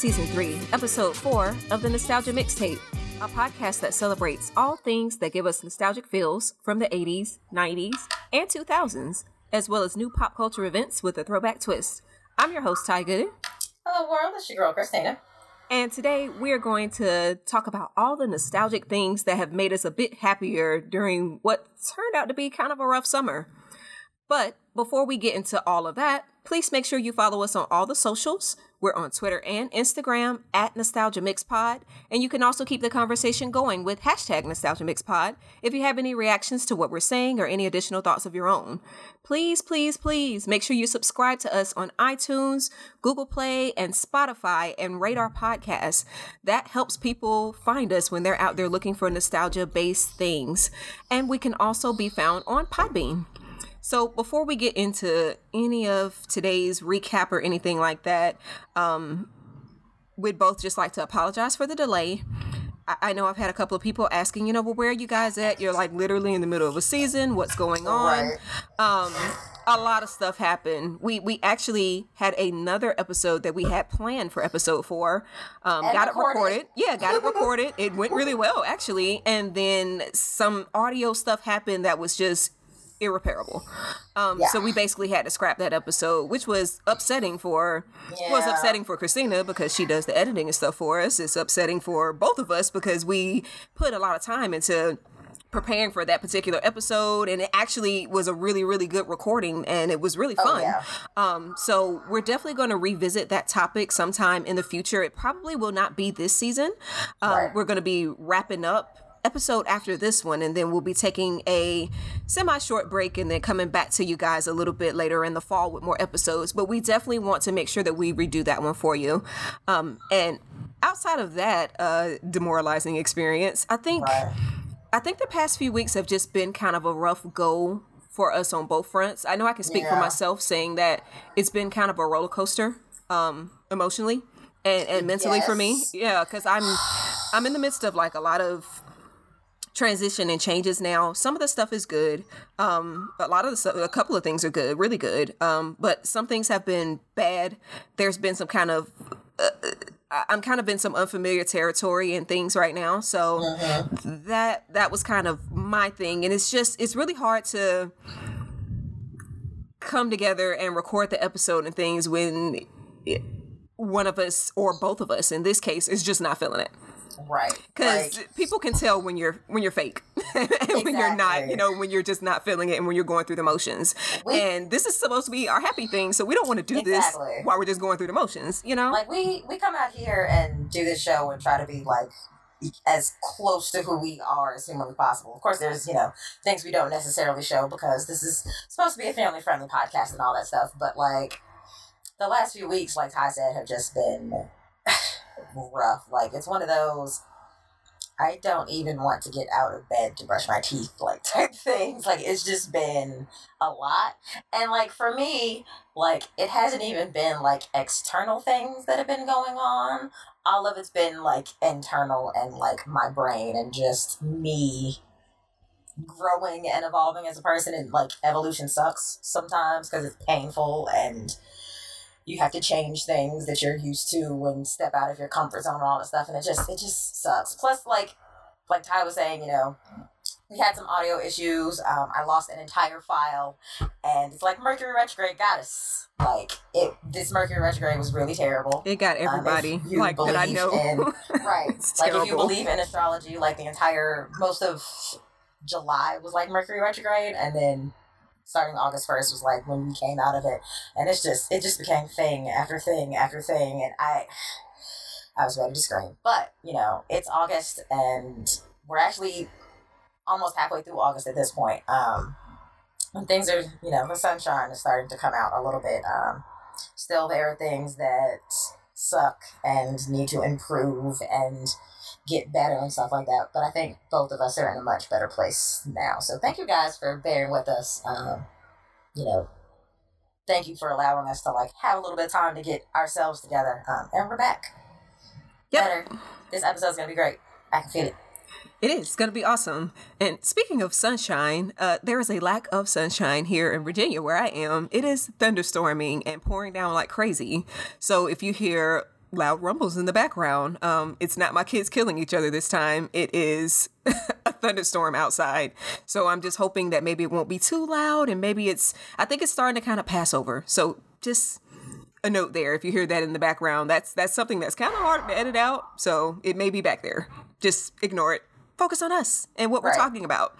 Season three, episode four of the Nostalgia Mixtape, a podcast that celebrates all things that give us nostalgic feels from the 80s, 90s, and 2000s, as well as new pop culture events with a throwback twist. I'm your host, Tai Good. Hello, world. It's your girl, Christina. And today we are going to talk about all the nostalgic things that have made us a bit happier during what turned out to be kind of a rough summer. But before we get into all of that, please make sure you follow us on all the socials. We're on Twitter and Instagram at Nostalgia Mix Pod, and you can also keep the conversation going with hashtag Nostalgia Mix Pod if you have any reactions to what we're saying or any additional thoughts of your own. Please, please, please make sure you subscribe to us on iTunes, Google Play, and Spotify and rate our podcast. That helps people find us when they're out there looking for nostalgia based things. And we can also be found on Podbean. So before we get into any of today's recap or anything like that, um, we'd both just like to apologize for the delay. I, I know I've had a couple of people asking, you know, well, where are you guys at? You're like literally in the middle of a season. What's going on? Right. Um, a lot of stuff happened. We we actually had another episode that we had planned for episode four. Um, got it recorded. recorded. Yeah, got it recorded. It went really well actually, and then some audio stuff happened that was just irreparable. Um, So we basically had to scrap that episode, which was upsetting for was upsetting for Christina because she does the editing and stuff for us. It's upsetting for both of us because we put a lot of time into preparing for that particular episode and it actually was a really really good recording and it was really fun yeah. um so we're definitely going to revisit that topic sometime in the future it probably will not be this season um, Right. we're going to be wrapping up episode after this one and then we'll be taking a semi short break and then coming back to you guys a little bit later in the fall with more episodes but we definitely want to make sure that we redo that one for you um and outside of that uh demoralizing experience i think Right. I think the past few weeks have just been kind of a rough go for us on both fronts. I know I can speak for myself saying that it's been kind of a roller coaster um emotionally and, and mentally for me. Yeah, cuz I'm I'm in the midst of like a lot of transition and changes now. Some of the stuff is good. Um a lot of the stuff, a couple of things are good, really good. Um but some things have been bad. There's been some kind of I- I'm kind of in some unfamiliar territory and things right now. So that that was kind of my thing and it's just it's really hard to come together and record the episode and things when it, one of us or both of us in this case is just not feeling it Right. because Like, people can tell when you're when you're fake and when you're not you know when you're just not feeling it and when you're going through the motions We- and this is supposed to be our happy thing so we don't want to do Exactly. this while we're just going through the motions you know like we we come out here and do this show and try to be like as close to who we are as humanly possible. Of course, there's you know things we don't necessarily show because this is supposed to be a family friendly podcast and all that stuff. But like the last few weeks, like Tai said, have just been rough. Like it's one of those. I don't even want to get out of bed to brush my teeth, like type things. Like it's just been a lot. And like for me, like it hasn't even been like external things that have been going on. All of it's been like internal and like my brain and just me growing and evolving as a person. And like evolution sucks sometimes because it's painful and you have to change things that you're used to and step out of your comfort zone and all that stuff. And it just it just sucks. Plus, like like Tai was saying, you know, we had some audio issues. Um, I lost an entire file, and it's like Mercury retrograde got us. Like it, this Mercury retrograde was really terrible. it got Um, everybody you like that i know in- right. Like if you believe in astrology, like the entire most of July was like Mercury retrograde, and then starting August first was like when we came out of it, and it's just it just became thing after thing after thing, and I I was ready to scream. But you know, it's August, and we're actually almost halfway through August at this point. Um, and things are you know the sunshine is starting to come out a little bit. Um, still there are things that suck and need to improve and get better and stuff like that. But I think both of us are in a much better place now. So thank you guys for bearing with us. Um, you know, thank you for allowing us to like have a little bit of time to get ourselves together. Um, and we're back. Yep. Better. This episode's gonna be great. I can feel it. It is. Going to be awesome. And speaking of sunshine, uh, there is a lack of sunshine here in Virginia where I am. It is thunderstorming and pouring down like crazy. So if you hear loud rumbles in the background. Um, it's not my kids killing each other this time. It is a thunderstorm outside. So I'm just hoping that maybe it won't be too loud and maybe it's, I think it's starting to kind of pass over. So just a note there if you hear that in the background. That's that's something that's kind of hard to edit out. So it may be back there. Just ignore it. Focus on us and what we're talking about.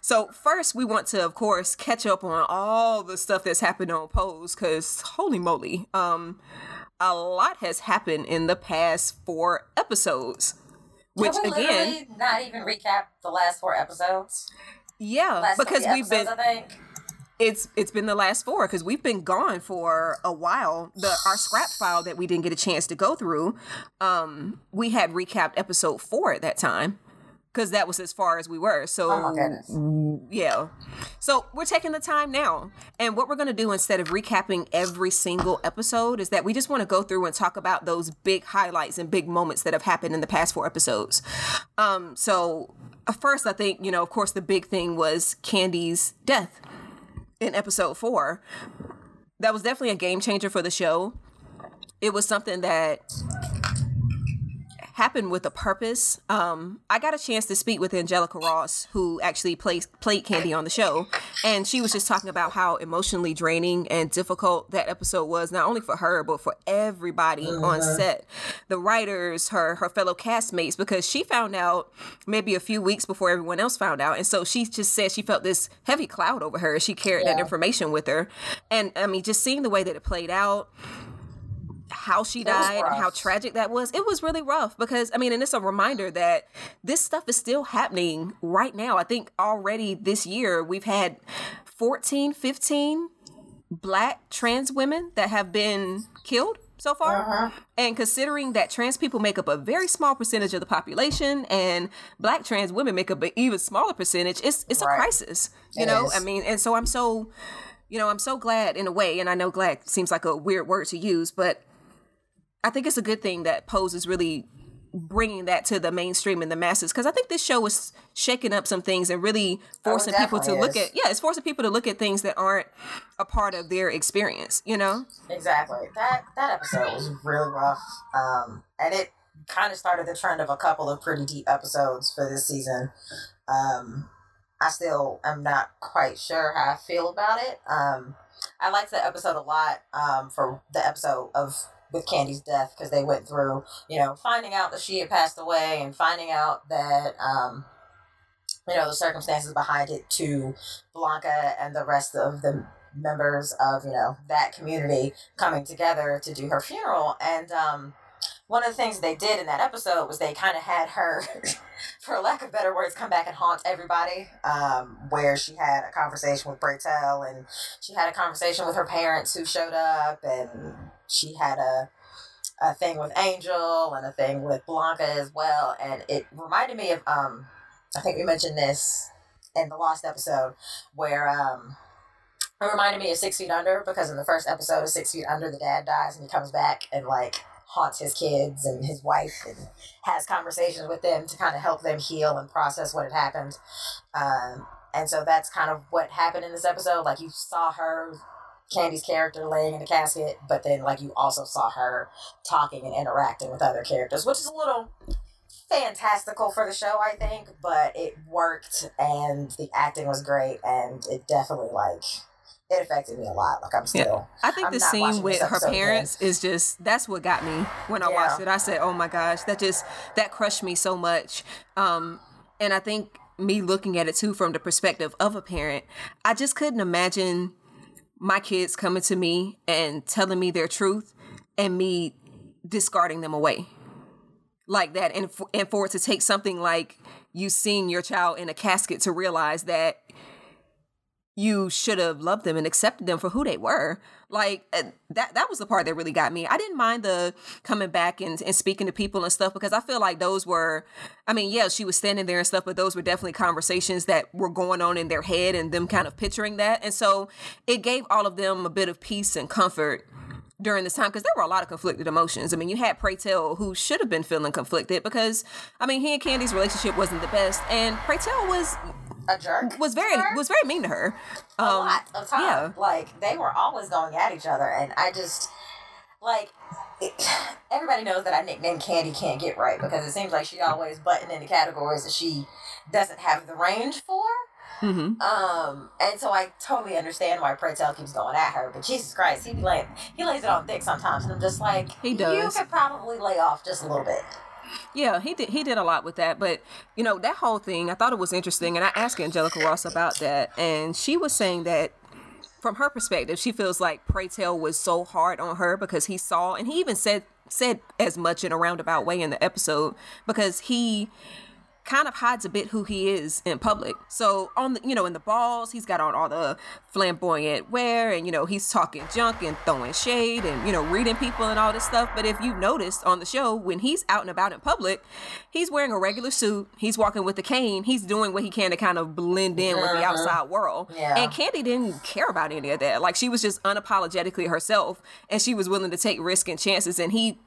So first, we want to, of course, catch up on all the stuff that's happened on Pose, because holy moly, um, a lot has happened in the past four episodes. Which Can we again, literally not even recap the last four episodes? yeah, Last because we've been episodes, I think. it's it's been the last four because we've been gone for a while. The our scrap file that we didn't get a chance to go through, um, we had recapped episode four at that time because that was as far as we were. So Oh my goodness. yeah. So we're taking the time now. And what we're going to do instead of recapping every single episode is that we just want to go through and talk about those big highlights and big moments that have happened in the past four episodes. Um, so uh, first, I think, you know, of course, the big thing was Candy's death in episode four. That was definitely a game changer for the show. It was something that happened with a purpose. Um, I got a chance to speak with Angelica Ross, who actually plays played Candy on the show, and she was just talking about how emotionally draining and difficult that episode was, not only for her but for everybody on set, the writers, her her fellow castmates, because she found out maybe a few weeks before everyone else found out, and so she just said she felt this heavy cloud over her. as She carried that information with her, and I mean, just seeing the way that it played out how she died and how tragic that was it was really rough because i mean and it's a reminder that this stuff is still happening right now. I think already this year we've had 14 15 black trans women that have been killed so far. Uh-huh. And considering that trans people make up a very small percentage of the population and black trans women make up an even smaller percentage it's it's a Right. crisis you It know? is. i mean and so i'm so you know i'm so glad in a way and i know glad seems like a weird word to use but I think it's a good thing that Pose is really bringing that to the mainstream and the masses because I think this show is shaking up some things and really forcing people to definitely look is. at yeah, it's forcing people to look at things that aren't a part of their experience, you know? Exactly. That that episode was really rough. Um, and it kind of started the trend of a couple of pretty deep episodes for this season. Um, I still am not quite sure how I feel about it. Um, I liked the episode a lot. Um, for the episode of with Candy's death because they went through, you know, finding out that she had passed away and finding out that, um, you know, the circumstances behind it to Blanca and the rest of the members of you know that community coming together to do her funeral. And um one of the things they did in that episode was they kind of had her for lack of better words come back and haunt everybody um where she had a conversation with Pray Tell and she had a conversation with her parents who showed up and she had a a thing with Angel and a thing with Blanca as well and it reminded me of um I think we mentioned this in the lost episode where um it reminded me of Six Feet Under because in the first episode of Six Feet Under, the dad dies and he comes back and like haunts his kids and his wife and has conversations with them to kind of help them heal and process what had happened. Um, and so that's kind of what happened in this episode. Like you saw her, Candy's character, laying in the casket, but then like you also saw her talking and interacting with other characters, which is a little fantastical for the show, I think, but it worked and the acting was great and it definitely like it affected me a lot. Like I'm still I think I'm the scene with her episode again. parents is just that's what got me when I Yeah. watched it. I said, "Oh my gosh, that just that crushed me so much." Um and I think me looking at it too from the perspective of a parent, I just couldn't imagine my kids coming to me and telling me their truth and me discarding them away. Like that and for, and for it to take something like you seeing your child in a casket to realize that you should have loved them and accepted them for who they were. Like uh, that that was the part that really got me. I didn't mind the coming back and, and speaking to people and stuff because i feel like those were i mean yeah she was standing there and stuff but those were definitely conversations that were going on in their head and them kind of picturing that. And so it gave all of them a bit of peace and comfort during this time because there were a lot of conflicted emotions. I mean, you had Pray Tell who should have been feeling conflicted because I mean he and Candy's relationship wasn't the best, and Pray Tell was a jerk. was very was very mean to her. a lot of time. yeah. Like they were always going at each other, and I just like it, everybody knows that I nicknamed Candy Can't Get Right because it seems like she always button into categories that she doesn't have the range for. Mm-hmm. Um, and so I totally understand why Pray Tell keeps going at her, but Jesus Christ, he like he lays it on thick sometimes, and I'm just like, He does. You could probably lay off just a little bit. Yeah, he did. He did a lot with that, but you know that whole thing. I thought it was interesting, and I asked Angelica Ross about that, and she was saying that from her perspective, she feels like Pray Tell was so hard on her because he saw, and he even said said as much in a roundabout way in the episode because he kind of hides a bit who he is in public. So on the you know in the balls, he's got on all the flamboyant wear and you know he's talking junk and throwing shade and you know reading people and all this stuff. But if you've noticed on the show when he's out and about in public, he's wearing a regular suit, he's walking with a cane, he's doing what he can to kind of blend in with the mm-hmm. outside world. Yeah. And Candy didn't care about any of that. Like she was just unapologetically herself and she was willing to take risks and chances and he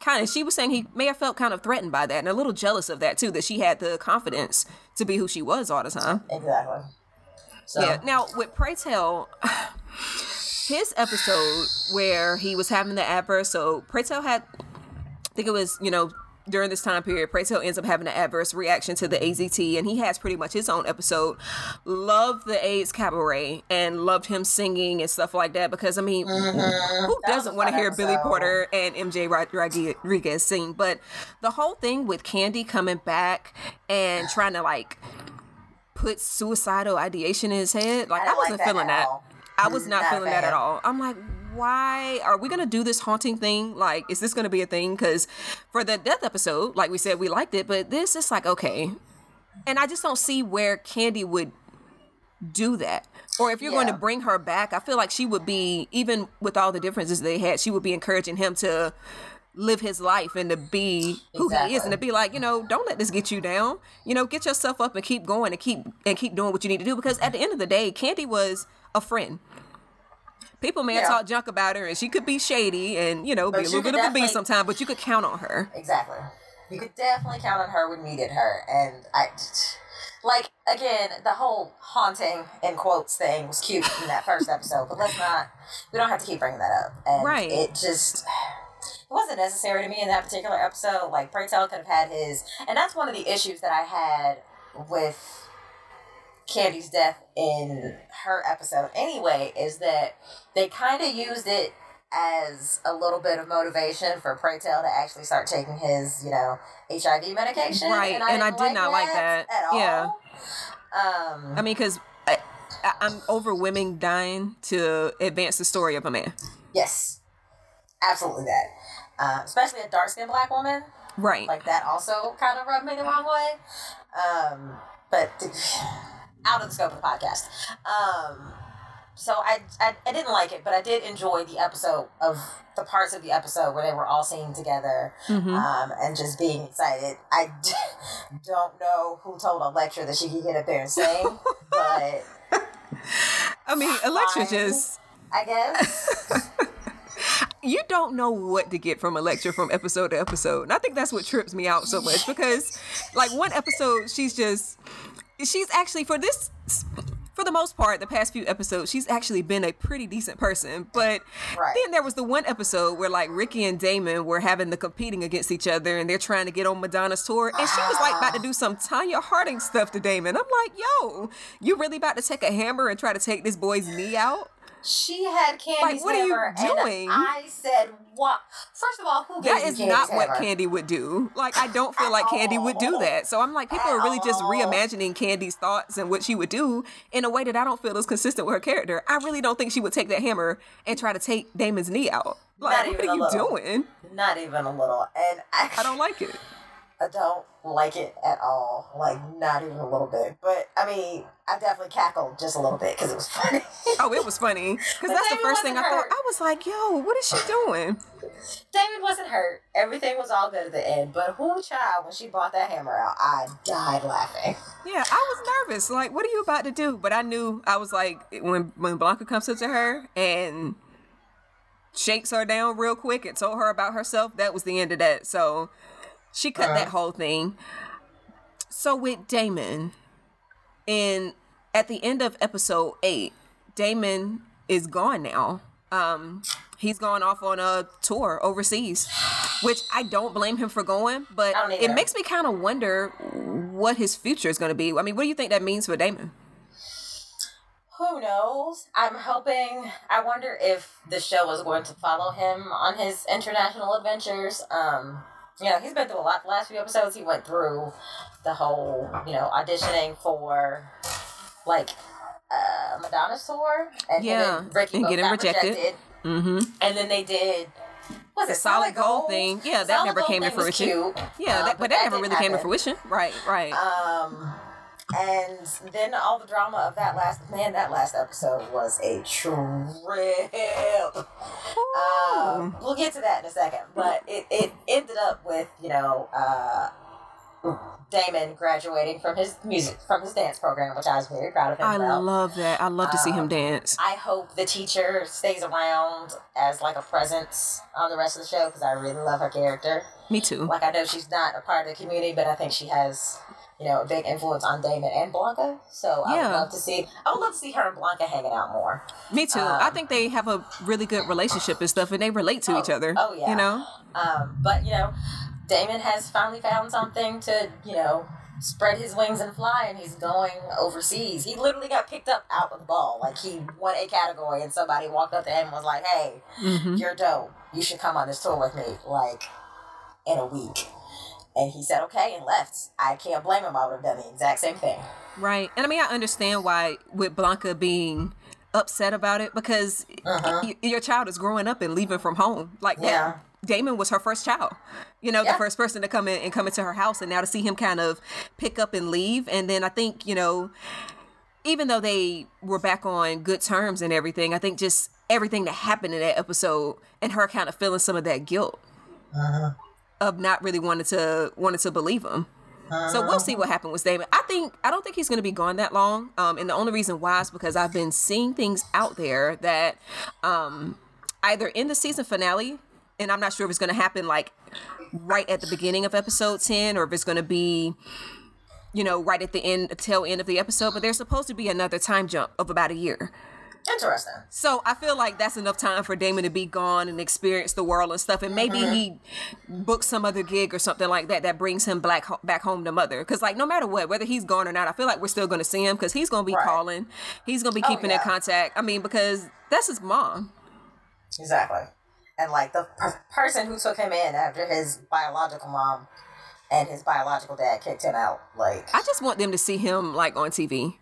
kind of she was saying he may have felt kind of threatened by that and a little jealous of that too that she had the confidence to be who she was all the time Exactly. So yeah now with pray tell his episode where he was having the adverse so pray tell had i think it was you know during this time period, Pray Tell ends up having an adverse reaction to the AZT, and he has pretty much his own episode. Loved the AIDS cabaret and loved him singing and stuff like that because I mean, who Mm-hmm. That doesn't want to hear Billy. Porter and MJ Rodriguez sing? But the whole thing with Candy coming back and trying to like put suicidal ideation in his head, like I I, like wasn't that feeling that. I was not, a feeling that at all. I'm like, why are we gonna do this haunting thing? Like, is this gonna be a thing? Because for the death episode, like we said, we liked it, but this is like okay, and I just don't see where Candy would do that. Or if you're going to bring her back, I feel like she would be even with all the differences they had, she would be encouraging him to live his life and to be who he is and to be like, you know, don't let this get you down. You know, get yourself up and keep going and keep and keep doing what you need to do because at the end of the day, Candy was a friend. People may have Yeah. talk junk about her and she could be shady and, you know, But be a little bit of a beast sometimes, but you could count on her. Exactly. You could definitely count on her when we needed her. And I, like, again, the whole haunting in quotes thing was cute in that first episode, but let's not, we don't have to keep bringing that up. And Right. it just, it wasn't necessary to me in that particular episode. Like, Pray Tell could have had his, and that's one of the issues that I had with Candy's death in her episode anyway, is that they kind of used it as a little bit of motivation for Pray Tell to actually start taking his, you know, HIV medication. Right, And I, and I did not like that. at all. Yeah. Um, I mean, because I'm over women dying to advance the story of a man. yes, absolutely that. Uh, especially a dark skinned black woman. Right. Like that also kind of rubbed me the wrong way. Um, but out of the scope of the podcast. Um, so I, I, I didn't like it, but I did enjoy the episode of the parts of the episode where they were all singing together Mhm. um, and just being excited. I d- don't know who told Electra that she could get up there and sing, but I mean, Electra fine. just I guess. you don't know what to get from Electra from episode to episode. And I think that's what trips me out so much because like one episode she's just she's actually for this for the most part, the past few episodes, she's actually been a pretty decent person. But Right. then there was the one episode where like Ricky and Damon were having the competing against each other and they're trying to get on Madonna's tour. And she was like about to do some Tonya Harding stuff to Damon. I'm like, yo, you really about to take a hammer and try to take this boy's knee out? She had Candy's what are you doing? I said, "What? First of all, who gave That is not what? Candy would do. Like, I don't feel like Candy would do that. So I'm like, people are really just reimagining Candy's thoughts and what she would do in a way that I don't feel is consistent with her character. I really don't think she would take that hammer and try to take Damon's knee out. Like, what are you little. doing? Not even a little, and I, I don't like it. I don't like it at all. Like not even a little bit. But I mean, I definitely cackled just a little bit because it was funny. Oh, it was funny. Because that's the first thing I wasn't thought. I was like, yo, what is she doing? David wasn't hurt. Everything was all good at the end. But who child when she brought that hammer out, I died laughing. Yeah, I was nervous. Like, what are you about to do? But I knew I was like, when when Blanca comes up to her and shakes her down real quick and told her about herself, that was the end of that. So she cut that uh-huh. whole thing. So with Damon, in at the end of episode eight, Damon is gone now. um, he's gone off on a tour overseas, which I don't blame him for going, but it makes me kind of wonder what his future is going to be. I mean, what do you think that means for Damon? Who knows? I'm hoping. I wonder if the show is going to follow him on his international adventures. Um, you know, he's been through a lot the last few episodes. He went through the whole, you know, auditioning for like uh, Madonna's tour, and, Yeah, and then Ricky and getting rejected. rejected. Mm-hmm. and then they did. Was it solid gold thing. Yeah, that Solid never gold came to fruition. cute, Yeah, uh, that, but that, never didn't really came to fruition. Right, right. Um, and then all the drama of that last man, that last episode was a trip. Um, we'll get to that in a second, but it, it ended up with you know uh, Damon graduating from his music from his dance program, which I was very proud of him I about. love that. I love to see him Um, dance. I hope the teacher stays around as like a presence on the rest of the show because I really love her character. Me too. Like I know she's not a part of the community, but I think she has, you know, a big influence on Damon and Blanca. So I would love to see. I would love to see her and Blanca hanging out more. Me too. I um, think they have a really good relationship and stuff, and they relate to each Oh, other. oh, yeah. You know. Um, but you know, Damon has finally found something to, you know, spread his wings and fly, and he's going overseas. He literally got picked up out of the ball. Like he won a category, and somebody walked up to him and was like, "Hey, hmm you're dope. You should come on this tour with me." Like in a week. And he said okay and left. I can't blame him. I would have done the exact same thing. Right. And I mean, I understand why with Blanca being upset about it because Uh-huh. y- your child is growing up and leaving from home like that. Yeah. Damon was her first child, you know, Yeah. the first person to come in and come into her house, and now to see him kind of pick up and leave, and then I think you know, even though they were back on good terms and everything, I think just everything that happened in that episode and her kind of feeling some of that guilt of not really wanting to wanting to believe him. So we'll see what happened with Damon. I think I don't think he's going to be gone that long. Um, and the only reason why is because I've been seeing things out there that um, either in the season finale, and I'm not sure if it's going to happen like right at the beginning of episode ten, or if it's going to be, you know, right at the end, the tail end of the episode. But there's supposed to be another time jump of about a year. Interesting. So I feel like that's enough time for Damon to be gone and experience the world and stuff, and maybe mm-hmm. he books some other gig or something like that that brings him back back home to mother. Because like no matter what, whether he's gone or not, I feel like we're still going to see him because he's going to be Right. calling, he's going to be Oh, keeping in contact. I mean, because that's his mom. Exactly. And like the per- person who took him in after his biological mom and his biological dad kicked him out. Like, I just want them to see him like on TV.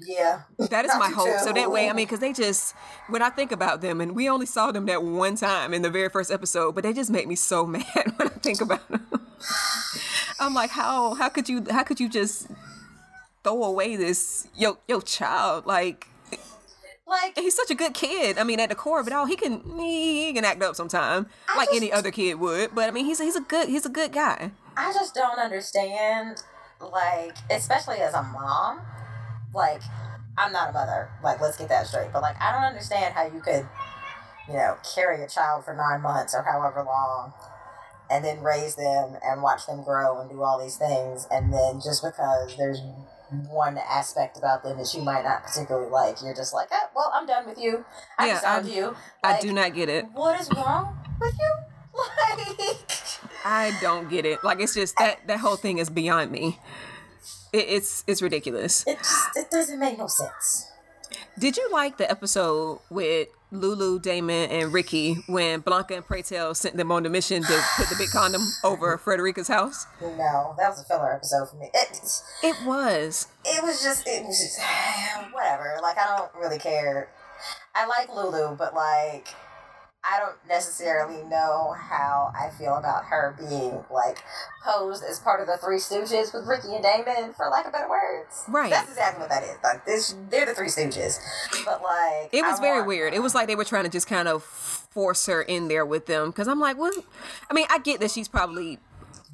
Yeah. That is my hope. So that way, I mean, because they just, when I think about them, and we only saw them that one time in the very first episode, but they just make me so mad when I think about them. I'm like, how how could you how could you just throw away this yo yo child like Like, he's such a good kid. I mean, at the core of it all, he can he can act up sometime I like just- any other kid would. But I mean, he's he's a good he's a good guy. I just don't understand, like, especially as a mom, like, I'm not a mother. Like, let's get that straight. But, like, I don't understand how you could, you know, carry a child for nine months or however long and then raise them and watch them grow and do all these things. And then just because there's one aspect about them that you might not particularly like, you're just like, eh, well, I'm done with you. I Yeah, disowned you. I do not get it. What is wrong with you? Like, I don't get it. Like it's just that that whole thing is beyond me. It, it's it's ridiculous. it just it doesn't make no sense. Did you like the episode with Lulu, Damon, and Ricky when Blanca and Pray Tell sent them on the mission to put the big condom over Frederica's house? No, that was a filler episode for me. It, It was. it was just, it was just, whatever. Like, I don't really care. I like Lulu, but, like, I don't necessarily know how I feel about her being, like, posed as part of the Three Stooges with Ricky and Damon, for lack of better words. Right. That's exactly what that is. Like, this, they're the Three Stooges. But, like, It was I very want- weird. It was like they were trying to just kind of force her in there with them. Because I'm like, well, I mean, I get that she's probably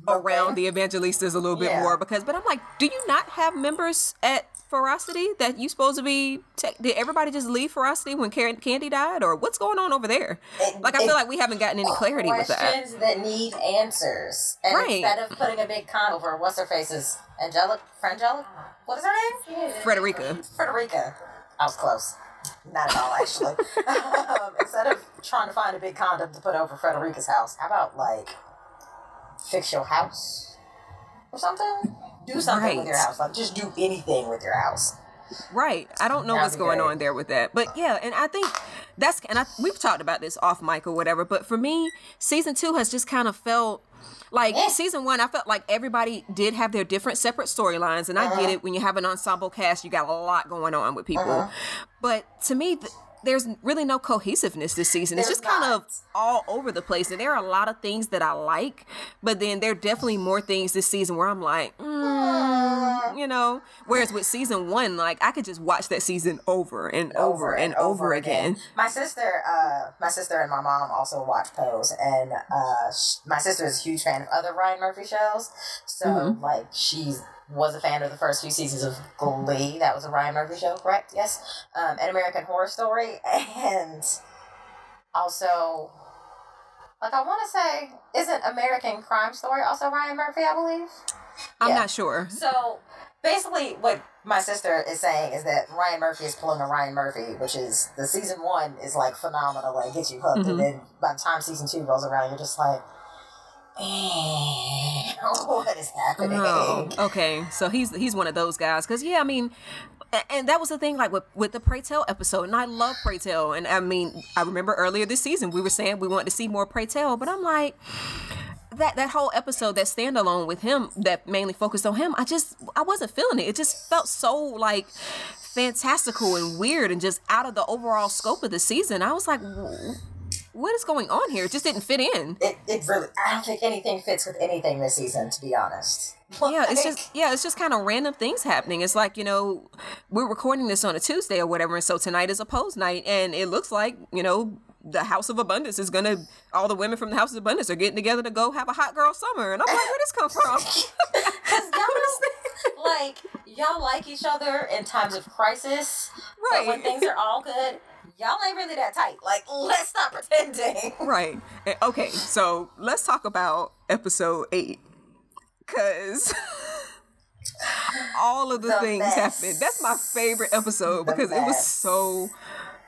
around the evangelistas a little bit Yeah. more because, but I'm like, do you not have members at Ferocity that you supposed to be? Te- did everybody just leave Ferocity when Karen- Candy died, or what's going on over there? It- Like, I feel like we haven't gotten any clarity with that. questions that need answers. And Right. instead of putting a big con over what's her face's Angelic Frangelic? What is her name? Frederica. Frederica. I was close. Not at all, actually. um, instead of trying to find a big condom to put over Frederica's house, how about like fix your house or something? Do something with your house. Like just do anything with your house. Right. I don't know That'd what's going on there with that. But yeah, and I think that's and I, we've talked about this off mic or whatever, but for me, season 2 has just kind of felt like Yeah. season 1 I felt like everybody did have their different separate storylines and I Uh-huh. get it when you have an ensemble cast, you got a lot going on with people. But to me th- there's really no cohesiveness this season. it's There's just kind of all over the place. And there are a lot of things that I like, but then there are definitely more things this season where I'm like, mm, you know. Whereas with season one, like I could just watch that season over and over, and over, again. My sister, uh, my sister and my mom also watch Pose, and uh, sh- my sister is a huge fan of other Ryan Murphy shows. So Mm-hmm. like she was a fan of the first few seasons of Glee. That was a Ryan Murphy show, correct? Yes. Um, an American Horror Story, and also. Like I want to say, isn't American Crime Story also Ryan Murphy? I believe. I'm Yeah. not sure. So basically, what my sister is saying is that Ryan Murphy is pulling a Ryan Murphy, which is the season one is like phenomenal and gets you hooked, Mhm. and then by the time season two rolls around, you're just like, "Eh, Oh, what is happening? Oh, okay. So he's he's one of those guys. Cause yeah, I mean, and that was the thing, like with with the Pray Tell episode, and I love Pray Tell, and I mean, I remember earlier this season we were saying we wanted to see more Pray Tell, but I'm like. That, that whole episode, that standalone with him, that mainly focused on him, I just I wasn't feeling it. It just felt so like fantastical and weird and just out of the overall scope of the season. I was like, "Wh- what is going on here? It just didn't fit in. It, it really, I don't think anything fits with anything this season, to be honest. yeah it's just yeah it's just kind of random things happening it's like you know we're recording this on a tuesday or whatever and so tonight is a pose night and it looks like you know the house of abundance is gonna all the women from the house of abundance are getting together to go have a hot girl summer and i'm like where does this come from Cause y'all like y'all like each other in times of crisis, but when things are all good, y'all ain't really that tight. Like, let's stop pretending. right Eh, okay so let's talk about episode eight because all of the, The things mess. happened that's my favorite episode The because it was so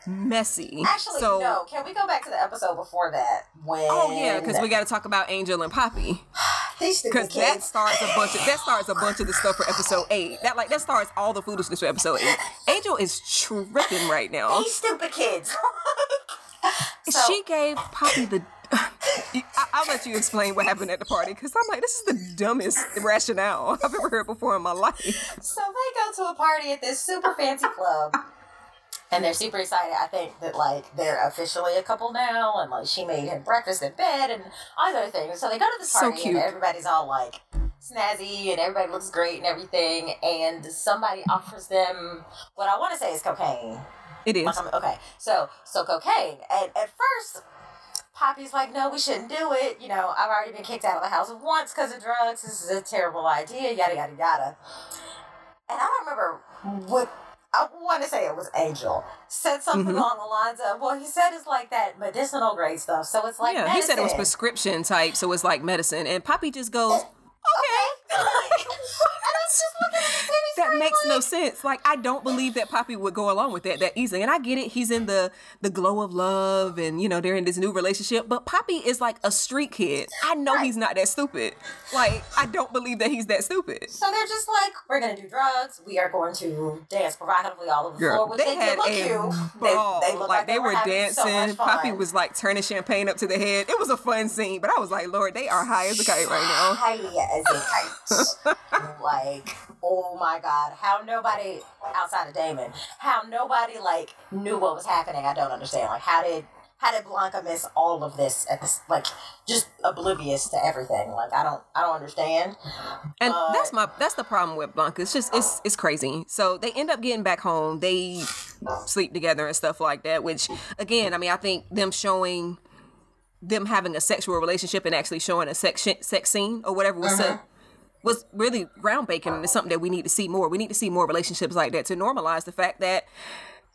messy Actually, so no. Can we go back to the episode before that when? Oh yeah, because we got to talk about Angel and Poppy because that starts a bunch of that starts a bunch of the stuff for episode eight. That like that starts all the foolishness for episode eight. Angel is tripping right now. These stupid kids. so, she gave Poppy the. I- I'll let you explain what happened at the party because I'm like, this is the dumbest rationale I've ever heard before in my life. so they go to a party at this super fancy club. And they're super excited. I think that like they're officially a couple now, and like she made him breakfast in bed and all other things. So they go to this So party, cute. and everybody's all like snazzy, and everybody looks great and everything. And somebody offers them what I want to say is cocaine. It is. Okay, so so cocaine, and at first, Poppy's like, "No, we shouldn't do it. You know, I've already been kicked out of the house once because of drugs. This is a terrible idea. Yada yada yada." And I don't remember what. I want to say it was Angel said something Mhm. along the lines of, "Well, he said it's like that medicinal grade stuff, so it's like yeah, he said it was prescription type, so it's like medicine. And Poppy just goes, okay. and I was just looking at the that makes no sense. Like I don't believe that Poppy would go along with that that easily. And I get it, he's in the the glow of love, and you know they're in this new relationship. But Poppy is like a street kid. I know Right. he's not that stupid. Like I don't believe that he's that stupid. So they're just like, we're gonna do drugs. We are going to dance provocatively all over the Girl, floor, they they, had look a cute. ball. They, they looked like, they, were having so dancing. fun. Poppy was like turning champagne up to the head. It was a fun scene, but I was like, Lord, they are high as a kite right now. high as a kite. like, oh my god, how nobody outside of Damon, how nobody like knew what was happening. I don't understand. Like, how did how did Blanca miss all of this at this like just oblivious to everything? Like, I don't I don't understand. And Uh, that's my that's the problem with Blanca. It's just it's it's crazy. So they end up getting back home. They sleep together and stuff like that. Which again, I mean, I think them showing them having a sexual relationship and actually showing a sex sex scene or whatever was Uh-huh. Was really groundbreaking and it's something that we need to see more. We need to see more relationships like that to normalize the fact that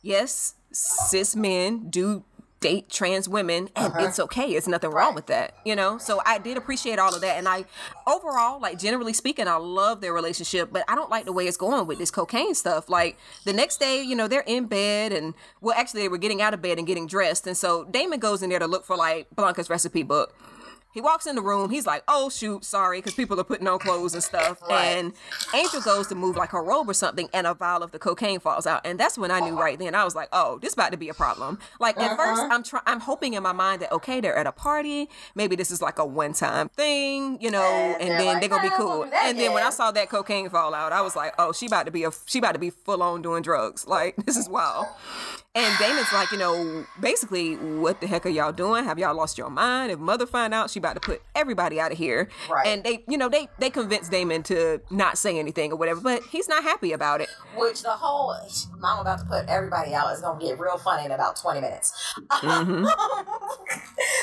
yes, cis men do date trans women and Uh-huh. it's okay it's nothing wrong with that you know so i did appreciate all of that and i overall like generally speaking i love their relationship but i don't like the way it's going with this cocaine stuff like the next day you know they're in bed and well actually they were getting out of bed and getting dressed and so damon goes in there to look for like blanca's recipe book he walks in the room. He's like, "Oh shoot, sorry," because people are putting on clothes and stuff. Right. And Angel goes to move like her robe or something, and a vial of the cocaine falls out. And that's when I knew right then. I was like, "Oh, this about to be a problem." Like at first, uh-huh. I'm trying. I'm hoping in my mind that okay, they're at a party. Maybe this is like a one-time thing, you know, And and, they're then like, they're gonna be "Oh, cool. And then when I saw that cocaine fall out, I was like, "Oh, she about to be a she about to be full on doing drugs. Like this is wild." And Damon's like, you know, basically, what the heck are y'all doing? Have y'all lost your mind? If mother find out, she about to put everybody out of here. Right. And they, you know, they they convinced Damon to not say anything or whatever, but he's not happy about it. Which the whole mom about to put everybody out is gonna get real funny in about twenty minutes. Mm-hmm.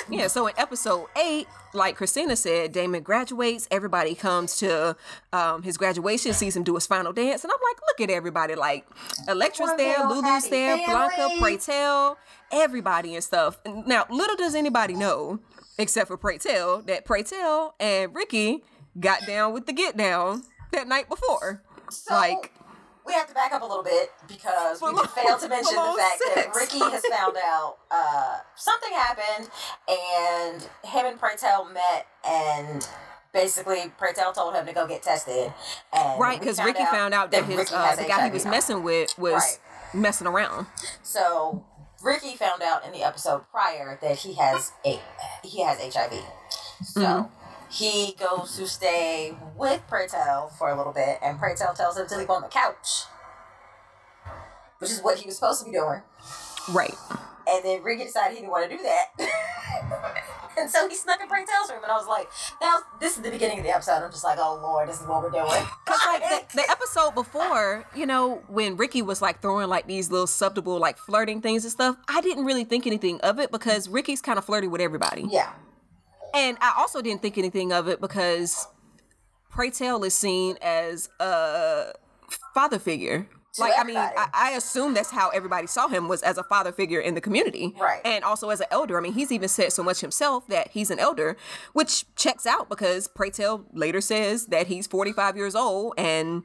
Yeah. So in episode eight, like Christina said, Damon graduates. Everybody comes to um, his graduation, sees him do his final dance, and I'm like, look at everybody. Like Electra's there, Lulu's there, Blanca, family. Pray Tell, everybody and stuff. Now, little does anybody know, except for Pray Tell, that Pray Tell and Ricky got down with the get down that night before. So, like, we have to back up a little bit because we failed to mention the fact that. Ricky has found out uh, something happened, and him and Pray Tell met, and basically Pray Tell told him to go get tested. And right, because Ricky found out that, his uh, the guy he was now. messing with was Right. messing around. So Ricky found out in the episode prior that he has a he has HIV. So Mm-hmm. He goes to stay with Pray Tell for a little bit, and Pray Tell tells him to sleep on the couch, which is what he was supposed to be doing. Right. And then Ricky decided he didn't want to do that. and so he snuck in Pray Tell's room, and I was like, now this is the beginning of the episode. I'm just like, oh Lord, this is what we're doing. Cause like the, the episode before, you know, when Ricky was like throwing like these little subtle like flirting things and stuff, I didn't really think anything of it because Ricky's kind of flirty with everybody. yeah. And I also didn't think anything of it because Pray Tell is seen as a father figure. To Like I mean. I, I assume that's how everybody saw him was as a father figure in the community, Right. And also as an elder. I mean, he's even said so much himself that he's an elder, which checks out because Pray Tell later says that he's forty five years old and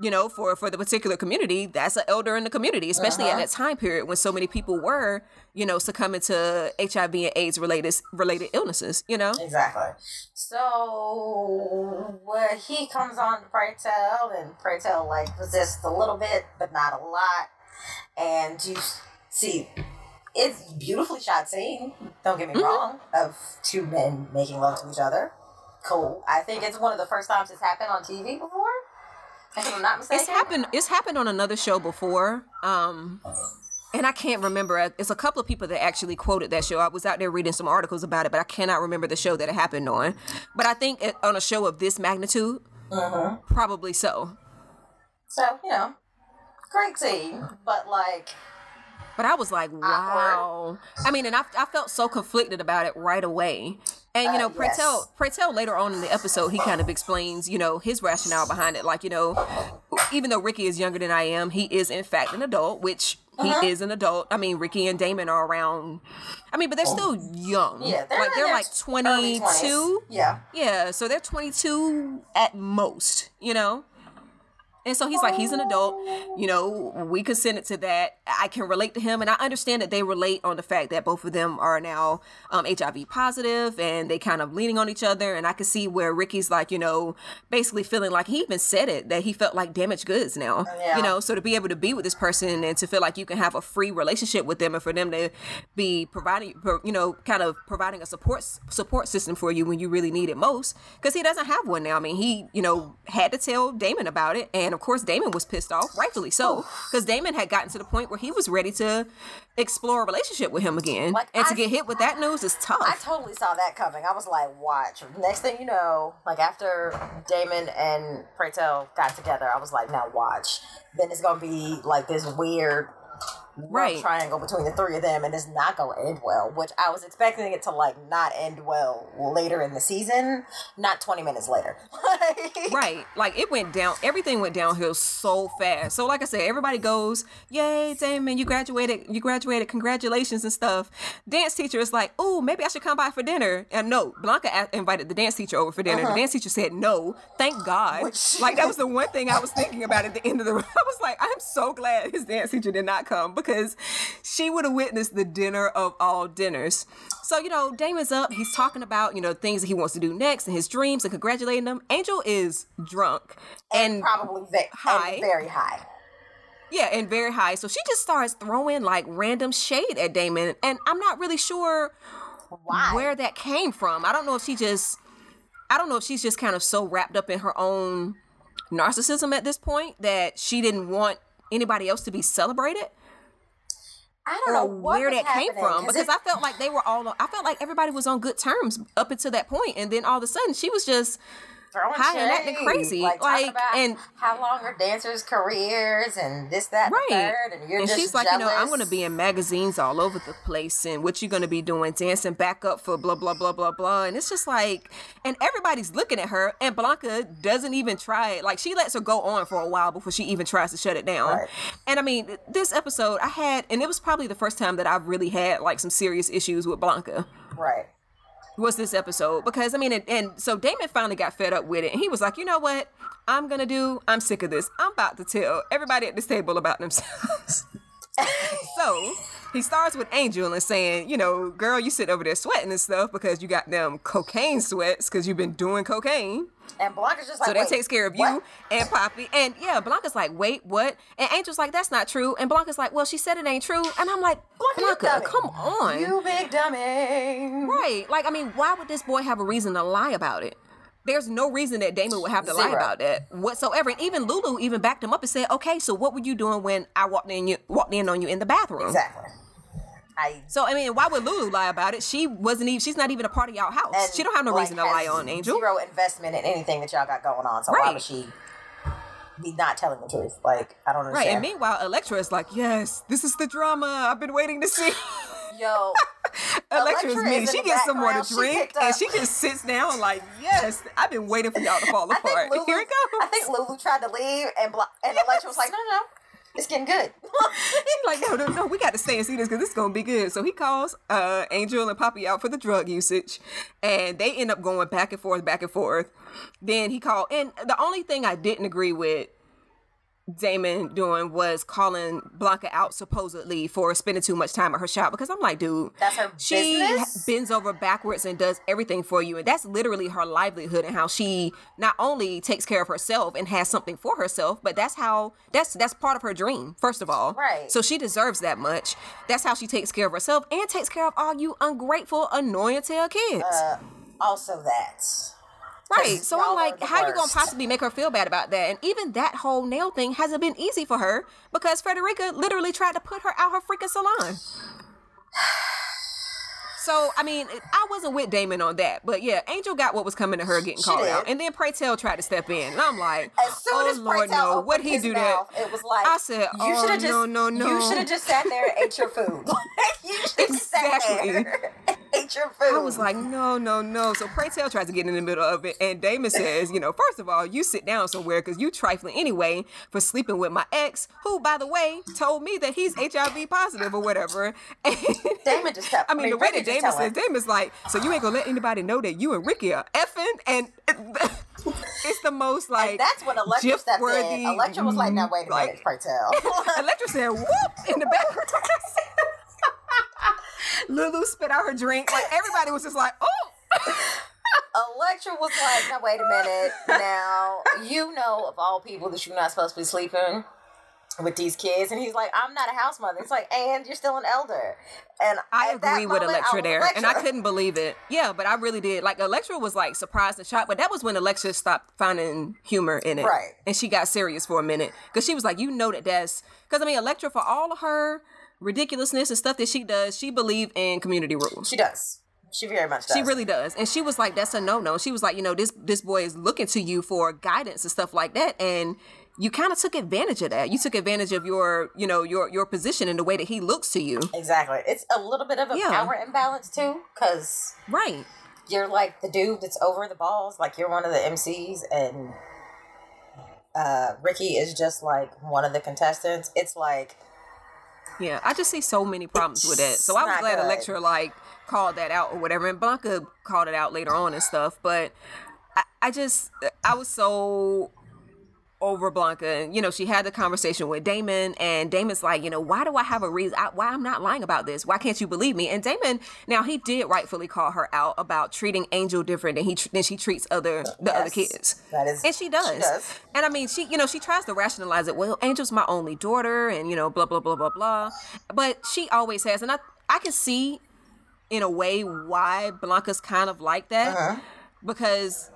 you know, for for the particular community, that's an elder in the community, especially Uh-huh. at that time period when so many people were, you know, succumbing to HIV and AIDS related related illnesses. You know, Exactly. So when he comes on to Pray Tell, and Pray Tell like resists a little bit, but not a lot, and you see, it's beautifully shot scene. Don't get me wrong, of two men making love to each other. Cool. I think it's one of the first times it's happened on TV before. If I'm not mistaken. it's happened. It's happened on another show before. Um, and I can't remember. It's a couple of people that actually quoted that show. I was out there reading some articles about it, but I cannot remember the show that it happened on. But I think it, on a show of this magnitude, Mm-hmm. probably so. So you know, great scene, but like But I was like, wow. I mean, and I, I felt so conflicted about it right away. And, you Uh, know, yes. Pray Tell, Pretel later on in the episode, he kind of explains, you know, his rationale behind it. Like, you know, even though Ricky is younger than I am, he is in fact an adult, which Uh-huh. he is an adult. I mean, Ricky and Damon are around, I mean, but they're still young. Oh. yeah, they're like, they're like 22. Yeah. Yeah, so they're 22 at most, you know? And so he's like, he's an adult, you know, we consented to that. I can relate to him. And I understand that they relate on the fact that both of them are now um, HIV positive and they kind of leaning on each other. And I can see where Ricky's like, you know, basically feeling like he even said it that he felt like damaged goods now, Yeah. you know? So to be able to be with this person and to feel like you can have a free relationship with them and for them to be providing, you know, kind of providing a support support system for you when you really need it most, because he doesn't have one now. I mean, he, you know, had to tell Damon about it, and of course, Damon was pissed off, rightfully so, because Damon had gotten to the point where he was ready to explore a relationship with him again, Like, and to get hit with that news is tough. I totally saw that coming. I was like, watch. Next thing you know, like after Damon and Pray Tell got together, I was like, now watch. Then it's gonna be like this weird Right. triangle between the three of them, and it's not going to end well. Which I was expecting it to like not end well later in the season, not twenty minutes later. Right. Like it went down everything went downhill so fast. So like I said, everybody goes, Yay, Damon, you graduated, you graduated, congratulations and stuff. Dance teacher is like, Oh, maybe I should come by for dinner. And no, Blanca invited the dance teacher over for dinner. The uh-huh. dance teacher said no. Thank God. Which- like that was the one thing I was thinking about at the end of the I was like, I'm so glad his dance teacher did not come because she would have witnessed the dinner of all dinners. So, you know, Damon's up. He's talking about, you know, things that he wants to do next and his dreams and congratulating them. Angel is drunk and and, probably ve- high. and very high. yeah, and very high. So she just starts throwing like random shade at Damon. And I'm not really sure Why? where that came from. I don't know if she just, I don't know if she's just kind of so wrapped up in her own narcissism at this point that she didn't want anybody else to be celebrated. I don't know where that came from 'cause because I felt like they were all I felt like everybody was on good terms up until that point and then all of a sudden she was just throwing high and acting crazy, like, like, about and- how long are dancers' careers and this, that, right the third, and you're and just she's like you know I'm going to be in magazines all over the place and what you going to be doing dancing back up for blah blah blah blah blah and it's just like and everybody's looking at her and Blanca doesn't even try it like she lets her go on for a while before she even tries to shut it down Right. and I mean this episode I had and it was probably the first time that I've really had like some serious issues with Blanca right. Was this episode because I mean, and, and so Damon finally got fed up with it, and he was like, you know what, I'm gonna do. I'm sick of this. I'm about to tell everybody at this table about themselves. so he starts with Angel and saying, you know, girl, you sit over there sweating and stuff because you got them cocaine sweats because you've been doing cocaine. And Blanca's just like, So that takes care of what? you and Poppy. And yeah, Blanca's like, wait, what? And Angel's like, that's not true. And Blanca's like, well, she said it ain't true. And I'm like, Blanca, Blanca, come on. You big dummy. Right. Like, I mean, why would this boy have a reason to lie about it? There's no reason that Damon would have to lie about that whatsoever. And even Lulu even backed him up and said, "Okay, so what were you doing when I walked in you walked in on you in the bathroom?" Exactly. I So I mean, why would Lulu lie about it? She wasn't even. She's not even a part of y'all house. she don't have no reason to lie on Angel. Zero investment in anything that y'all got going on. So why would she be not telling the truth? Like I don't understand. Right. And meanwhile, Electra is like, "Yes, this is the drama I've been waiting to see." Yo, Electra is Electra mean. She gets some more to background. She drink, and she just sits down like, "Yes, I've been waiting for y'all to fall I apart. Lulu. Here it goes." I think Lulu tried to leave, and Bla- and Electra was like, "No, no, no, it's getting good." She's like, no, no, no, we got to stay and see this because is gonna be good. So he calls uh, Angel and Poppy out for the drug usage, and they end up going back and forth, back and forth. Then he called, and the only thing I didn't agree with Damon doing was calling Blanca out supposedly for spending too much time at her shop because I'm like, dude, That's her she business? bends over backwards and does everything for you, and that's literally her livelihood and how she not only takes care of herself and has something for herself, but that's how that's that's part of her dream. First of all, Right. So she deserves that much. That's how she takes care of herself and takes care of all you ungrateful, annoying tail kids. Uh, also, that right. So I'm are like, how you gonna possibly make her feel bad about that? And even that whole nail thing hasn't been easy for her because Frederica literally tried to put her out her freaking salon. So I mean, I wasn't with Damon on that, but yeah, Angel got what was coming to her getting She called did. out, and then Pray Tell tried to step in, and I'm like, As soon oh as Lord, Tell no, what he do mouth, that? It was like I said, you oh, should have just no, no, no. You should have just sat there and ate your food. you should sat Exactly. there and ate your food. I was like, no, no, no. So Pray Tell tries to get in the middle of it, and Damon says, you know, first of all, you sit down somewhere because you trifling anyway for sleeping with my ex, who, by the way, told me that he's HIV positive or whatever. And Damon just kept. I mean, the way that telling. says, Damon's like, so you ain't gonna let anybody know that you and Ricky are effing, and it's the most like And that's when Electra stepped in. Electra was like, "Now wait a like- minute, pray tell." Electra said, whoop, in the background. Lulu spit out her drink. Like, everybody was just like, oh. Electra was like, "Now wait a minute. Now you know of all people that you're not supposed to be sleeping." With these kids, and he's like, "I'm not a house mother." It's like, and you're still an elder. And I agree with Electra there, and I couldn't believe it. Yeah, but I really did. Like Electra was like surprised and shocked, but that was when Electra stopped finding humor in it, Right. And she got serious for a minute because she was like, "You know that that's because I mean, Electra for all of her ridiculousness and stuff that she does, she believed in community rules. She does. She very much does. She really does. And she was like, that's a no no. She was like, you know, this this boy is looking to you for guidance and stuff like that. And you kind of took advantage of that. You took advantage of your, you know, your your position and the way that he looks to you. Exactly. It's a little bit of a Yeah. power imbalance too, because Right. you're like the dude that's over the balls, like you're one of the MCs, and uh, Ricky is just like one of the contestants. It's like Yeah, I just see so many problems with that. So I was glad good. Electra like called that out or whatever, and Blanca called it out later on and stuff. But I, I just I was so over Blanca, and you know she had the conversation with Damon, and Damon's like, you know, why do I have a reason? I, why I'm not lying about this? Why can't you believe me? And Damon, now he did rightfully call her out about treating Angel different than he than she treats other the other kids. that is- and she does. she does. And I mean, she, you know, she tries to rationalize it. Well, Angel's my only daughter, and you know, blah blah blah blah blah. But she always has, and I, I can see, in a way, why Blanca's kind of like that, Uh-huh. because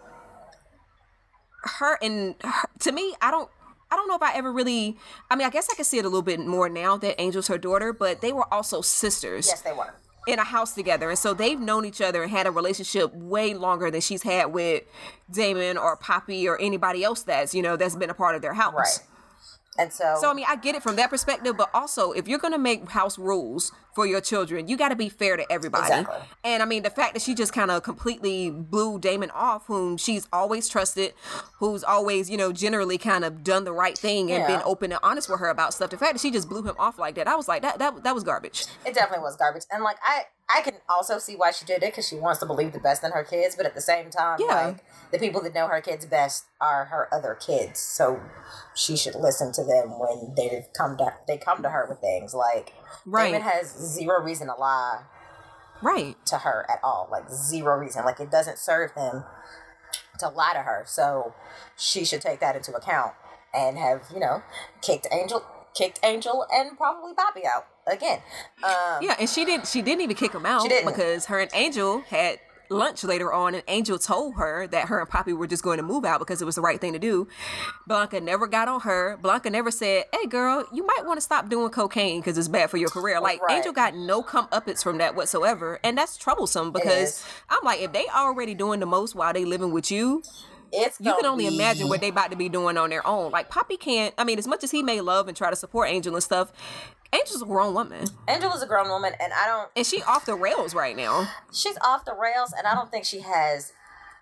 her and her, to me, I don't. I don't know if I ever really. I mean, I guess I can see it a little bit more now that Angel's her daughter, but they were also sisters yes, they were. in a house together. And so they've known each other and had a relationship way longer than she's had with Damon or Poppy or anybody else that's, you know, that's been a part of their house. Right. And so, So I mean, I get it from that perspective, but also if you're gonna make house rules for your children, you got to be fair to everybody. Exactly. And I mean, the fact that she just kind of completely blew Damon off, whom she's always trusted, who's always you know generally kind of done the right thing and been open and honest with her about stuff. The fact that she just blew him off like that, I was like, that that that was garbage. it definitely was garbage. And like I, I can also see why she did it because she wants to believe the best in her kids, but at the same time, Yeah. like the people that know her kids best are her other kids, so she should listen to them when they come to they come to her with things. Like Right. Damon has zero reason to lie Right. to her at all. Like zero reason. Like it doesn't serve him to lie to her. So she should take that into account and have, you know, kicked Angel kicked Angel and probably Poppy out again. Um Yeah, and she didn't. She didn't even kick him out because her and Angel had lunch later on, and Angel told her that her and Poppy were just going to move out because it was the right thing to do. Blanca never got on her. Blanca never said, "Hey, girl, you might want to stop doing cocaine because it's bad for your career." Like Right. Angel got no comeuppance from that whatsoever, and that's troublesome because. I'm like, if they already doing the most while they living with you, it's you can only be- imagine what they about to be doing on their own. Like Poppy can't. I mean, as much as he may love and try to support Angel and stuff, Angel's a grown woman, Angel is a grown woman and I don't and she off the rails right now. she's off the rails and I don't think she has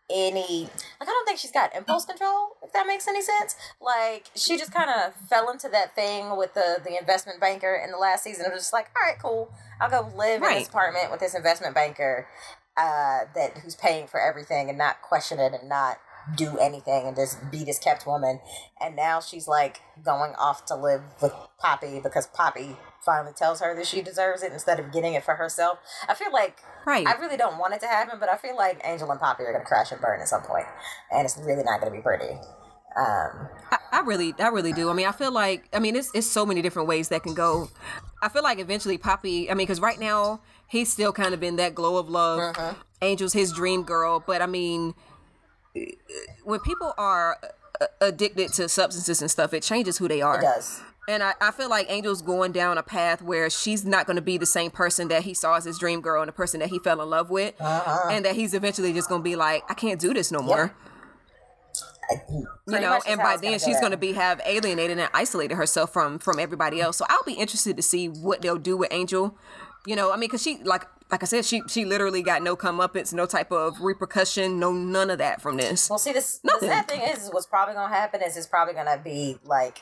any like I don't think she's got impulse control if that makes any sense. Like she just kind of fell into that thing with the the investment banker in the last season. It was just like all right cool. I'll go live in this apartment with this investment banker uh that who's paying for everything and not question it and not do anything and just be this kept woman and now she's like going off to live with Poppy because Poppy finally tells her that she deserves it instead of getting it for herself I feel like Right. I really don't want it to happen, but I feel like Angel and Poppy are going to crash and burn at some point, and it's really not going to be pretty. Um, I, I really, I really do. I mean, I feel like, I mean, it's it's so many different ways that can go. I feel like eventually Poppy. I mean, because right now he's still kind of in that glow of love. Angel's his dream girl, but I mean, when people are uh, addicted to substances and stuff, it changes who they are. it does. And I, I feel like Angel's going down a path where she's not going to be the same person that he saw as his dream girl and the person that he fell in love with. Uh-uh. And that he's eventually just going to be like, I can't do this no more. you know, and by then gonna she's going to be have alienated and isolated herself from from everybody else. So I'll be interested to see what they'll do with Angel. You know, I mean, because she like like I said, she she literally got no comeuppance, no type of repercussion, no none of that from this. Well, see, this the sad thing is, is what's probably going to happen is it's probably going to be like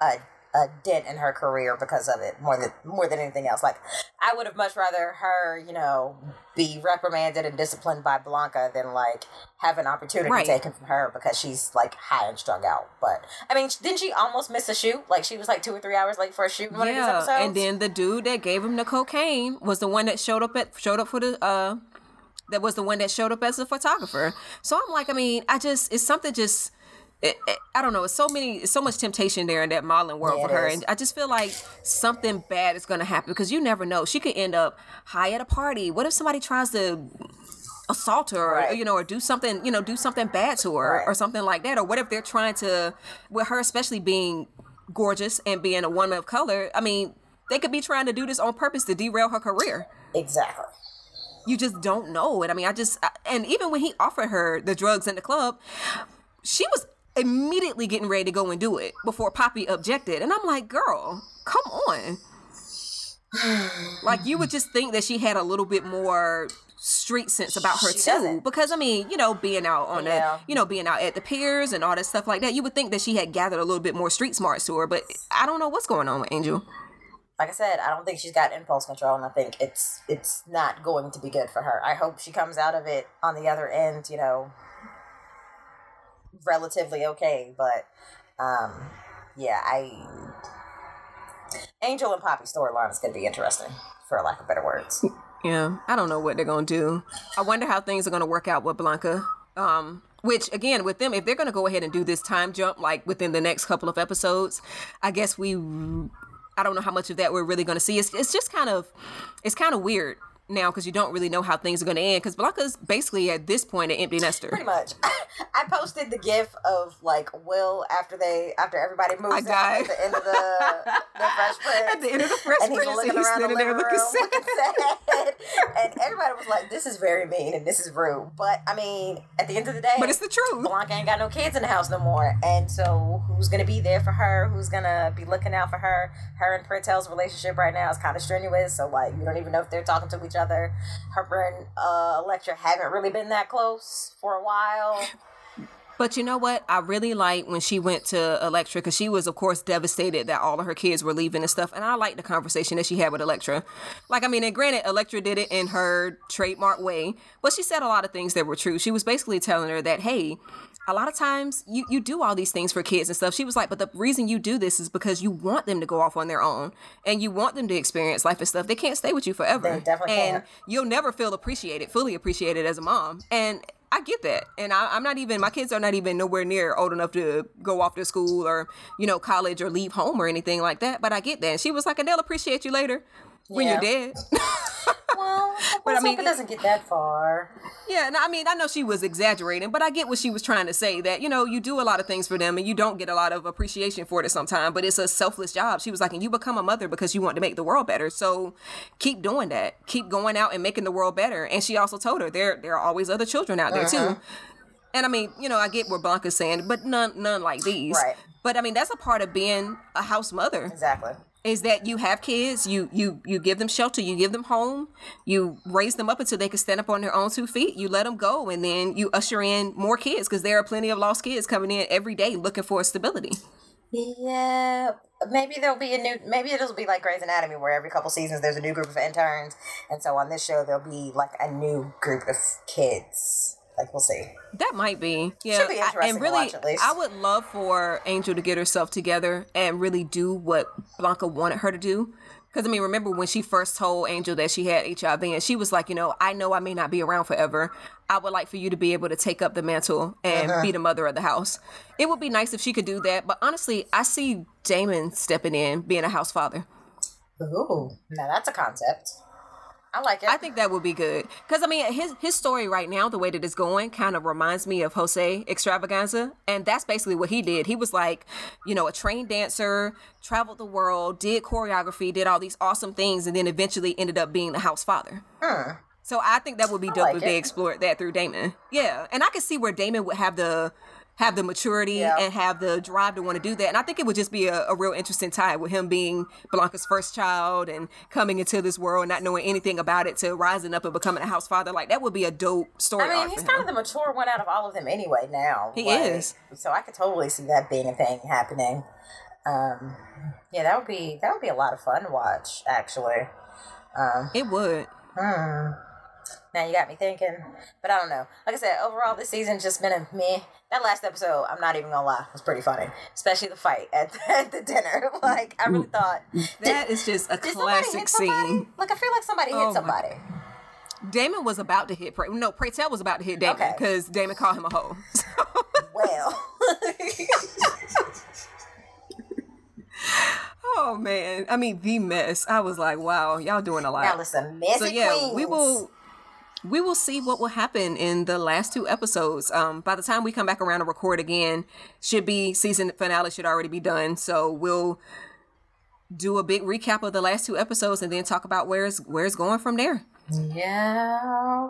a a dent in her career because of it more than more than anything else. Like, I would have much rather her, you know, be reprimanded and disciplined by Blanca than like have an opportunity Right. taken from her because she's like high and strung out. But I mean, didn't she almost miss a shoot? Like she was like two or three hours late for a shoot in one of these Yeah, episodes. and then the dude that gave him the cocaine was the one that showed up at showed up for the uh that was the one that showed up as a photographer. So I'm like, I mean, I just it's something just. It, it- I don't know. It's so many, so much temptation there in that modeling world Yeah, for her, and I just feel like something bad is going to happen because you never know. She could end up high at a party. What if somebody tries to assault her, or, you know, or do something, you know, do something bad to her, Right. or something like that, or what if they're trying to, with her especially being gorgeous and being a woman of color? I mean, they could be trying to do this on purpose to derail her career exactly. you just don't know. it I mean, I just, I- and even when he offered her the drugs in the club, she was immediately getting ready to go and do it before Poppy objected. And I'm like, girl, come on. like you would just think that she had a little bit more street sense about her She too doesn't. because i mean you know being out on Yeah. the you know being out at the piers and all that stuff like that you would think that she had gathered a little bit more street smarts to her but i don't know what's going on with angel like I said, I don't think she's got impulse control, and I think it's it's not going to be good for her. I hope she comes out of it on the other end, you know, relatively okay. But um, yeah, I Angel and Poppy storyline is going to be interesting, for lack of better words. Yeah, I don't know what they're gonna do. I wonder how things are gonna work out with Blanca. Um, which again, with them, if they're gonna go ahead and do this time jump like within the next couple of episodes, I guess we, I don't know how much of that we're really gonna see. It's it's just kind of, it's kind of weird now because you don't really know how things are gonna end. Because Blanca's basically at this point an empty nester. Pretty much. I posted the gif of like Will after they after everybody moves out at the end of the, the Fresh Prince. At the end of the Fresh and he's Prince, looking and he's around the there looking room sad. looking sad. and everybody was like, "This is very mean and this is rude." But I mean, at the end of the day, But it's the truth. Blanca ain't got no kids in the house no more, and so who's gonna be there for her? Who's gonna be looking out for her? Her and Pray Tell's relationship right now is kind of strenuous, so like you don't even know if they're talking to each other. Her and uh, Electra haven't really been that close for a while. But you know what? I really like when she went to Electra because she was, of course, devastated that all of her kids were leaving and stuff. And I liked the conversation that she had with Electra. Like, I mean, and granted, Electra did it in her trademark way, but she said a lot of things that were true. She was basically telling her that, hey, a lot of times you, you do all these things for kids and stuff. She was like, but the reason you do this is because you want them to go off on their own and you want them to experience life and stuff. They can't stay with you forever. And can't. you'll never feel appreciated, fully appreciated as a mom. And I get that. And I, I'm not even, my kids are not even nowhere near old enough to go off to school or, you know, college or leave home or anything like that. But I get that. And she was like, and they'll appreciate you later when Yeah. you're dead. Well, But I mean, it doesn't get that far. yeah. And I mean, I know she was exaggerating, but I get what she was trying to say that, you know, you do a lot of things for them and you don't get a lot of appreciation for it sometimes, but it's a selfless job. She was like, and you become a mother because you want to make the world better. So keep doing that. Keep going out and making the world better. And she also told her there, there are always other children out there too. Uh-huh. And I mean, you know, I get what Blanca's saying, but none none like these. Right. But I mean, that's a part of being a house mother Exactly. Is that you have kids, you you you give them shelter, you give them home, you raise them up until they can stand up on their own two feet. You let them go, and then you usher in more kids because there are plenty of lost kids coming in every day looking for stability. Yeah, maybe there'll be a new. Maybe it'll be like Grey's Anatomy, where every couple seasons there's a new group of interns, and so on this show there'll be like a new group of kids. Like we'll see. That might be. Yeah. Should be I- interesting and to really, watch, at least. I would love for Angel to get herself together and really do what Blanca wanted her to do. Because, I mean, remember when she first told Angel that she had HIV and she was like, you know, I know I may not be around forever. I would like for you to be able to take up the mantle and Uh-huh. be the mother of the house. It would be nice if she could do that. But honestly, I see Damon stepping in, being a house father. Ooh, now that's a concept. I like it. I think that would be good because I mean his his story right now, the way that it's going, kind of reminds me of Jose Extravaganza, and that's basically what he did. He was like, you know, a trained dancer, traveled the world, did choreography, did all these awesome things, and then eventually ended up being the house father. Hmm. So I think that would be dope like if they explored that through Damon. Yeah, and I could see where Damon would have the have the maturity Yeah. and have the drive to want to do that. And I think it would just be a, a real interesting tie with him being Blanca's first child and coming into this world, not knowing anything about it, to rising up and becoming a house father. Like that would be a dope story. I mean, he's kind him. of the mature one out of all of them anyway. Now He like, is. So I could totally see that being a thing happening. Um, yeah, that would be that would be a lot of fun to watch. Actually. Um, It would. Hmm. Now you got me thinking, but I don't know. Like I said, overall this season's just been a meh. That last episode, I'm not even gonna lie, was pretty funny, especially the fight at the, at the dinner. Like I really thought That is just a classic scene. Like I feel like somebody Oh hit somebody. Damon was about to hit. Pre- no, Pray Tell was about to hit Damon Okay. because Damon called him a hoe. Well, oh man, I mean the mess. I was like, wow, y'all doing a lot. now listen, messy so yeah, queens. we will we will see what will happen in the last two episodes. Um, by the time we come back around to record again, should be season finale should already be done. So we'll do a big recap of the last two episodes and then talk about where it's where it's going from there. Yeah.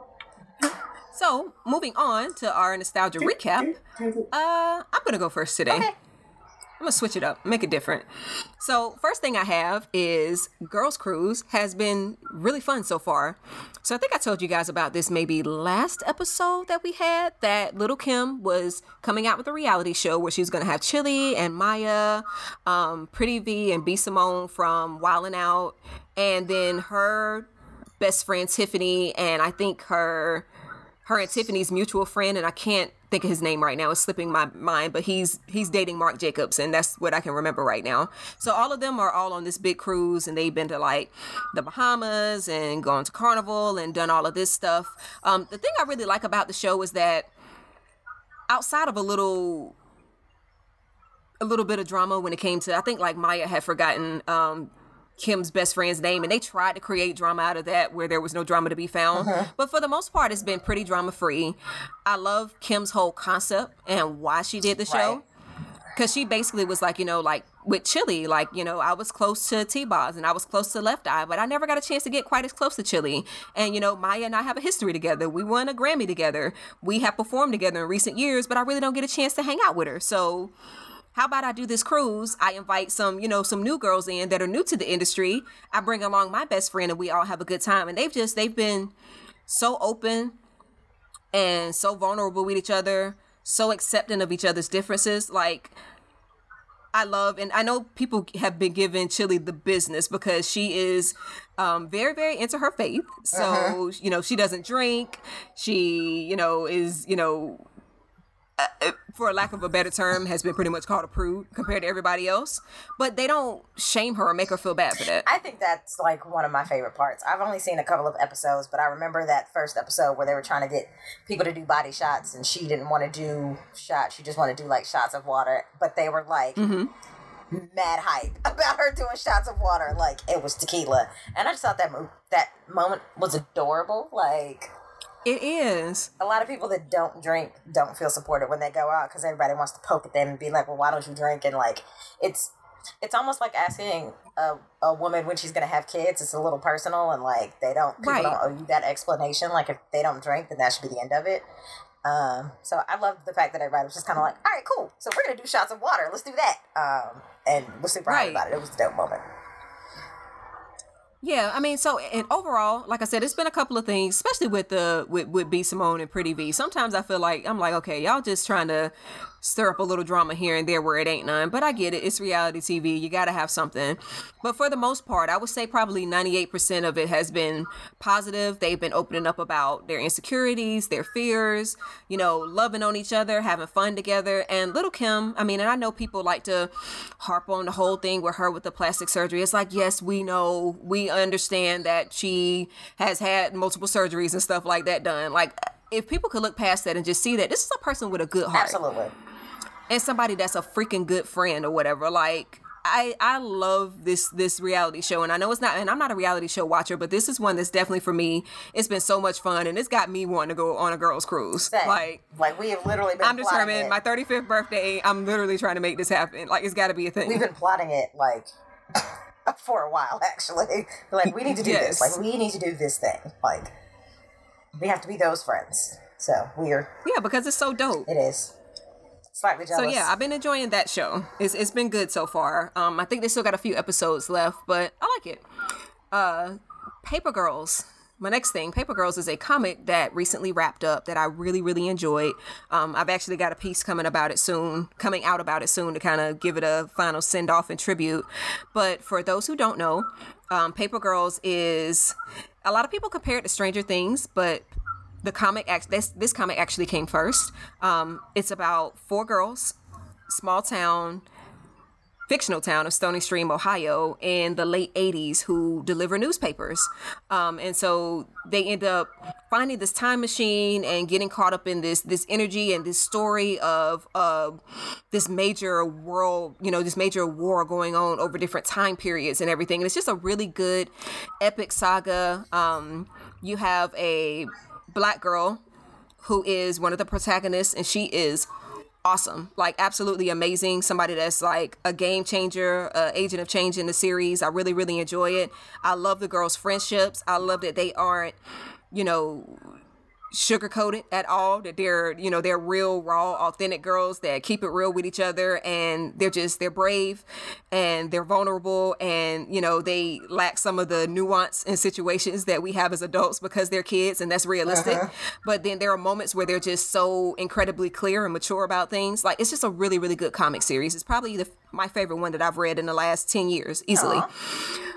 So, moving on to our nostalgia recap. Uh, I'm gonna go first today. Okay. I'm gonna switch it up, make it different. So, first thing I have is Girls Cruise has been really fun so far. So, I think I told you guys about this maybe last episode that we had that Little Kim was coming out with a reality show where she was gonna have Chilli and Mya, um, Pretty Vee and B Simone from Wildin' Out, and then her best friend Tiffany, and I think her her and Tiffany's mutual friend, and I can't think of his name right now. is slipping my mind, but he's he's dating Marc Jacobs, and that's what I can remember right now. So all of them are all on this big cruise, and they've been to like the Bahamas and gone to Carnival and done all of this stuff. Um, the thing I really like about the show is that outside of a little a little bit of drama when it came to I think like Mya had forgotten um Kim's best friend's name, and they tried to create drama out of that where there was no drama to be found. Uh-huh. But for the most part, it's been pretty drama free. I love Kim's whole concept and why she did the show. Right. Because she basically was like, you know, like with Chilli, like, you know, I was close to T Boz and I was close to Left Eye, but I never got a chance to get quite as close to Chilli. And, you know, Mya and I have a history together. We won a Grammy together. We have performed together in recent years, but I really don't get a chance to hang out with her. So how about I do this cruise? I invite some, you know, some new girls in that are new to the industry. I bring along my best friend and we all have a good time. And they've just, they've been so open and so vulnerable with each other, so accepting of each other's differences. Like, I love, and I know people have been giving Chilli the business because she is um, very, very into her faith. So, you know, she doesn't drink. She, you know, is, you know, uh, for lack of a better term, has been pretty much called a prude compared to everybody else. But they don't shame her or make her feel bad for that. I think that's like one of my favorite parts. I've only seen a couple of episodes, but I remember that first episode where they were trying to get people to do body shots, and she didn't want to do shots. She just wanted to do like shots of water, but they were like. Mad hype about her doing shots of water like it was tequila, and I just thought that mo- that moment was adorable. Like It is. a lot of people that don't drink don't feel supported when they go out because everybody wants to poke at them and be like, "Well, why don't you drink?" And like, it's it's almost like asking a, a woman when she's gonna have kids. It's a little personal, and like they don't people Right. don't owe you that explanation. Like if they don't drink, then that should be the end of it. Um, so I love the fact that everybody was just kind of like, "All right, cool. So we're gonna do shots of water. Let's do that." Um, and was super Right. about it. It was a dope moment. Yeah, I mean, so and overall, like I said, it's been a couple of things, especially with the with with B Simone and Pretty Vee. Sometimes I feel like I'm like, okay, y'all just trying to stir up a little drama here and there where it ain't none. But I get it; it's reality TV. You got to have something. But for the most part, I would say probably 98% of it has been positive. They've been opening up about their insecurities, their fears, you know, loving on each other, having fun together. And Little Kim, I mean, and I know people like to harp on the whole thing with her with the plastic surgery. It's like, yes, we know, we understand that she has had multiple surgeries and stuff like that done. Like, if people could look past that and just see that this is a person with a good heart Absolutely. And somebody that's a freaking good friend or whatever. Like I I love this this reality show and I know it's not and I'm not a reality show watcher, but this is one that's definitely for me. It's been so much fun and it's got me wanting to go on a girls cruise. Same. Like like we have literally been. I'm determined. it. My 35th birthday, I'm literally trying to make this happen. Like it's got to be a thing. We've been plotting it like for a while, actually. Like, we need to do Yes. this. Like, we need to do this thing. Like, we have to be those friends. So we are. yeah, because it's so dope. It is slightly So yeah, I've been enjoying that show. It's it's been good so far. Um, I think they still got a few episodes left, but I like it. Uh, Paper Girls. My next thing, Paper Girls is a comic that recently wrapped up that I really really enjoyed. Um, I've actually got a piece coming about it soon, coming out about it soon to kind of give it a final send off and tribute. But for those who don't know, um, Paper Girls is a lot of people compare it to Stranger Things, but the comic act this this comic actually came first. Um, it's about four girls, small town, fictional town of Stony Stream, Ohio, in the late '80s, who deliver newspapers. Um, and so they end up finding this time machine and getting caught up in this this energy and this story of uh, this major world, you know, this major war going on over different time periods and everything. And it's just a really good, epic saga. Um, you have a black girl who is one of the protagonists, and she is awesome, like absolutely amazing. Somebody that's like a game changer, uh, agent of change in the series. I really, really enjoy it. I love the girls' friendships. I love that they aren't, you know, sugarcoated at all that they're you know they're real raw authentic girls that keep it real with each other and they're just they're brave and they're vulnerable and you know they lack some of the nuance in situations that we have as adults because they're kids and that's realistic uh-huh. but then there are moments where they're just so incredibly clear and mature about things like it's just a really really good comic series it's probably the my favorite one that I've read in the last 10 years easily uh-huh.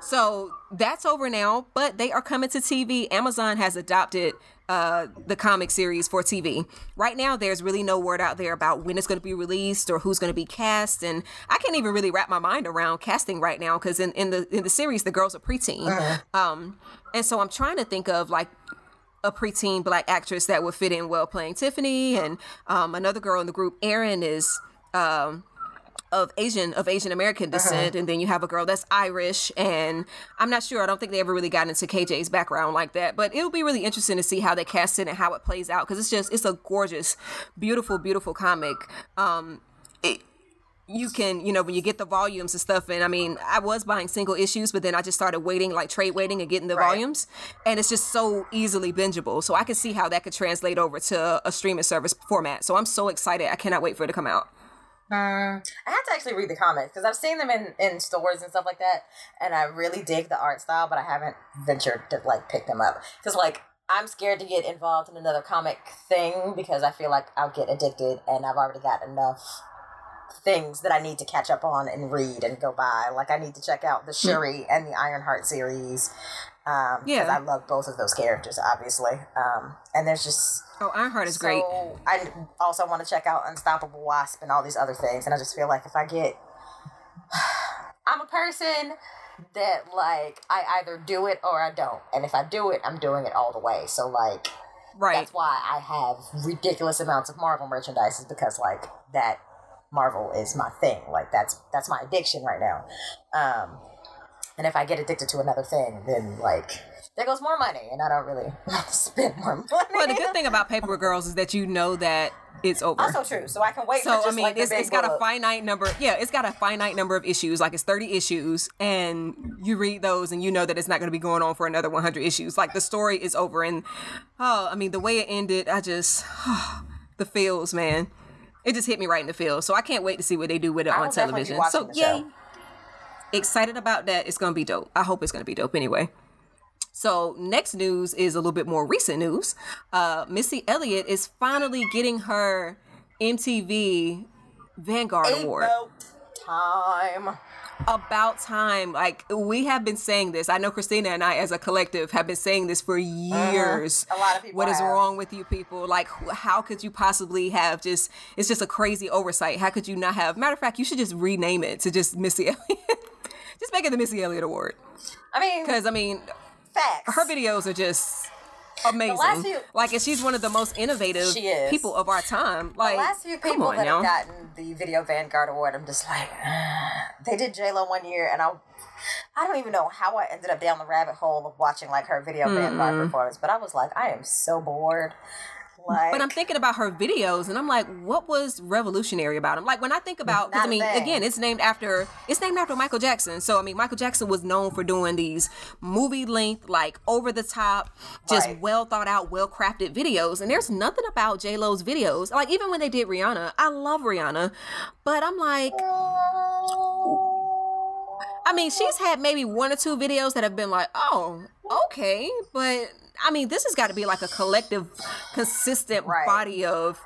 So that's over now, but they are coming to TV. Amazon has adopted uh, the comic series for TV. Right now, there's really no word out there about when it's going to be released or who's going to be cast, and I can't even really wrap my mind around casting right now because in, in the in the series, the girls are preteen, uh-huh. um, and so I'm trying to think of like a preteen black actress that would fit in well playing Tiffany, and um, another girl in the group, Erin, is. Um, of Asian of Asian American uh-huh. descent, uh-huh. and then you have a girl that's Irish, and I'm not sure. I don't think they ever really got into KJ's background like that, but it'll be really interesting to see how they cast it and how it plays out because it's just it's a gorgeous, beautiful, beautiful comic. Um, it, you can, you know, when you get the volumes and stuff, and I mean, I was buying single issues, but then I just started waiting, like trade waiting and getting the right. volumes, and it's just so easily bingeable. So I can see how that could translate over to a streaming service format. So I'm so excited! I cannot wait for it to come out. Mm, I have to actually read the comics because I've seen them in, in stores and stuff like that, and I really dig the art style, but I haven't ventured to like pick them up because like I'm scared to get involved in another comic thing because I feel like I'll get addicted, and I've already got enough things that I need to catch up on and read and go by. Like I need to check out the hmm. Shuri and the Ironheart series. Um, yeah, I love both of those characters, obviously. Um, and there's just Oh, Ironheart is so great. I also want to check out Unstoppable Wasp and all these other things. And I just feel like if I get. I'm a person that, like, I either do it or I don't. And if I do it, I'm doing it all the way. So, like. Right. That's why I have ridiculous amounts of Marvel merchandise, is because, like, that Marvel is my thing. Like, that's that's my addiction right now. Um, and if I get addicted to another thing, then, like there goes more money, and I don't really spend more money. Well, the good thing about Paper Girls is that you know that it's over. Also true. So I can wait. So I mean, like it's, it's got a finite number. Yeah, it's got a finite number of issues. Like it's thirty issues, and you read those, and you know that it's not going to be going on for another one hundred issues. Like the story is over, and oh, I mean, the way it ended, I just oh, the feels, man. It just hit me right in the feels. So I can't wait to see what they do with it I on television. So yay! Excited about that. It's gonna be dope. I hope it's gonna be dope anyway. So, next news is a little bit more recent news. Uh, Missy Elliott is finally getting her MTV Vanguard Award. About Award. Time. About time. Like, we have been saying this. I know Christina and I, as a collective, have been saying this for years. Uh-huh. A lot of people. What have. wrong with you people? Like, how could you possibly have just, it's just a crazy oversight. How could you not have, matter of fact, you should just rename it to just Missy Elliott. Just make it the Missy Elliott Award. I mean, because, I mean, Facts. Her videos are just amazing. Few, like, and she's one of the most innovative people of our time. Like, the last few people that now. have gotten the Video Vanguard Award, I'm just like, they did J Lo one year, and I, I don't even know how I ended up down the rabbit hole of watching like her Video mm. Vanguard performance, but I was like, I am so bored. Like, but I'm thinking about her videos, and I'm like, what was revolutionary about them? Like when I think about, because I mean, again, it's named after it's named after Michael Jackson. So I mean, Michael Jackson was known for doing these movie length, like over the top, just right. well thought out, well crafted videos. And there's nothing about J Lo's videos. Like even when they did Rihanna, I love Rihanna, but I'm like. I mean, she's had maybe one or two videos that have been like, oh, okay, but I mean, this has got to be like a collective, consistent right. body of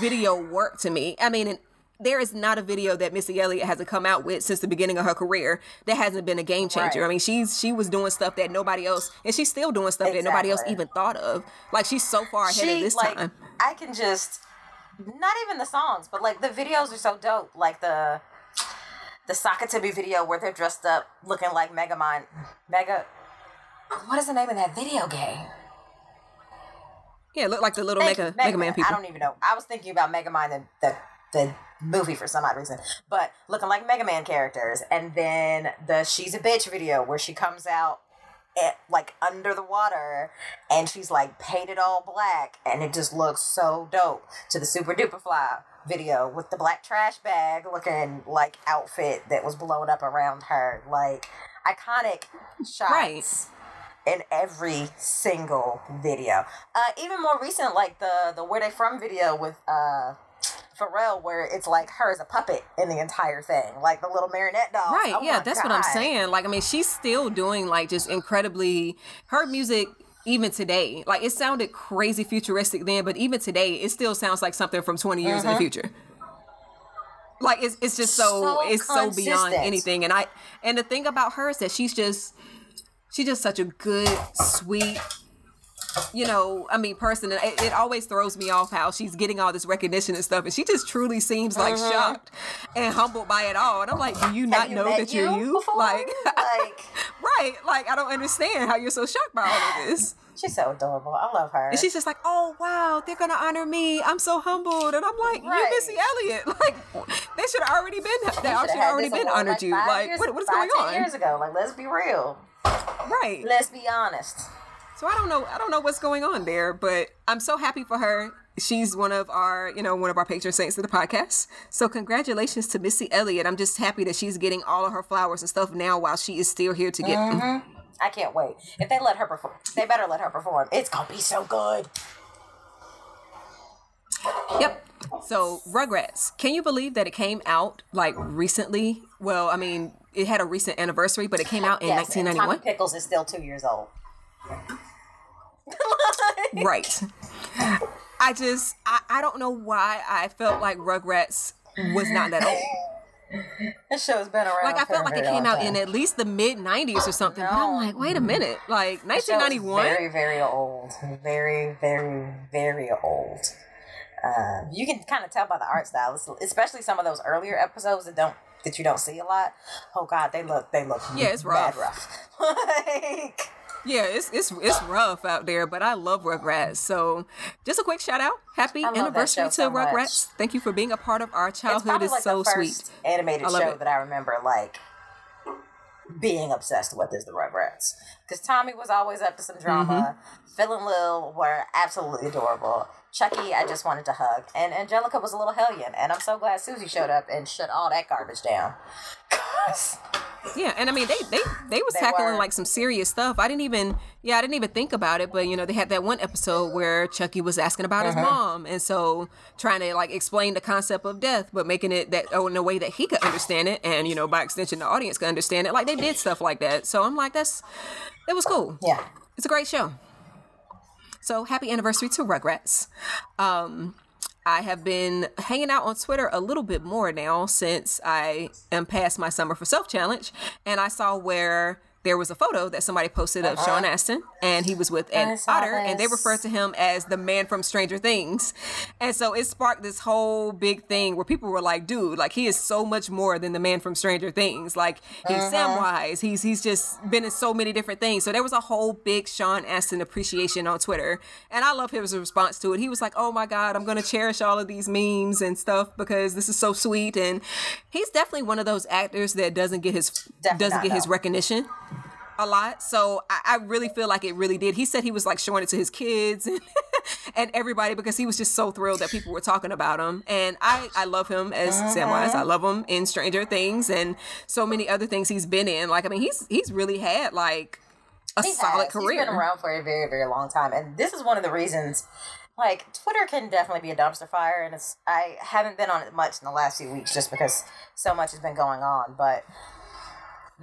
video work to me. I mean, there is not a video that Missy Elliott hasn't come out with since the beginning of her career that hasn't been a game changer. Right. I mean, she's she was doing stuff that nobody else, and she's still doing stuff exactly. that nobody else even thought of. Like she's so far ahead she, of this like, time. I can just not even the songs, but like the videos are so dope. Like the the Sock It 2 Me video where they're dressed up looking like Megamind, Mega what is the name of that video game? Yeah, it looked like the little Mega Mega, Mega Man people. I don't even know. I was thinking about Mega Man the, the the movie for some odd reason, but looking like Mega Man characters, and then the "She's a Bitch" video where she comes out at, like under the water and she's like painted all black, and it just looks so dope. To the Super Duper Fly video with the black trash bag looking like outfit that was blown up around her, like iconic shots. Right in every single video. Uh, even more recent, like the the Where They From video with uh, Pharrell, where it's like her as a puppet in the entire thing, like the little marionette doll. Right, Oh yeah, that's what I'm saying. Like, I mean, she's still doing like just incredibly her music even today. Like, it sounded crazy futuristic then, but even today, it still sounds like something from 20 years in the future. Like, it's it's just so, So it's so beyond anything. And I and the thing about her is that she's just she's just such a good, sweet. You know, I mean, person. and It, it always throws me off how she's getting all this recognition and stuff, and she just truly seems like mm-hmm. shocked and humbled by it all. And I'm like, do you not you know that you're you you? before? Like, like right? Like, I don't understand how you're so shocked by all of this. she's so adorable. I love her. And she's just like, oh wow, they're gonna honor me. I'm so humbled, and I'm like, Right. you Missy Elliott. Like, they should have already been. They should have already been honored you. Like, years- what, what is five, going 10 on? Years ago, like let's be real. Right. Let's be honest. So I don't know. I don't know what's going on there, but I'm so happy for her. She's one of our, you know, one of our patron saints of the podcast. So congratulations to Missy Elliott. I'm just happy that she's getting all of her flowers and stuff now while she is still here to get them. I can't wait. If they let her perform, they better let her perform. It's gonna be so good. Yep. So Rugrats, can you believe that it came out like recently? Well, I mean, it had a recent anniversary, but it came out in Yes, and Tommy 1991. Pickles is still two years old. Right. I just, I, I don't know why I felt like Rugrats was not that old. This show's been around. Like I felt like it came out in at least the mid '90s or something. But I'm like, wait a minute, like The show is 1991. Very, very old. Very, very, very old. Um, you can kind of tell by the art style, especially some of those earlier episodes that don't that you don't see a lot. Oh God, they look they look Yeah, it's bad rough. rough. like Yeah, it's it's it's rough out there, but I love Rugrats. So, just a quick shout out, happy I love that anniversary to so much. Rugrats. Thank you for being a part of our it's childhood. probably It's like so the sweet. first animated show it. that I remember like being obsessed with is the Rugrats. Because Tommy was always up to some drama. Mm-hmm. Phil and Lil were absolutely adorable. Chucky, I just wanted to hug. And Angelica was a little hellion. And I'm so glad Susie showed up and shut all that garbage down. Yeah, and I mean they they they was They tackling were. like some serious stuff. I didn't even yeah I didn't even think about it, but you know they had that one episode where Chucky was asking about Uh-huh. his mom, and so trying to like explain the concept of death, but making it that oh in a way that he could understand it, and you know by extension the audience could understand it. Like they did stuff like that. So I'm like that's it was cool. yeah. It's a great show. So happy anniversary to Rugrats. Um, I have been hanging out on Twitter a little bit more now since I am past my summer for self challenge, and I saw where there was a photo that somebody posted of Sean uh-huh. Astin, and he was with saw otter, and they referred to him as the man from Stranger Things, and so it sparked this whole big thing where people were like, "Dude, like he is so much more than the man from Stranger Things. Like he's uh-huh. Samwise, he's he's just been in so many different things." So there was a whole big Sean Astin appreciation on Twitter, and I love his response to it. He was like, "Oh my God, I'm gonna cherish all of these memes and stuff because this is so sweet." And he's definitely one of those actors that doesn't get his Definitely doesn't get his recognition a lot. So I, I really feel like it really did. He said he was like showing it to his kids and, and everybody because he was just so thrilled that people were talking about him. And I, I love him as Samwise. Uh-huh. I love him in Stranger Things and so many other things he's been in. Like I mean, he's he's really had like a solid has. career. He's been around for a very, very long time, and this is one of the reasons. Like Twitter can definitely be a dumpster fire, and it's I haven't been on it much in the last few weeks just because so much has been going on. But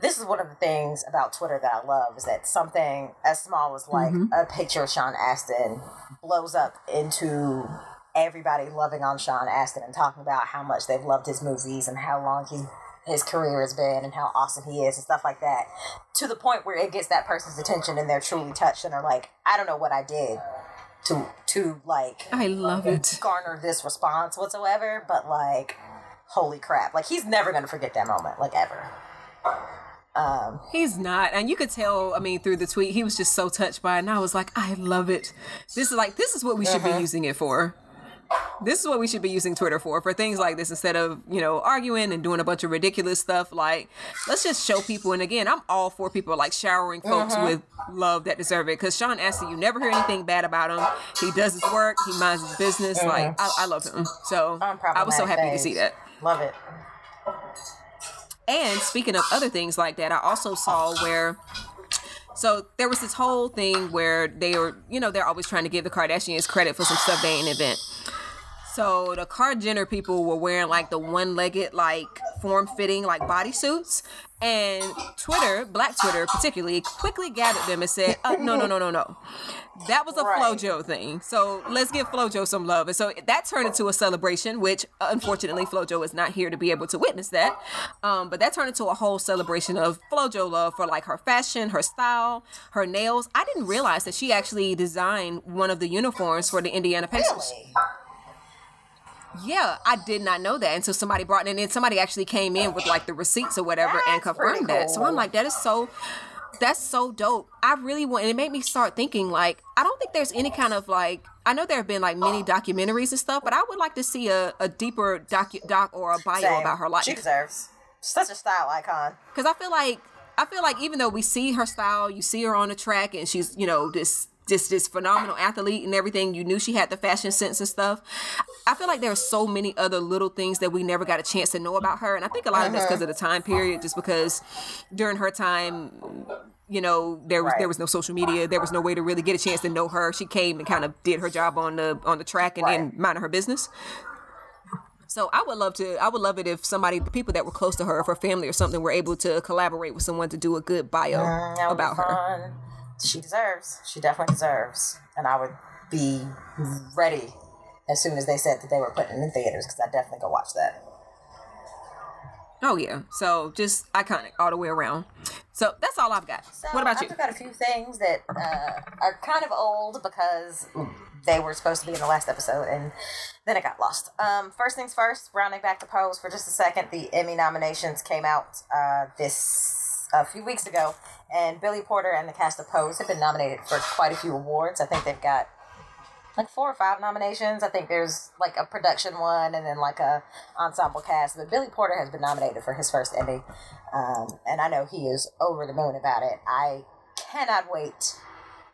this is one of the things about Twitter that I love is that something as small as like mm-hmm. a picture of Sean Astin blows up into everybody loving on Sean Astin and talking about how much they've loved his movies and how long he his career has been and how awesome he is and stuff like that to the point where it gets that person's attention and they're truly touched and are like I don't know what I did to to like I love it. garner this response whatsoever but like holy crap like he's never gonna forget that moment like ever um He's not, and you could tell. I mean, through the tweet, he was just so touched by it, and I was like, I love it. This is like this is what we should Uh-huh. be using it for. This is what we should be using Twitter for, for things like this instead of you know arguing and doing a bunch of ridiculous stuff. Like, let's just show people. And again, I'm all for people like showering folks Uh-huh. with love that deserve it. Because Sean Astin, you never hear anything bad about him. He does his work. He minds his business. Like, I, I love him. So I was so happy to see that. love it And speaking of other things like that, I also saw where So there was this whole thing where they were, you know, they're always trying to give the Kardashians credit for some stuff they ain't invent. So the Card Jenner people were wearing like the one-legged, like form-fitting, like bodysuits, and Twitter, Black Twitter particularly, quickly gathered them and said, uh, "No, no, no, no, no, that was a Right. FloJo thing. So let's give FloJo some love." And so that turned into a celebration, which uh, unfortunately FloJo is not here to be able to witness that. Um, but that turned into a whole celebration of FloJo love for like her fashion, her style, her nails. I didn't realize that she actually designed one of the uniforms for the Indiana Pacers. Really? Yeah, I did not know that until somebody brought it in. Somebody actually came in with like the receipts or whatever and That's pretty confirmed that. So I'm like, that is so, that's so dope. I really want, and it made me start thinking like, I don't think there's any kind of like, I know there have been like many documentaries and stuff, but I would like to see a, a deeper doc, doc or a bio Same. about her life. She deserves such a style icon. Because I feel like I feel like even though we see her style, you see her on the track, and she's you know this this this phenomenal athlete and everything. You knew she had the fashion sense and stuff. I feel like there are so many other little things that we never got a chance to know about her, and I think a lot of that's mm-hmm. because of the time period, just because during her time. You know, there was Right. there was no social media. There was no way to really get a chance to know her. She came and kind of did her job on the on the track and then Right. minded her business. So I would love to. I would love it if somebody, the people that were close to her, if her family or something, were able to collaborate with someone to do a good bio Mm, That would be about her. She deserves. She definitely deserves. And I would be ready as soon as they said that they were putting it in theaters because I'd definitely go watch that. Oh yeah. So just iconic all the way around. So that's all I've got. So what about you? I've got a few things that uh, are kind of old because they were supposed to be in the last episode and then it got lost. Um, first things first, rounding back the pose for just a second, the Emmy nominations came out uh, this a few weeks ago, and Billy Porter and the cast of Pose have been nominated for quite a few awards. I think they've got like four or five nominations. I think there's like a production one and then like a ensemble cast. But Billy Porter has been nominated for his first Emmy, um, and I know he is over the moon about it. I cannot wait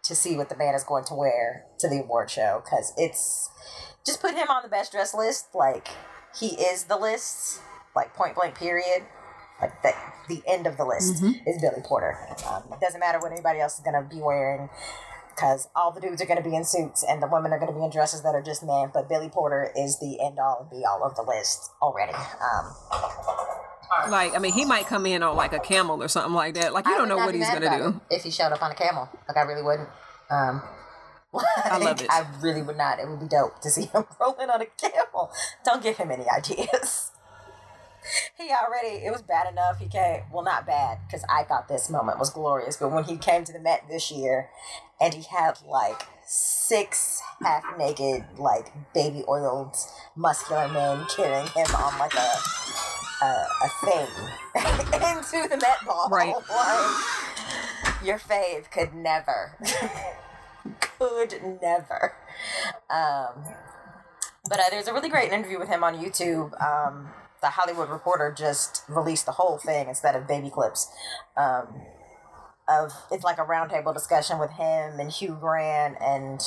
to see what the man is going to wear to the award show because it's just put him on the best dress list. Like he is the list, like point blank period. Like the, the end of the list is Billy Porter. Um, it doesn't matter what anybody else is going to be wearing because all the dudes are going to be in suits and the women are going to be in dresses that are just men. But Billy Porter is the end all and be all of the list already. Um, Like, I mean, he might come in on like a camel or something like that. Like, you I don't know what he's gonna do. if he showed up on a camel. Like I really wouldn't. Um, I love it. I really would not. It would be dope to see him rolling on a camel. Don't give him any ideas. He already, it was bad enough. He came, well, not bad, because I thought this moment was glorious. But when he came to the Met this year and he had like six half naked, like baby oiled, muscular men carrying him on like a a, a thing into the Met Ball. Right. Like, your fave could never, could never. Um, but uh, there's a really great interview with him on YouTube. Um, the Hollywood Reporter just released the whole thing instead of baby clips. Um, of it's like a roundtable discussion with him and Hugh Grant and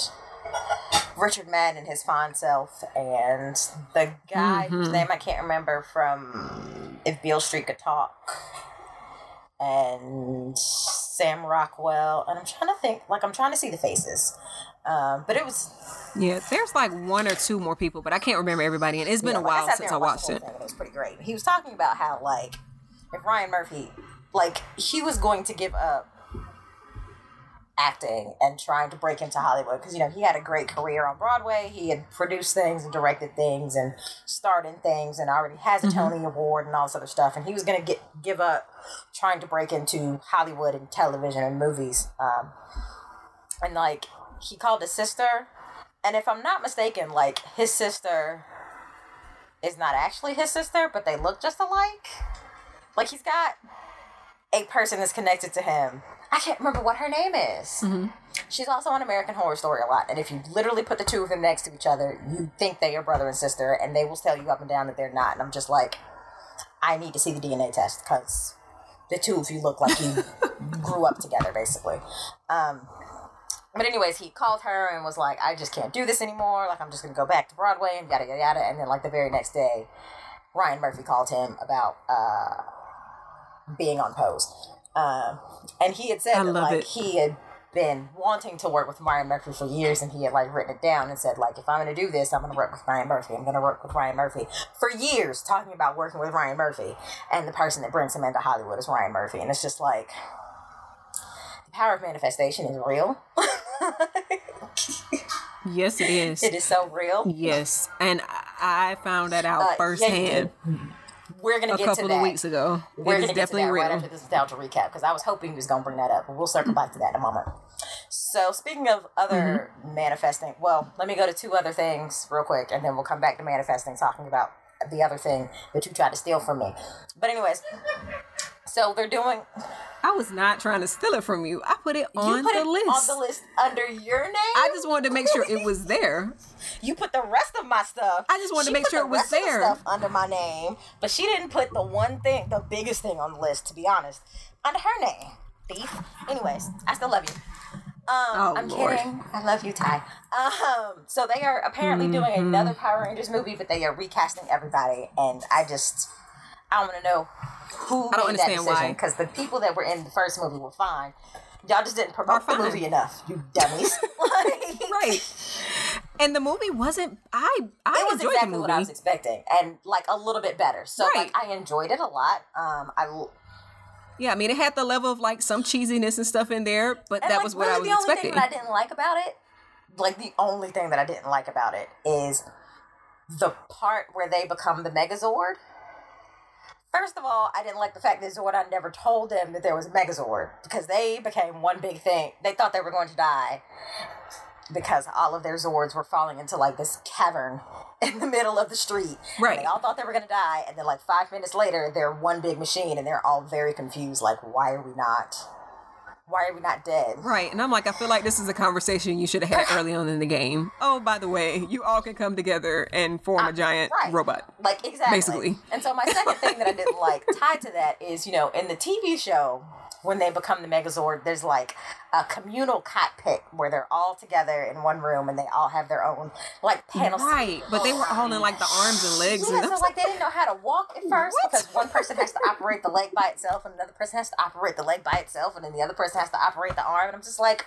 Richard Madden, and his fond self, and the guy whose name I can't remember from If Beale Street Could Talk, and Sam Rockwell, and I'm trying to think, like I'm trying to see the faces, um, but it was Yeah, there's like one or two more people, but I can't remember everybody. And it's been Yeah, a while sat since I and watched it. thing, it was pretty great. He was talking about how like if Ryan Murphy, like he was going to give up acting and trying to break into Hollywood because you know he had a great career on Broadway. He had produced things and directed things and starred in things and already has a Mm-hmm. Tony Award and all this other stuff. And he was gonna get give up trying to break into Hollywood and television and movies. Um, and like he called his sister, and if I'm not mistaken, like his sister is not actually his sister, but they look just alike. Like he's got a person that's connected to him. I can't remember what her name is. She's also on American Horror Story a lot, and if you literally put the two of them next to each other, you think they are brother and sister, and they will tell you up and down that they're not. And I'm just like, I need to see the DNA test because the two of you look like you grew up together, basically. Um, but anyways, he called her and was like, I just can't do this anymore. Like, I'm just going to go back to Broadway and yada, yada, yada. And then, like, the very next day, Ryan Murphy called him about uh, being on Pose. Um, and he had said that like it. he had been wanting to work with Ryan Murphy for years, and he had like written it down and said like, if I'm going to do this, I'm going to work with Ryan Murphy. I'm going to work with Ryan Murphy for years, talking about working with Ryan Murphy, and the person that brings him into Hollywood is Ryan Murphy, and it's just like the power of manifestation is real. Yes, it is. it is so real. Yes, and I found that out Uh, yeah, firsthand We're gonna a get to couple that. of weeks ago. We're it gonna get to that real. right after this nostalgia recap because I was hoping he was gonna bring that up, but we'll circle back to that in a moment. So speaking of other Mm-hmm. manifesting, well, let me go to two other things real quick, and then we'll come back to manifesting, talking about the other thing that you tried to steal from me. But anyways, so they're doing. I was not trying to steal it from you. I put it on you put the it list. on the list under your name. I just wanted to make sure it was there. You put the rest of my stuff. I just wanted to make sure it was rest of there. Stuff under my name, but she didn't put the one thing, the biggest thing on the list. To be honest, under her name. Thief. Anyways, I still love you. Um, Oh, I'm Lord. kidding. I love you, Tai. Um, so they are apparently doing Mm-hmm. another Power Rangers movie, but they are recasting everybody, and I just, I want to know who I don't made that understand why. because the people that were in the first movie were fine. Y'all just didn't promote the movie enough, you dummies. Like- Right. And the movie wasn't. I I it was enjoyed exactly the movie. what I was expecting, and like a little bit better. So Right. like I enjoyed it a lot. Um, I Yeah, I mean, it had the level of like some cheesiness and stuff in there, but and that like, was what really I was the only expecting. thing that I didn't like about it, like the only thing that I didn't like about it is the part where they become the Megazord. First of all, I didn't like the fact that Zordon never told them that there was a Megazord because they became one big thing. They thought they were going to die because all of their Zords were falling into like this cavern in the middle of the street. And Right. they all thought they were going to die, and then like five minutes later, they're one big machine, and they're all very confused. Like, why are we not? Why are we not dead? Right, and I'm like, I feel like this is a conversation you should have had early on in the game. Oh, by the way, you all can come together and form a uh, giant Right. robot. Like exactly. Basically. And so my second thing that I didn't like tied to that is, you know, in the TV show when they become the Megazord, there's like a communal cockpit where they're all together in one room and they all have their own like panels. Right, but they were holding like the arms and legs, Yeah, and so like they didn't know how to walk at first What? because one person has to operate the leg by itself and another person has to operate the leg by itself and then the other person has to operate the arm and I'm just like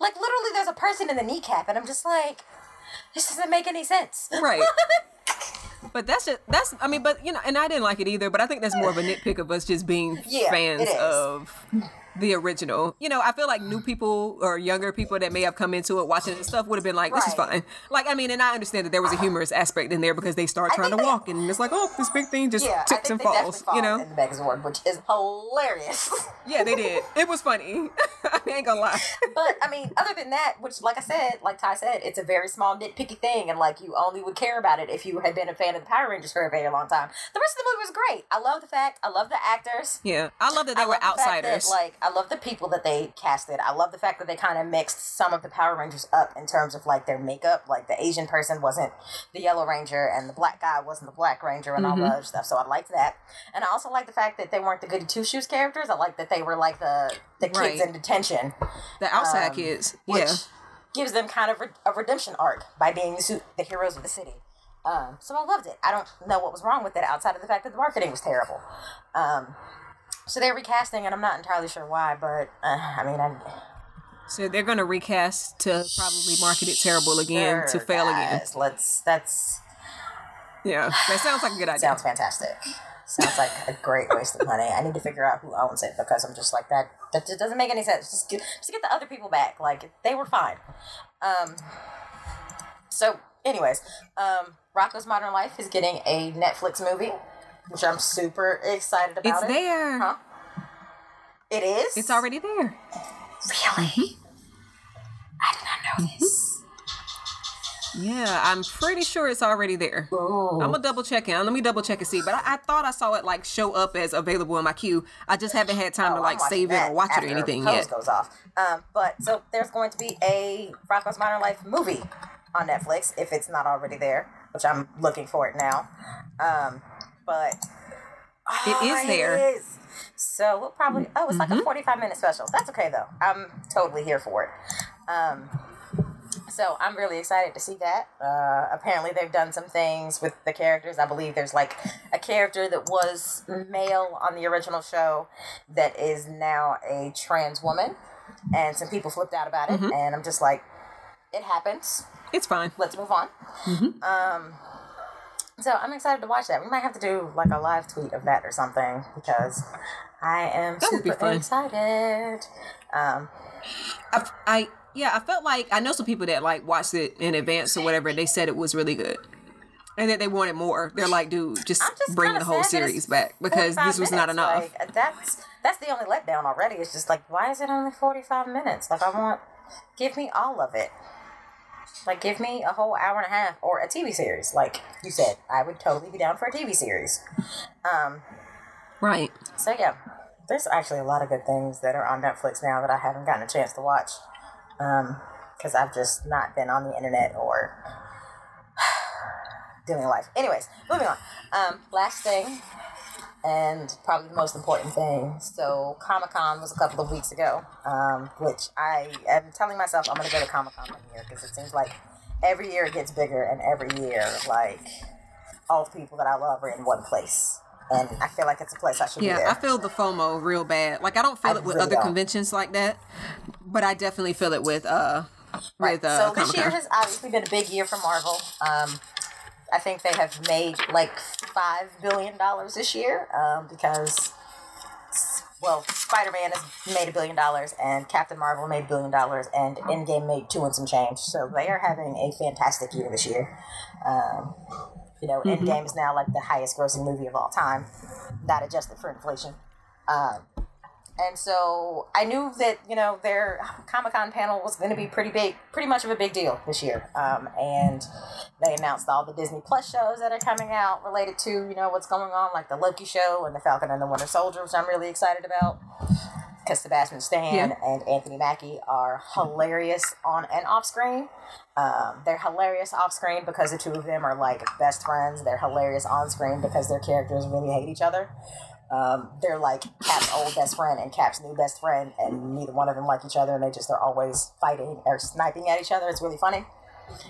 like literally there's a person in the kneecap and I'm just like this doesn't make any sense. right. But that's just that's I mean, but you know, and I didn't like it either. But I think that's more of a nitpick of us just being Yeah, fans of the original. You know, I feel like new people or younger people that may have come into it watching this stuff would have been like, "This is Right. fine." Like, I mean, and I understand that there was a humorous aspect in there because they start trying to they- walk and it's like, "Oh, this big thing just Yeah, tips and falls." fall You know? in the Megazord, which is hilarious. Yeah, they did. It was funny. I ain't gonna lie. but I mean, other than that, which, like I said, like Tai said, it's a very small nitpicky thing, and like you only would care about it if you had been a fan of the Power Rangers for a very long time. The rest of the movie was great. I love the fact. I love the actors. Yeah, I love that they I were love the fact outsiders. That, like, I love the people that they casted. I love the fact that they kind of mixed some of the Power Rangers up in terms of like their makeup. Like the Asian person wasn't the Yellow Ranger, and the black guy wasn't the Black Ranger, and all Mm-hmm. the other stuff. So I liked that, and I also like the fact that they weren't the Goody Two Shoes characters. I like that they were like the the kids Right. in detention, the outside um, kids. which Yeah. gives them kind of re- a redemption arc by being the, the heroes of the city. Um, so I loved it. I don't know what was wrong with it outside of the fact that the marketing was terrible. Um, so they're recasting, and I'm not entirely sure why, but uh, I mean, I So they're gonna recast to probably market it terrible again to Sure, fail again. Let's. That's Yeah, that sounds like a good idea. sounds fantastic. Sounds like a great waste of money. I need to figure out who owns it because I'm just like that. That just doesn't make any sense. Just get, just get the other people back. Like they were fine. Um. So, anyways, um, Rocko's Modern Life is getting a Netflix movie, which I'm super excited about. It's it. there. Huh? It is. It's already there. really. I did not know this. Yeah, I'm pretty sure it's already there. I'm gonna double check it. Let me double check and see. But I, I thought I saw it like show up as available in my queue. I just haven't had time Oh, to like save it or watch it or anything yet. goes off. Um, but so there's going to be a Rocko's Modern Life movie on Netflix if it's not already there, which I'm looking for it now. Um, but It Oh, is there. Mm-hmm. So we'll probably. Oh, it's like a 45 minute special. That's okay though. I'm totally here for it. Um, So I'm really excited to see that. Uh, apparently, they've done some things with the characters. I believe there's like a character that was male on the original show that is now a trans woman, and some people flipped out about it. Mm-hmm. And I'm just like, it happens. It's fine. Let's move on. Mm-hmm. Um, so I'm excited to watch that. We might have to do like a live tweet of that or something because I am That would be super excited. Um, I, I yeah, I felt like I know some people that like watched it in advance or whatever. They said it was really good, and that they wanted more. They're like, dude, just, just bring the whole series back because this was not enough. Like, that's that's the only letdown already. It's just like, why is it only 45 minutes? Like, I want, give me all of it. Like, give me a whole hour and a half or a TV series. Like you said, I would totally be down for a TV series. Um, right. so yeah, there's actually a lot of good things that are on Netflix now that I haven't gotten a chance to watch. Um, because I've just not been on the internet or doing life. Anyways, moving on. Um, last thing, and probably the most important thing. So Comic Con was a couple of weeks ago, um, which I am telling myself I'm going to go to Comic Con one year because it seems like every year it gets bigger, and every year like all the people that I love are in one place. And I feel like it's a place I should be Yeah. I feel the FOMO real bad. Like I don't feel I it with really other don't. conventions like that, but I definitely feel it with uh Right. with uh so this year has obviously been a big year for Marvel. Um, I think they have made like five billion dollars this year um, because, well, Spider Man has made a billion dollars, and Captain Marvel made a billion dollars, and Endgame made two and some change. So they are having a fantastic year this year. Um, you know, Endgame is now like the highest grossing movie of all time, not adjusted for inflation. Um, and so I knew that, you know, their Comic Con panel was going to be pretty big, pretty much of a big deal this year. Um, and they announced all the Disney Plus shows that are coming out related to, you know, what's going on, like the Loki show and the Falcon and the Winter Soldier, which I'm really excited about. Because Sebastian Stan Yeah. and Anthony Mackie are hilarious on and off screen. Um, they're hilarious off screen because the two of them are like best friends. They're hilarious on screen because their characters really hate each other. Um, they're like Cap's old best friend and Cap's new best friend, and neither one of them like each other, and they just are always fighting or sniping at each other. It's really funny.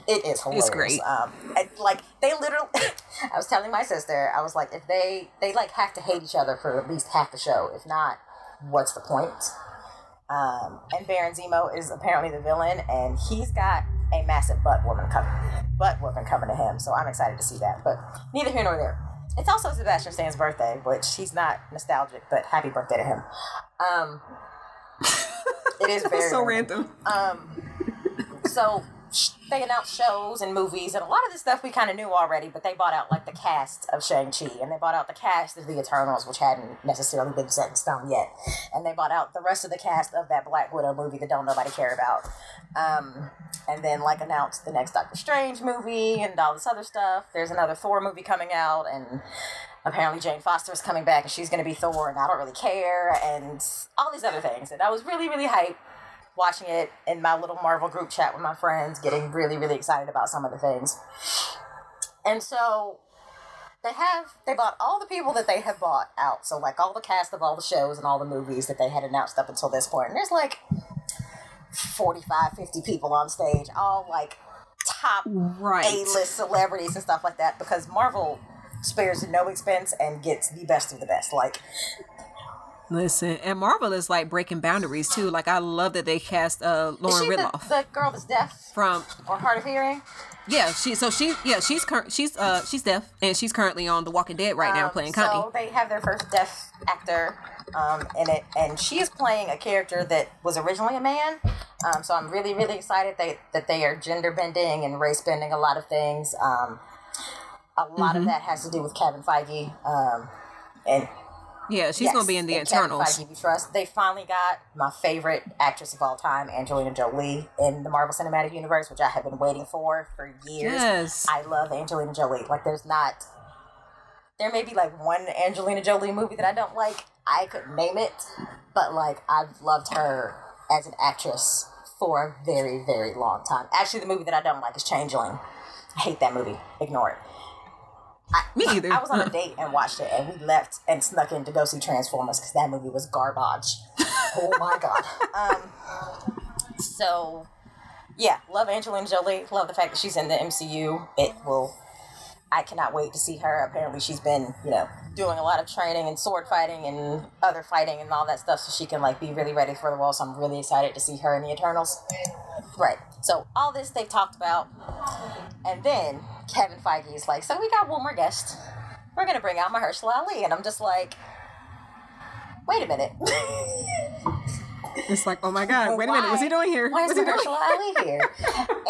It is hilarious. It's great. Um, and, like they literally, I was telling my sister, I was like, if they they like have to hate each other for at least half the show, if not, what's the point? Um, and Baron Zemo is apparently the villain, and he's got a massive butt woman coming, butt woman coming to him. So I'm excited to see that. But neither here nor there. It's also Sebastian Stan's birthday, which he's not nostalgic, but happy birthday to him. Um, it is very so random. random. Um, so they announced shows and movies, and a lot of this stuff we kind of knew already. But they bought out like the cast of Shang Chi, and they bought out the cast of the Eternals, which hadn't necessarily been set in stone yet, and they bought out the rest of the cast of that Black Widow movie that don't nobody care about. Um, and then like announced the next Doctor Strange movie and all this other stuff. There's another Thor movie coming out, and apparently Jane Foster is coming back, and she's going to be Thor, and I don't really care, and all these other things. And I was really, really hyped watching it in my little Marvel group chat with my friends, getting really, really excited about some of the things. And so they have they bought all the people that they have bought out. So like all the cast of all the shows and all the movies that they had announced up until this point. And there's like 45, 50 people on stage, all like top Right. A-list celebrities and stuff like that because Marvel spares no expense and gets the best of the best. Like Listen, and Marvel is like breaking boundaries too. Like I love that they cast uh Lauren she the, Ridloff the girl that's deaf from or hard of hearing? yeah she so she yeah she's cur- she's uh she's deaf and she's currently on The Walking Dead right now Um, playing so they have their first deaf actor um, in it, and she is playing a character that was originally a man. Um, so I'm really, really excited they, that they are gender bending and race bending a lot of things. Um, a lot Mm-hmm. of that has to do with Kevin Feige. Um, and Yeah, she's yes, gonna be in the and Eternals. We trust. They finally got my favorite actress of all time, Angelina Jolie, in the Marvel Cinematic Universe, which I have been waiting for for years. Yes. I love Angelina Jolie. Like, there's not. There may be like one Angelina Jolie movie that I don't like. I could name it, but like I've loved her as an actress for a very, very long time. Actually, the movie that I don't like is Changeling. I hate that movie. Ignore it. I, Me either. I was on a date and watched it, and we left and snuck in to go see Transformers because that movie was garbage. oh my god. Um, so yeah, love Angelina Jolie. Love the fact that she's in the MCU. It will. I cannot wait to see her. Apparently, she's been, you know, doing a lot of training and sword fighting and other fighting and all that stuff, so she can like be really ready for the role. So I'm really excited to see her in the Eternals. Right. So all this they've talked about, and then Kevin Feige is like, "So we got one more guest. We're gonna bring out Mahershala Ali," and I'm just like, "Wait a minute." It's like, oh my god, wait a minute, what's he doing here? Why is he? Mahershala Ali here?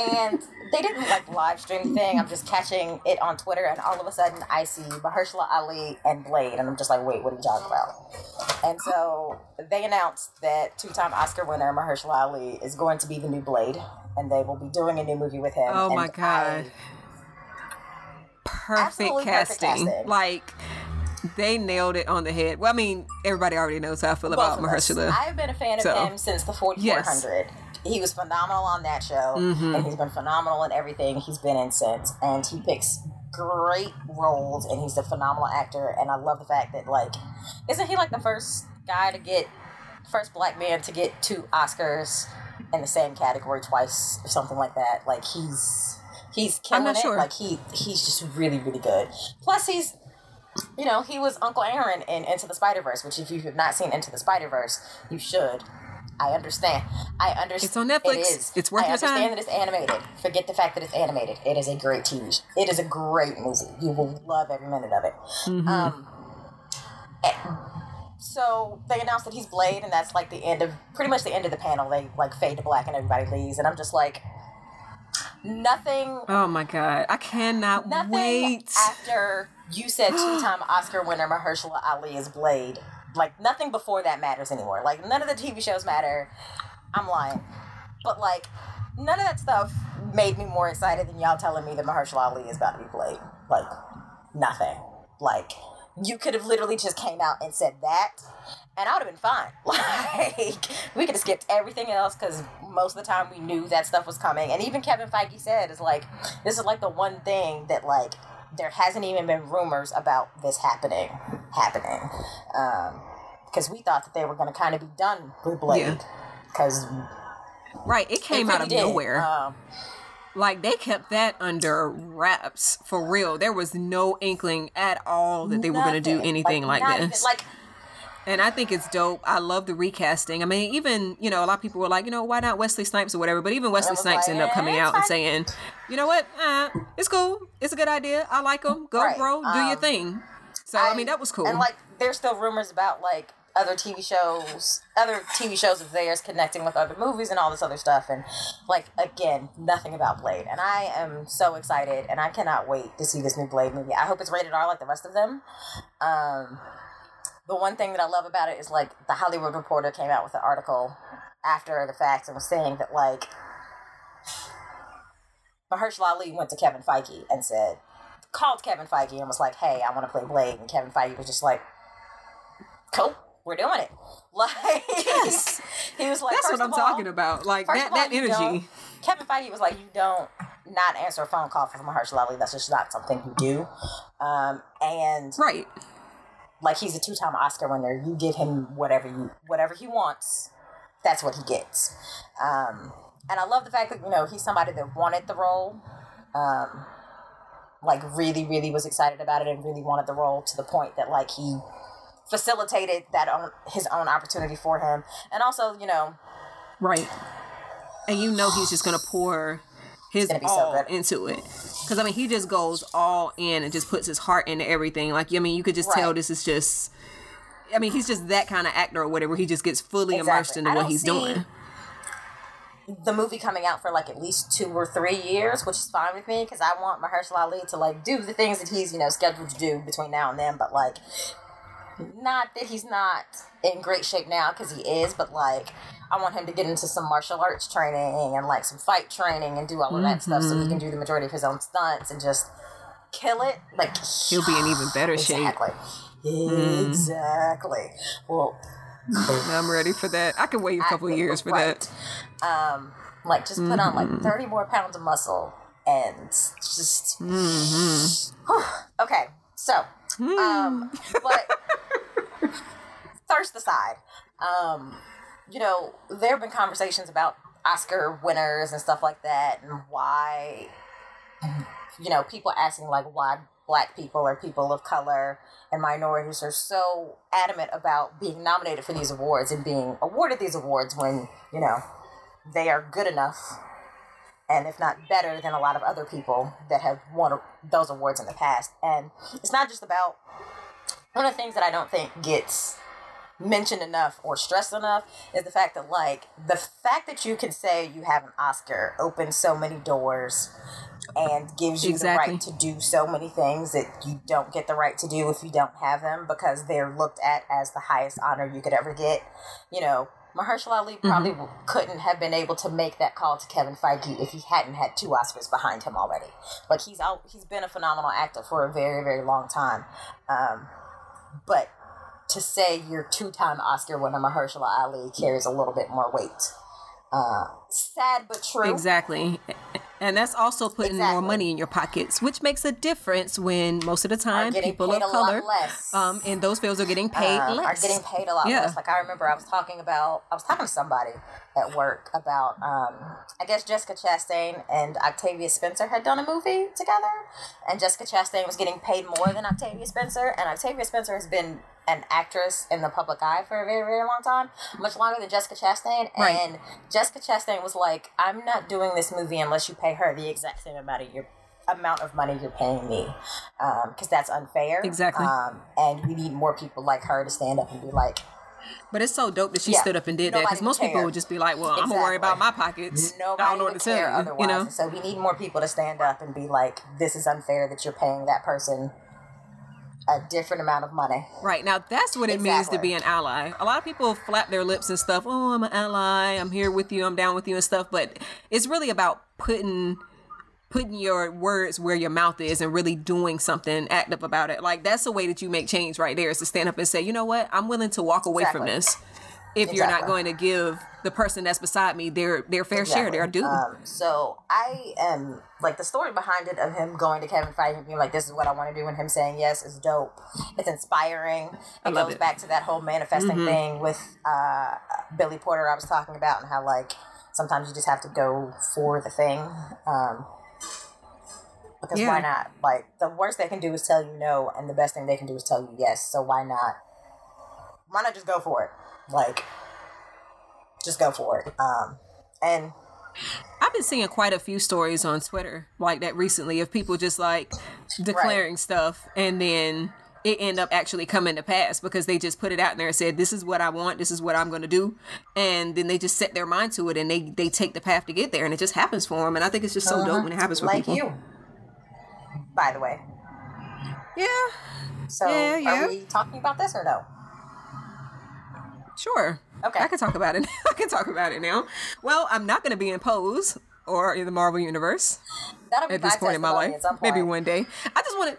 and they didn't like live stream thing. I'm just catching it on Twitter, and all of a sudden I see Mahershala Ali and Blade, and I'm just like, wait, what are you talking about? And so they announced that two-time Oscar winner Mahershala Ali is going to be the new Blade, and they will be doing a new movie with him. Oh my god. I- Perfect Absolutely perfect casting. casting. Like they nailed it on the head. Well, I mean, everybody already knows how I feel both about us. Mahershala. I've been a fan of So, him since the 4400. He was phenomenal on that show, Mm-hmm. and he's been phenomenal in everything he's been in since. And he picks great roles, and he's a phenomenal actor. And I love the fact that, like, isn't he like the first guy to get, first black man to get two Oscars in the same category twice, or something like that? Like, he's he's killing not it. sure. Like, he he's just really really good. Plus, he's you know, he was Uncle Aaron in Into the Spider Verse, which if you have not seen Into the Spider Verse, you should. I understand. I understand. It's on Netflix. It is. It's worth I your understand that it's animated. Forget the fact that it's animated. It is a great TV. sh- It is a great movie. You will love every minute of it. Mm-hmm. Um, eh, so they announced that he's Blade, and that's like the end of pretty much the end of the panel. They like fade to black, and everybody leaves, and I'm just like, nothing oh my god. I cannot Nothing wait. after you said two-time Oscar winner Mahershala Ali is Blade. Like nothing before that matters anymore. Like none of the TV shows matter. I'm lying, but like none of that stuff made me more excited than y'all telling me that Mahershala Ali is about to be Blade. Like nothing. Like you could have literally just came out and said that. And I would have been fine. Like, we could have skipped everything else because most of the time we knew that stuff was coming. And even Kevin Feige said, is like, this is like the one thing that, like, there hasn't even been rumors about this happening. Happening. Because we thought that they were going to kind of be done with Blade. Yeah. Because right. It came out of nowhere. Um, like they kept that under wraps for real. There was no inkling at all that they were going to do anything like, even- this. like, And I think it's dope. I love the recasting. I mean, even, you know, a lot of people were like, you know, why not Wesley Snipes or whatever? But even Wesley Snipes like, ended up eh, coming out and saying, you know what? Uh, it's cool. It's a good idea. I like him. Go, Right. bro. Do your Um, thing. So, I, mean, that was cool. And like, there's still rumors about like other TV shows, other TV shows of theirs connecting with other movies and all this other stuff. And like, again, nothing about Blade. And I am so excited, and I cannot wait to see this new Blade movie. I hope it's rated R like the rest of them. Um, the one thing that I love about it is like the Hollywood Reporter came out with an article after the fact and was saying that like Mahershala Ali went to Kevin Feige and said, called Kevin Feige and was like, "Hey, I want to play Blade," and Kevin Feige was just like, "Cool, we're doing it." Like, Yes. he was like, That's what I'm all- talking about. Like that, all, that energy. Kevin Feige was like, "You don't not answer a phone call from Mahershala Ali. That's just not something you do." Um, and Right. like he's a two-time Oscar winner. You give him whatever you whatever he wants. That's what he gets. Um, and I love the fact that you know he's somebody that wanted the role. Um, like really, really was excited about it and really wanted the role to the point that like he facilitated that own his own opportunity for him. And also, you know, Right. And you know he's just gonna pour his be so all into it. Because I mean, he just goes all in and just puts his heart into everything. Like I mean, you could just tell this is just. I mean, he's just that kind of actor or whatever. He just gets fully immersed into what he's doing. the movie coming out for like at least two or three years, which is fine with me because I want Mahershala Ali to like do the things that he's you know scheduled to do between now and then. But like, not that he's not in great shape now because he is, but like, I want him to get into some martial arts training and like some fight training and do all of that stuff so he can do the majority of his own stunts and just kill it. Like He'll be in even better shape. exactly, exactly. Well. I'm ready for that. I can wait a couple I- years for right. that. Um, like just put on Mm-hmm. like thirty more pounds of muscle and just. Mm-hmm. okay, so um, but thirst aside, um, you know there have been conversations about Oscar winners and stuff like that, and why, you know, people asking like why black people or people of color and minorities are so adamant about being nominated for these awards and being awarded these awards when, you know, they are good enough and if not better than a lot of other people that have won those awards in the past. And it's not just about one of the things that I don't think gets mentioned enough or stressed enough is the fact that like the fact that you can say you have an Oscar opens so many doors and gives you exactly. the right to do so many things that you don't get the right to do if you don't have them because they're looked at as the highest honor you could ever get. You know, Mahershala Ali probably mm-hmm. couldn't have been able to make that call to Kevin Feige if he hadn't had two Oscars behind him already. Like he's out, he's been a phenomenal actor for a very, very long time. Um, but to say you're two-time Oscar winner Mahershala Ali carries a little bit more weight. Uh, sad but true. Exactly. And that's also putting exactly. more money in your pockets, which makes a difference when most of the time people of color um, in those fields are getting paid uh, less. Are getting paid a lot yeah. less. Like I remember I was talking about, I was talking to somebody at work about, um, I guess Jessica Chastain and Octavia Spencer had done a movie together, and Jessica Chastain was getting paid more than Octavia Spencer, and Octavia Spencer has been an actress in the public eye for a very, very long time, much longer than Jessica Chastain. Right. And Jessica Chastain was like, I'm not doing this movie unless you pay her the exact same amount of your amount of money you're paying me because um, that's unfair exactly um, and we need more people like her to stand up and be like but it's so dope that she yeah, stood up and did that because most care. people would just be like, "Well, exactly. I'm gonna worry about my pockets. Nobody I don't know what to tell you." Otherwise. You know, so we need more people to stand up and be like, "This is unfair that you're paying that person a different amount of money. Right. Now that's what it exactly. means to be an ally. A lot of people flap their lips and stuff, oh, I'm an ally, I'm here with you, I'm down with you and stuff, but it's really about putting putting your words where your mouth is and really doing something active about it. Like that's the way that you make change right there is to stand up and say, you know what, I'm willing to walk away exactly. from this if exactly. you're not going to give the person that's beside me their their fair exactly. share, their due. Um, so I am like the story behind it of him going to Kevin Feige and being like, "This is what I want to do," and him saying yes is dope. It's inspiring. It goes it. back to that whole manifesting mm-hmm. thing with uh, Billy Porter I was talking about, and how like sometimes you just have to go for the thing. Um, because yeah. why not? Like the worst they can do is tell you no, and the best thing they can do is tell you yes. So why not? Why not just go for it? Like, just go for it. Um, and I've been seeing quite a few stories on Twitter like that recently of people just like declaring right. stuff and then it end up actually coming to pass because they just put it out there and said this is what I want, this is what I'm going to do, and then they just set their mind to it and they they take the path to get there and it just happens for them and I think it's just so uh-huh. dope when it happens for like people. you, by the way. Yeah. So yeah, yeah. are we talking about this or no? Sure. Okay. I can talk about it. I can talk about it now. Well, I'm not going to be in Pose or in the Marvel universe at this point in my life. Maybe one day. I just want to.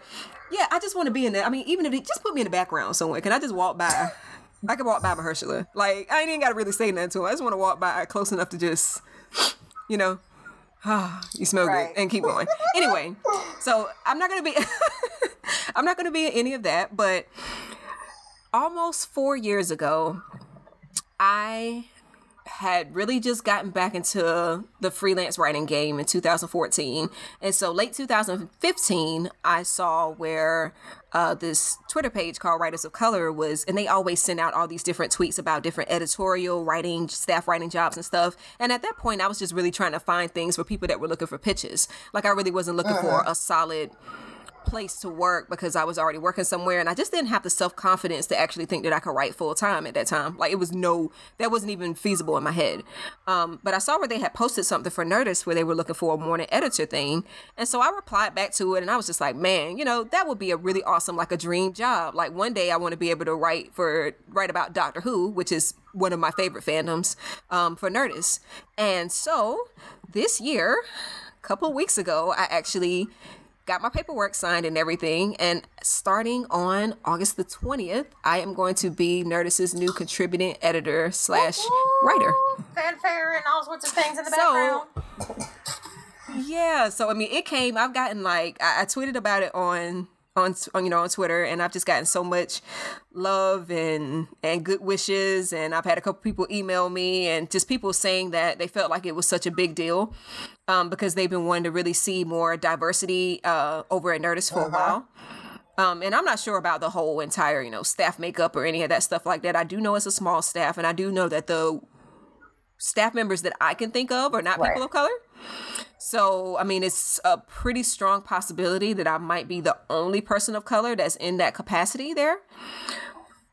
Yeah, I just want to be in there. I mean, even if it just put me in the background somewhere. Can I just walk by? I can walk by Mahershala. Like I ain't even got to really say nothing to him. I just want to walk by close enough to just, you know, ah, you smell right. good and keep going. anyway, so I'm not gonna be. I'm not gonna be in any of that, but almost four years ago, I had really just gotten back into the freelance writing game in 2014. And so late 2015, I saw where uh, this Twitter page called Writers of Color was, and they always send out all these different tweets about different editorial writing, staff writing jobs and stuff. And at that point, I was just really trying to find things for people that were looking for pitches. Like I really wasn't looking uh-huh. for a solid place to work because I was already working somewhere and I just didn't have the self confidence to actually think that I could write full time at that time. Like it was no, that wasn't even feasible in my head. Um, but I saw where they had posted something for Nerdist where they were looking for a morning editor thing. And so I replied back to it and I was just like, man, you know, that would be a really awesome, like a dream job. Like one day I want to be able to write for, write about Doctor Who, which is one of my favorite fandoms um, for Nerdist. And so this year, a couple weeks ago, I actually got my paperwork signed and everything. And starting on August the 20th, I am going to be Nerdist's new contributing editor slash writer. Fanfare and all sorts of things in the so, background. yeah. So, I mean, it came, I've gotten like, I, I tweeted about it on on, on you know on Twitter, and I've just gotten so much love and and good wishes, and I've had a couple people email me, and just people saying that they felt like it was such a big deal um, because they've been wanting to really see more diversity uh, over at Nerdist for uh-huh. a while. Um, and I'm not sure about the whole entire, you know, staff makeup or any of that stuff like that. I do know it's a small staff, and I do know that the staff members that I can think of are not right. people of color. So, I mean, it's a pretty strong possibility that I might be the only person of color that's in that capacity there.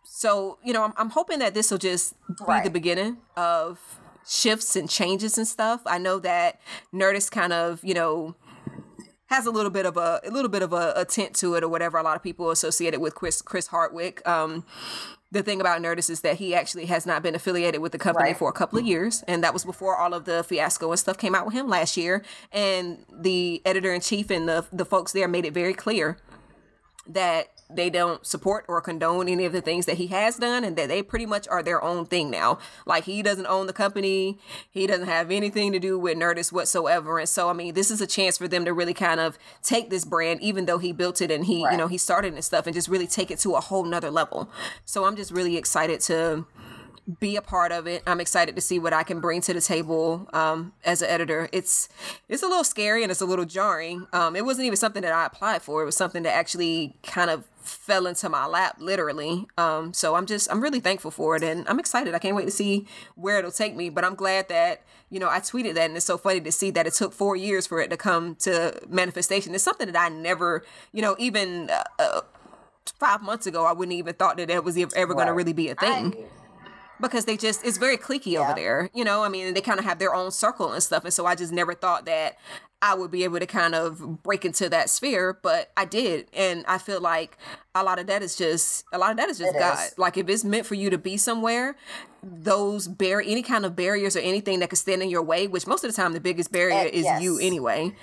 So, you know, I'm, I'm hoping that this will just be right. the beginning of shifts and changes and stuff. I know that Nerdist kind of, you know, has a little bit of a, a little bit of a, a, tint to it or whatever. A lot of people associate it with Chris Chris Hardwick. Um, the thing about Nerdist is that he actually has not been affiliated with the company right. for a couple of mm-hmm. years, and that was before all of the fiasco and stuff came out with him last year. And the editor in chief and the the folks there made it very clear that they don't support or condone any of the things that he has done and that they pretty much are their own thing now. Like he doesn't own the company, he doesn't have anything to do with Nerdist whatsoever. And so I mean, this is a chance for them to really kind of take this brand, even though he built it and he, right. you know, he started and stuff and just really take it to a whole nother level. So I'm just really excited to be a part of it. I'm excited to see what I can bring to the table um, as an editor. It's it's a little scary and it's a little jarring. Um, it wasn't even something that I applied for. It was something that actually kind of fell into my lap, literally. Um, so I'm just I'm really thankful for it, and I'm excited. I can't wait to see where it'll take me. But I'm glad that you know I tweeted that, and it's so funny to see that it took four years for it to come to manifestation. It's something that I never, you know, even. Uh, uh, five months ago, I wouldn't even thought that that was ever, ever going to really be a thing. I, because they just it's very cliquey yeah. over there. You know, I mean, they kind of have their own circle and stuff, and so I just never thought that I would be able to kind of break into that sphere, but I did, and I feel like a lot of that is just a lot of that is just it God. Is. Like if it's meant for you to be somewhere, those bar any kind of barriers or anything that could stand in your way, which most of the time the biggest barrier and, is yes. you anyway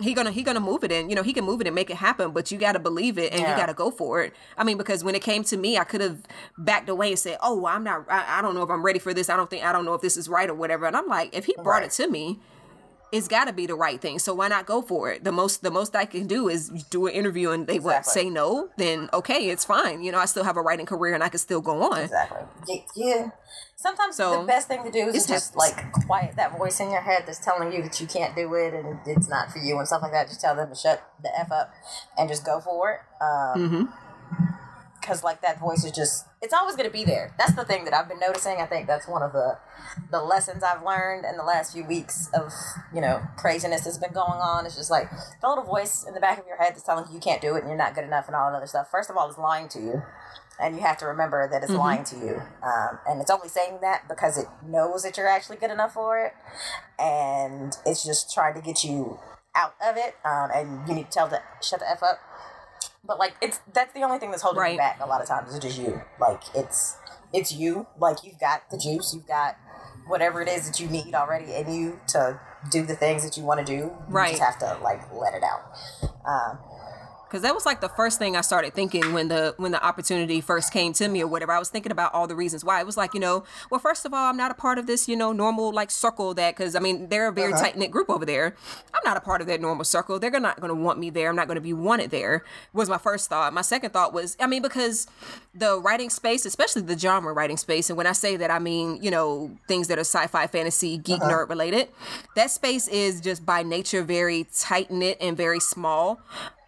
he gonna he gonna move it in you know he can move it and make it happen but you gotta believe it and yeah. you gotta go for it i mean because when it came to me i could have backed away and said oh i'm not I, I, don't know if i'm ready for this i don't think i don't know if this is right or whatever and i'm like if he brought right. it to me it's got to be the right thing. So why not go for it? The most the most I can do is do an interview and they exactly. what say no, then okay, it's fine. You know, I still have a writing career and I can still go on. Exactly. Yeah. Sometimes so, the best thing to do is just like quiet that voice in your head that's telling you that you can't do it and it's not for you and stuff like that. Just tell them to shut the f up and just go for it. Um, mm-hmm because like that voice is just it's always going to be there. That's the thing that i've been noticing. I think that's one of the the lessons i've learned in the last few weeks of you know craziness that's been going on. It's just like the little voice in the back of your head that's telling you you can't do it and you're not good enough and all that other stuff first of all it's lying to you. And you have to remember that it's mm-hmm. lying to you. Um, and it's only saying that because it knows that you're actually good enough for it. And it's just trying to get you out of it. Um, and you need to tell the shut the f up but like it's that's the only thing that's holding right. you back a lot of times. It's just you. Like it's it's you. Like you've got the juice. You've got whatever it is that you need already in you to do the things that you want to do. You right. just have to like let it out. Um, because that was like the first thing I started thinking when the when the opportunity first came to me or whatever. I was thinking about all the reasons why. It was like you know, well, first of all, I'm not a part of this you know normal like circle that because I mean they're a very uh-huh. tight knit group over there. I'm not a part of that normal circle. They're not going to want me there. I'm not going to be wanted there. Was my first thought. My second thought was I mean because the writing space, especially the genre writing space, and when I say that I mean you know things that are sci-fi, fantasy, geek uh-huh. nerd related. That space is just by nature very tight knit and very small.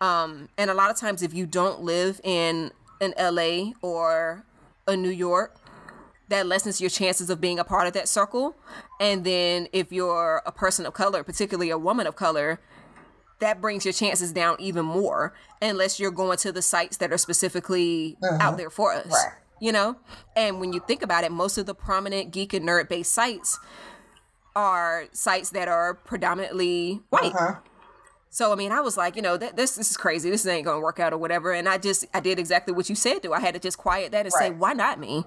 Um, and a lot of times, if you don't live in an LA or a New York, that lessens your chances of being a part of that circle. And then if you're a person of color, particularly a woman of color, that brings your chances down even more unless you're going to the sites that are specifically uh-huh. out there for us. Right. You know? And when you think about it, most of the prominent geek and nerd based sites are sites that are predominantly white. Uh-huh. So I mean, I was like, you know, this this is crazy. This ain't gonna work out or whatever. And I just I did exactly what you said. to. I had to just quiet that and right. say, why not me?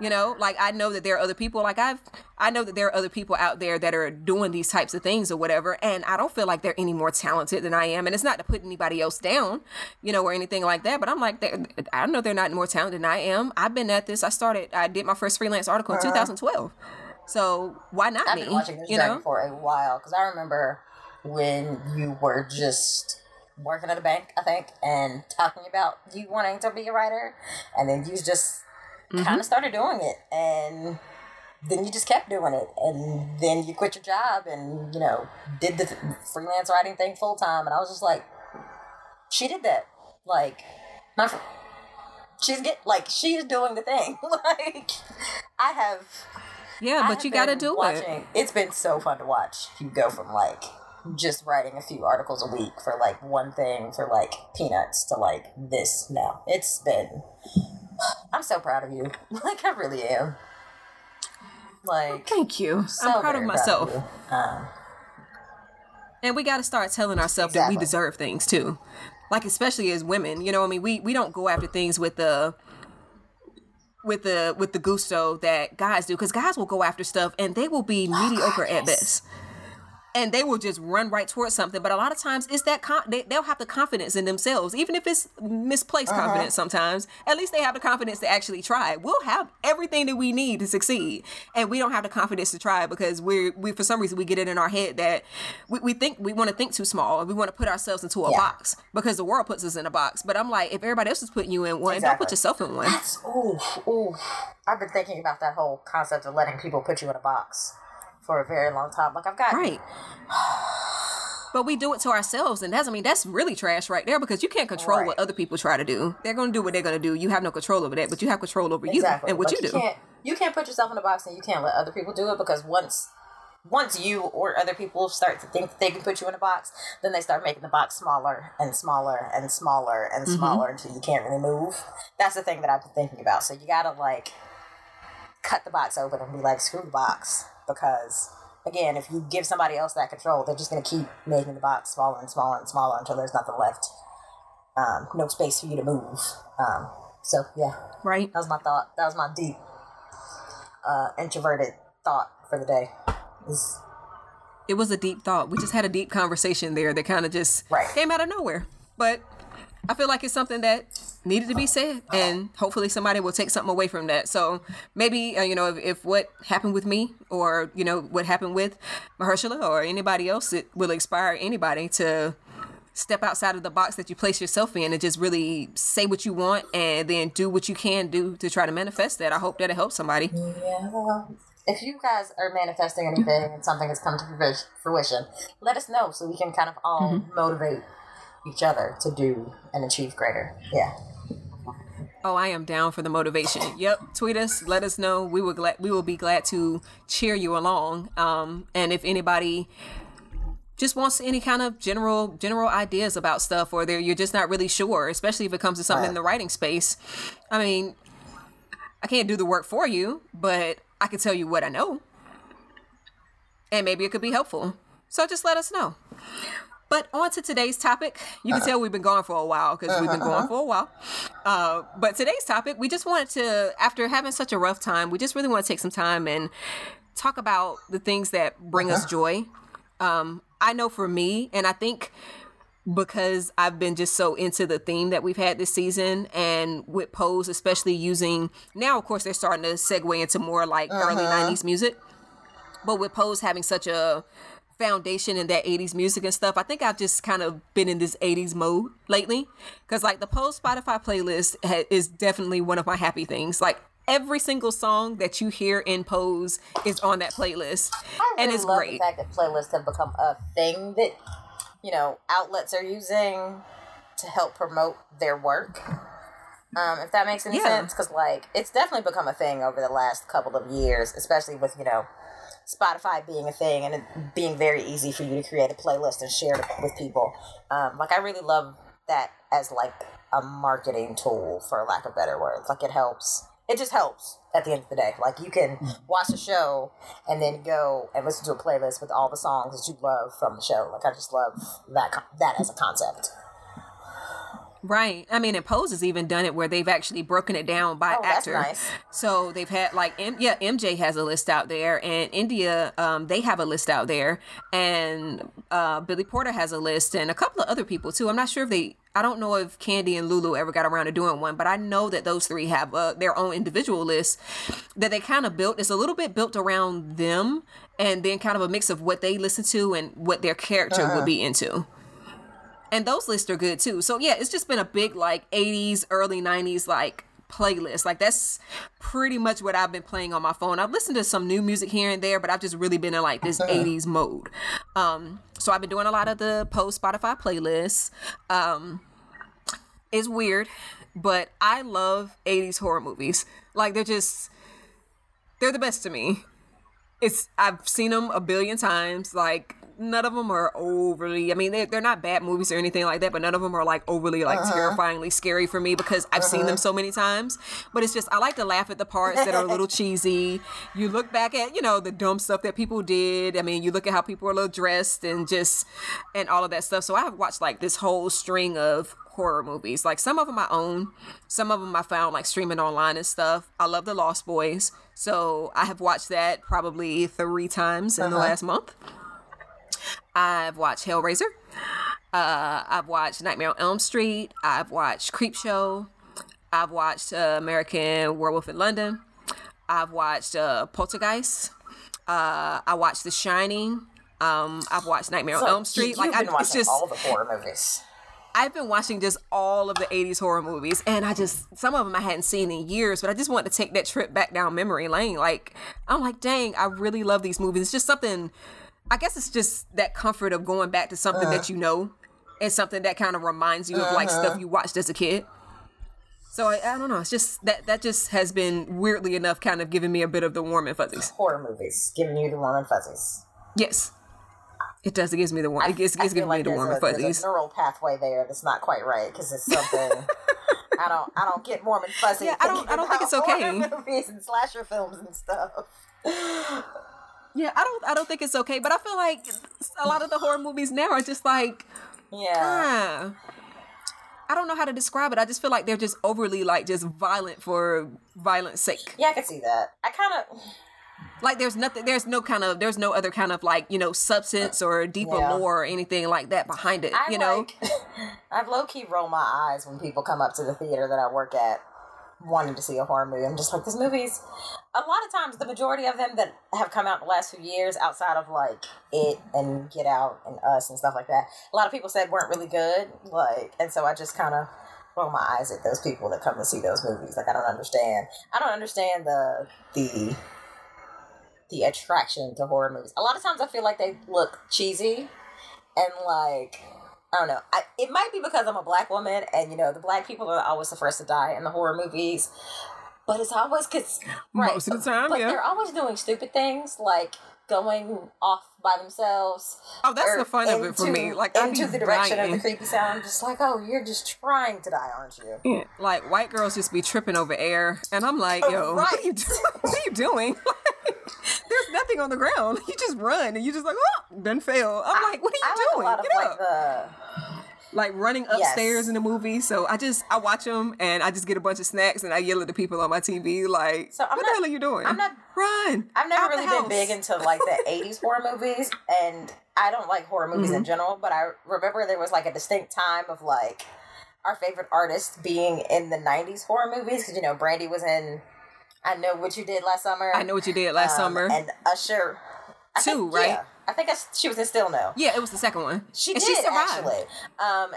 You know, like I know that there are other people. Like I've I know that there are other people out there that are doing these types of things or whatever. And I don't feel like they're any more talented than I am. And it's not to put anybody else down, you know, or anything like that. But I'm like, I know they're not more talented than I am. I've been at this. I started. I did my first freelance article uh-huh. in 2012. So why not I've me? been watching this you know? for a while because I remember when you were just working at a bank, I think, and talking about you wanting to be a writer, and then you just Mm-hmm. kind of started doing it, and then you just kept doing it, and then you quit your job and you know did the freelance writing thing full time, and I was just like, she did that, like my. Fr- She's get like she's doing the thing. like I have Yeah, I but have you got to do it. It's been so fun to watch you go from like just writing a few articles a week for like one thing for like peanuts to like this now. It's been. I'm so proud of you. Like I really am. Like Thank you. so I'm proud of myself. you. Um, And we got to start telling ourselves that we deserve things too. Like especially as women, you know, I mean, we we don't go after things with the with the with the gusto that guys do because guys will go after stuff and they will be mediocre at best. And they will just run right towards something, but a lot of times it's that con- they, they'll have the confidence in themselves, even if it's misplaced Uh-huh. confidence. Sometimes, at least they have the confidence to actually try. We'll have everything that we need to succeed, and we don't have the confidence to try because we're we for some reason we get it in our head that we, we think we want to think too small and we want to put ourselves into a Yeah. box because the world puts us in a box. But I'm like, if everybody else is putting you in one, don't put yourself in one. That's ooh ooh. I've been thinking about that whole concept of letting people put you in a box for a very long time. Like I've got Right. But we do it to ourselves, and that's I mean that's really trash right there because you can't control Right. what other people try to do. They're gonna do what they're gonna do. You have no control over that, but you have control over you and what Like, you do. Can't, you can't put yourself in a box and you can't let other people do it because once once you or other people start to think that they can put you in a box, then they start making the box smaller and smaller and smaller and Mm-hmm. smaller until you can't really move. That's the thing that I've been thinking about. So you gotta like cut the box open and be like, screw the box. Because again, if you give somebody else that control, they're just gonna keep making the box smaller and smaller and smaller until there's nothing left. Um, no space for you to move. Um, so yeah, Right? that was my thought. That was my deep, uh, introverted thought for the day. Is It was a deep thought. We just had a deep conversation there that kind of just Right. came out of nowhere. But I feel like it's something that needed to be said, and hopefully somebody will take something away from that. So maybe uh, you know if, if what happened with me, or you know what happened with Mahershala, or anybody else, it will inspire anybody to step outside of the box that you place yourself in and just really say what you want and then do what you can do to try to manifest that. I hope that it helps somebody. yeah. Well, if you guys are manifesting anything and something has come to fruition- fruition, let us know so we can kind of all motivate each other to do and achieve greater. Yeah. Oh, I am down for the motivation. Yep, tweet us, let us know. We will glad we will be glad to cheer you along. Um, and if anybody just wants any kind of general general ideas about stuff, or they're, you're just not really sure, especially if it comes to something in the writing space. I mean, I can't do the work for you, but I can tell you what I know, and maybe it could be helpful. So just let us know. But on to today's topic. You can tell we've been going for a while because we've been going for a while. Uh, but today's topic, we just wanted to, after having such a rough time, we just really want to take some time and talk about the things that bring us joy. Um, I know for me, and I think because I've been just so into the theme that we've had this season, and with Pose, especially using now, of course, they're starting to segue into more like early '90s music. But with Pose having such a foundation in that 80s music and stuff, I think I've just kind of been in this 80s mode lately. Because, like, the Pose Spotify playlist ha- is definitely one of my happy things. Like, every single song that you hear in Pose is on that playlist. I and it's great. the fact that playlists have become a thing that you know outlets are using to help promote their work. Um, if that makes any Yeah. sense, because like it's definitely become a thing over the last couple of years, especially with you know Spotify being a thing and it being very easy for you to create a playlist and share it with people. Um, like I really love that as like a marketing tool, for lack of better words. Like it helps. It just helps at the end of the day. Like you can watch a show and then go and listen to a playlist with all the songs that you love from the show. Like I just love that that as a concept. Right. I mean, and Pose has even done it where they've actually broken it down by Oh, that's actor. nice. So they've had like, M- yeah, MJ has a list out there, and India, um, they have a list out there, and uh, Billy Porter has a list, and a couple of other people too. I'm not sure if they. I don't know if Candy and Lulu ever got around to doing one, but I know that those three have uh, their own individual lists that they kind of built. It's a little bit built around them, and then kind of a mix of what they listen to and what their character would be into. And those lists are good too. So yeah, it's just been a big like 80s, early 90s like playlist. Like that's pretty much what I've been playing on my phone. I've listened to some new music here and there, but I've just really been in like this 80s mode. Um so I've been doing a lot of the Pose Spotify playlists. Um it's weird, but I love 80s horror movies. Like they're just they're the best to me. It's I've seen them a billion times. Like none of them are overly. I mean, they're, they're not bad movies or anything like that, but none of them are like overly like Uh-huh. terrifyingly scary for me because I've seen them so many times. But it's just I like to laugh at the parts that are a little cheesy. You look back at you know the dumb stuff that people did. I mean, you look at how people are a little dressed and just and all of that stuff. So I have watched like this whole string of horror movies. Like some of them I own, some of them I found like streaming online and stuff. I love The Lost Boys, so I have watched that probably three times in the last month. I've watched Hellraiser. Uh, I've watched Nightmare on Elm Street. I've watched Creepshow. I've watched uh, American Werewolf in London. I've watched uh, Poltergeist. Uh, I watched The Shining. Um, I've watched Nightmare on Elm Street. Like you've I, been it's watching just all the horror movies. I've been watching just all of the 80s horror movies and I just some of them I hadn't seen in years, but I just wanted to take that trip back down memory lane. Like I'm like, dang, I really love these movies. It's just something I guess it's just that comfort of going back to something that uh-huh. you know and something that kind of reminds you of like stuff uh-huh. you watched as a kid. So I, I don't know. It's just that that just has been weirdly enough kind of giving me a bit of the warm and fuzzies. Horror movies, giving you the warm and fuzzies. Yes, it does. It gives me the warm. It gives, I gives feel me like the warm a, and there's fuzzies. a neural pathway there that's not quite right because it's something I don't I don't get warm and fuzzy. Yeah, I don't- I don't think it's okay. horror Movies and slasher films and stuff. Yeah, I don't. I don't think it's okay. But I feel like a lot of the horror movies now are just like Yeah, Ah. I don't know how to describe it. I just feel like they're just overly like just violent for violence sake. yeah, I can see that. I kind of Like there's nothing there's no kind of there's no other kind of like, you know, substance or deeper Yeah. lore or anything like that behind it, I you know? like, I've low key roll my eyes when people come up to the theater that I work at wanting to see a horror movie. I'm just like, this movie's a lot of times the majority of them that have come out in the last few years outside of like it and Get Out and Us and stuff like that. A lot of people said weren't really good. Like, and so I just kind of roll my eyes at those people that come to see those movies. Like, I don't understand. I don't understand the the the attraction to horror movies. A lot of times I feel like they look cheesy and like I don't know. I, it might be because I'm a black woman, and you know the black people are always the first to die in the horror movies. But it's always because right, Most of the time, but yeah. they're always doing stupid things like going off by themselves. Oh, that's the fun of it for me. Like I into the direction of the creepy sound. I'm just like, oh, you're just trying to die, aren't you? Yeah, like white girls just be tripping over air, and I'm like, oh, yo, what are you doing? What are you doing? Like, there's nothing on the ground. You just run, and you just like, oh, then fail. I'm like, what are you I like doing? a lot of Get like up. the like running Yes. upstairs in the movie. So I just I watch them and I just get a bunch of snacks and I yell at the people on my TV like, So I'm "What not- the hell are you doing? I'm not- run." I've never really been big into like the '80s horror movies, and I don't like horror movies Mm-hmm. in general. But I remember there was like a distinct time of like our favorite artists being in the '90s horror movies because you know Brandy was in I Know What You Did Last Summer. I know what you did last um, summer. and Usher. I Two, think, right? Yeah, I think I, she was in Still No. yeah, it was the second one. She and did she survived. actually. Um,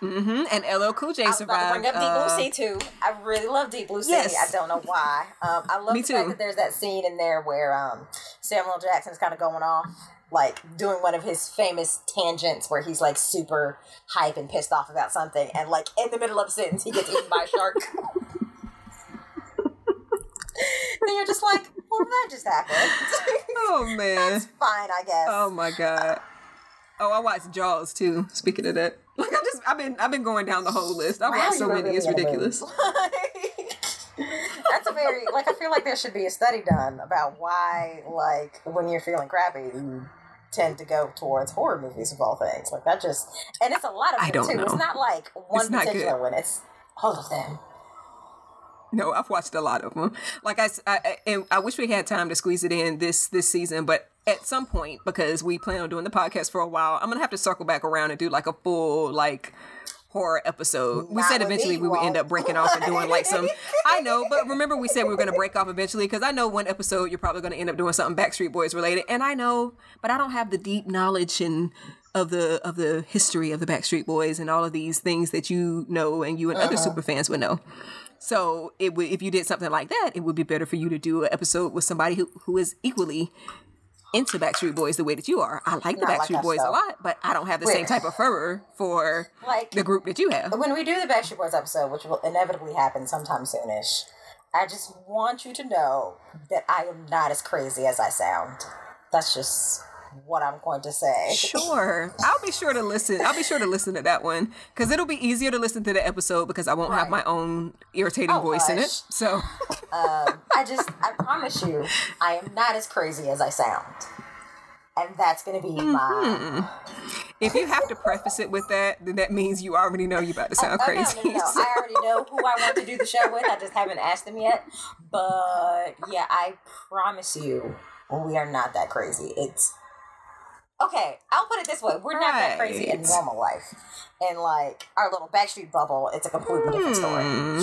hmm And LL Cool J I was about to survived. bring up Deep uh, Blue Sea too. I really love Deep Blue Sea. Yes. I don't know why. Um, I love Me the fact that there's that scene in there where um, Samuel Jackson's kind of going off, like doing one of his famous tangents where he's like super hype and pissed off about something, and like in the middle of a sentence he gets eaten by a shark. then you're just like, well, that just happened. Oh man. That's fine, I guess. Oh my god. Oh, I watched Jaws too. Speaking of that, like I just I've been I've been going down the whole list. I've watched so many. really It's ridiculous. That's a very like I feel like there should be a study done about why like when you're feeling crappy you tend to go towards horror movies of all things. Like that just and it's a lot of I them don't too. It's not like one It's particular one. It's all of them. No, I've watched a lot of them. Like I, I- I- and I wish we had time to squeeze it in this this season, but at some point, because we plan on doing the podcast for a while, I'm gonna have to circle back around and do like a full like horror episode. we said eventually we would end up breaking off and doing like some. I know, but remember we said we were gonna break off eventually because I know one episode you're probably gonna end up doing something Backstreet Boys related, and I know, but I don't have the deep knowledge and of the of the history of the Backstreet Boys and all of these things that you know and you and other super fans would know. So it would if you did something like that, it would be better for you to do an episode with somebody who, who is equally into Backstreet Boys the way that you are. I like the Not Backstreet us, Boys a lot, but I don't have the same type of fervor for Like- the group that you have. when we do the Backstreet Boys episode, which will inevitably happen sometime soonish, I just want you to know that I am not as crazy as I sound. That's just what I'm going to say. Sure, I'll be sure to listen. I'll be sure to listen to that one because it'll be easier to listen to the episode because I won't have my own irritating Oh, voice in it. So Um, I just, I promise you, I am not as crazy as I sound. And that's going to be my. if you have to preface it with that, then that means you already know you're about to sound Oh, crazy. No, no, no. So- I already know who I want to do the show with. I just haven't asked them yet. But yeah, I promise you, we are not that crazy. It's okay. I'll put it this way: we're not that crazy in normal life. In like our little backstreet bubble, it's a completely different story. Hmm.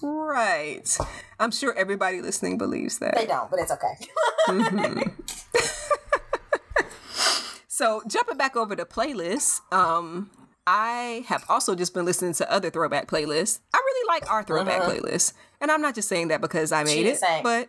Right. I'm sure everybody listening believes that. They don't, but it's okay. So jumping back over to playlists, um, I have also just been listening to other throwback playlists. I really like our throwback playlist. And I'm not just saying that because I made it, but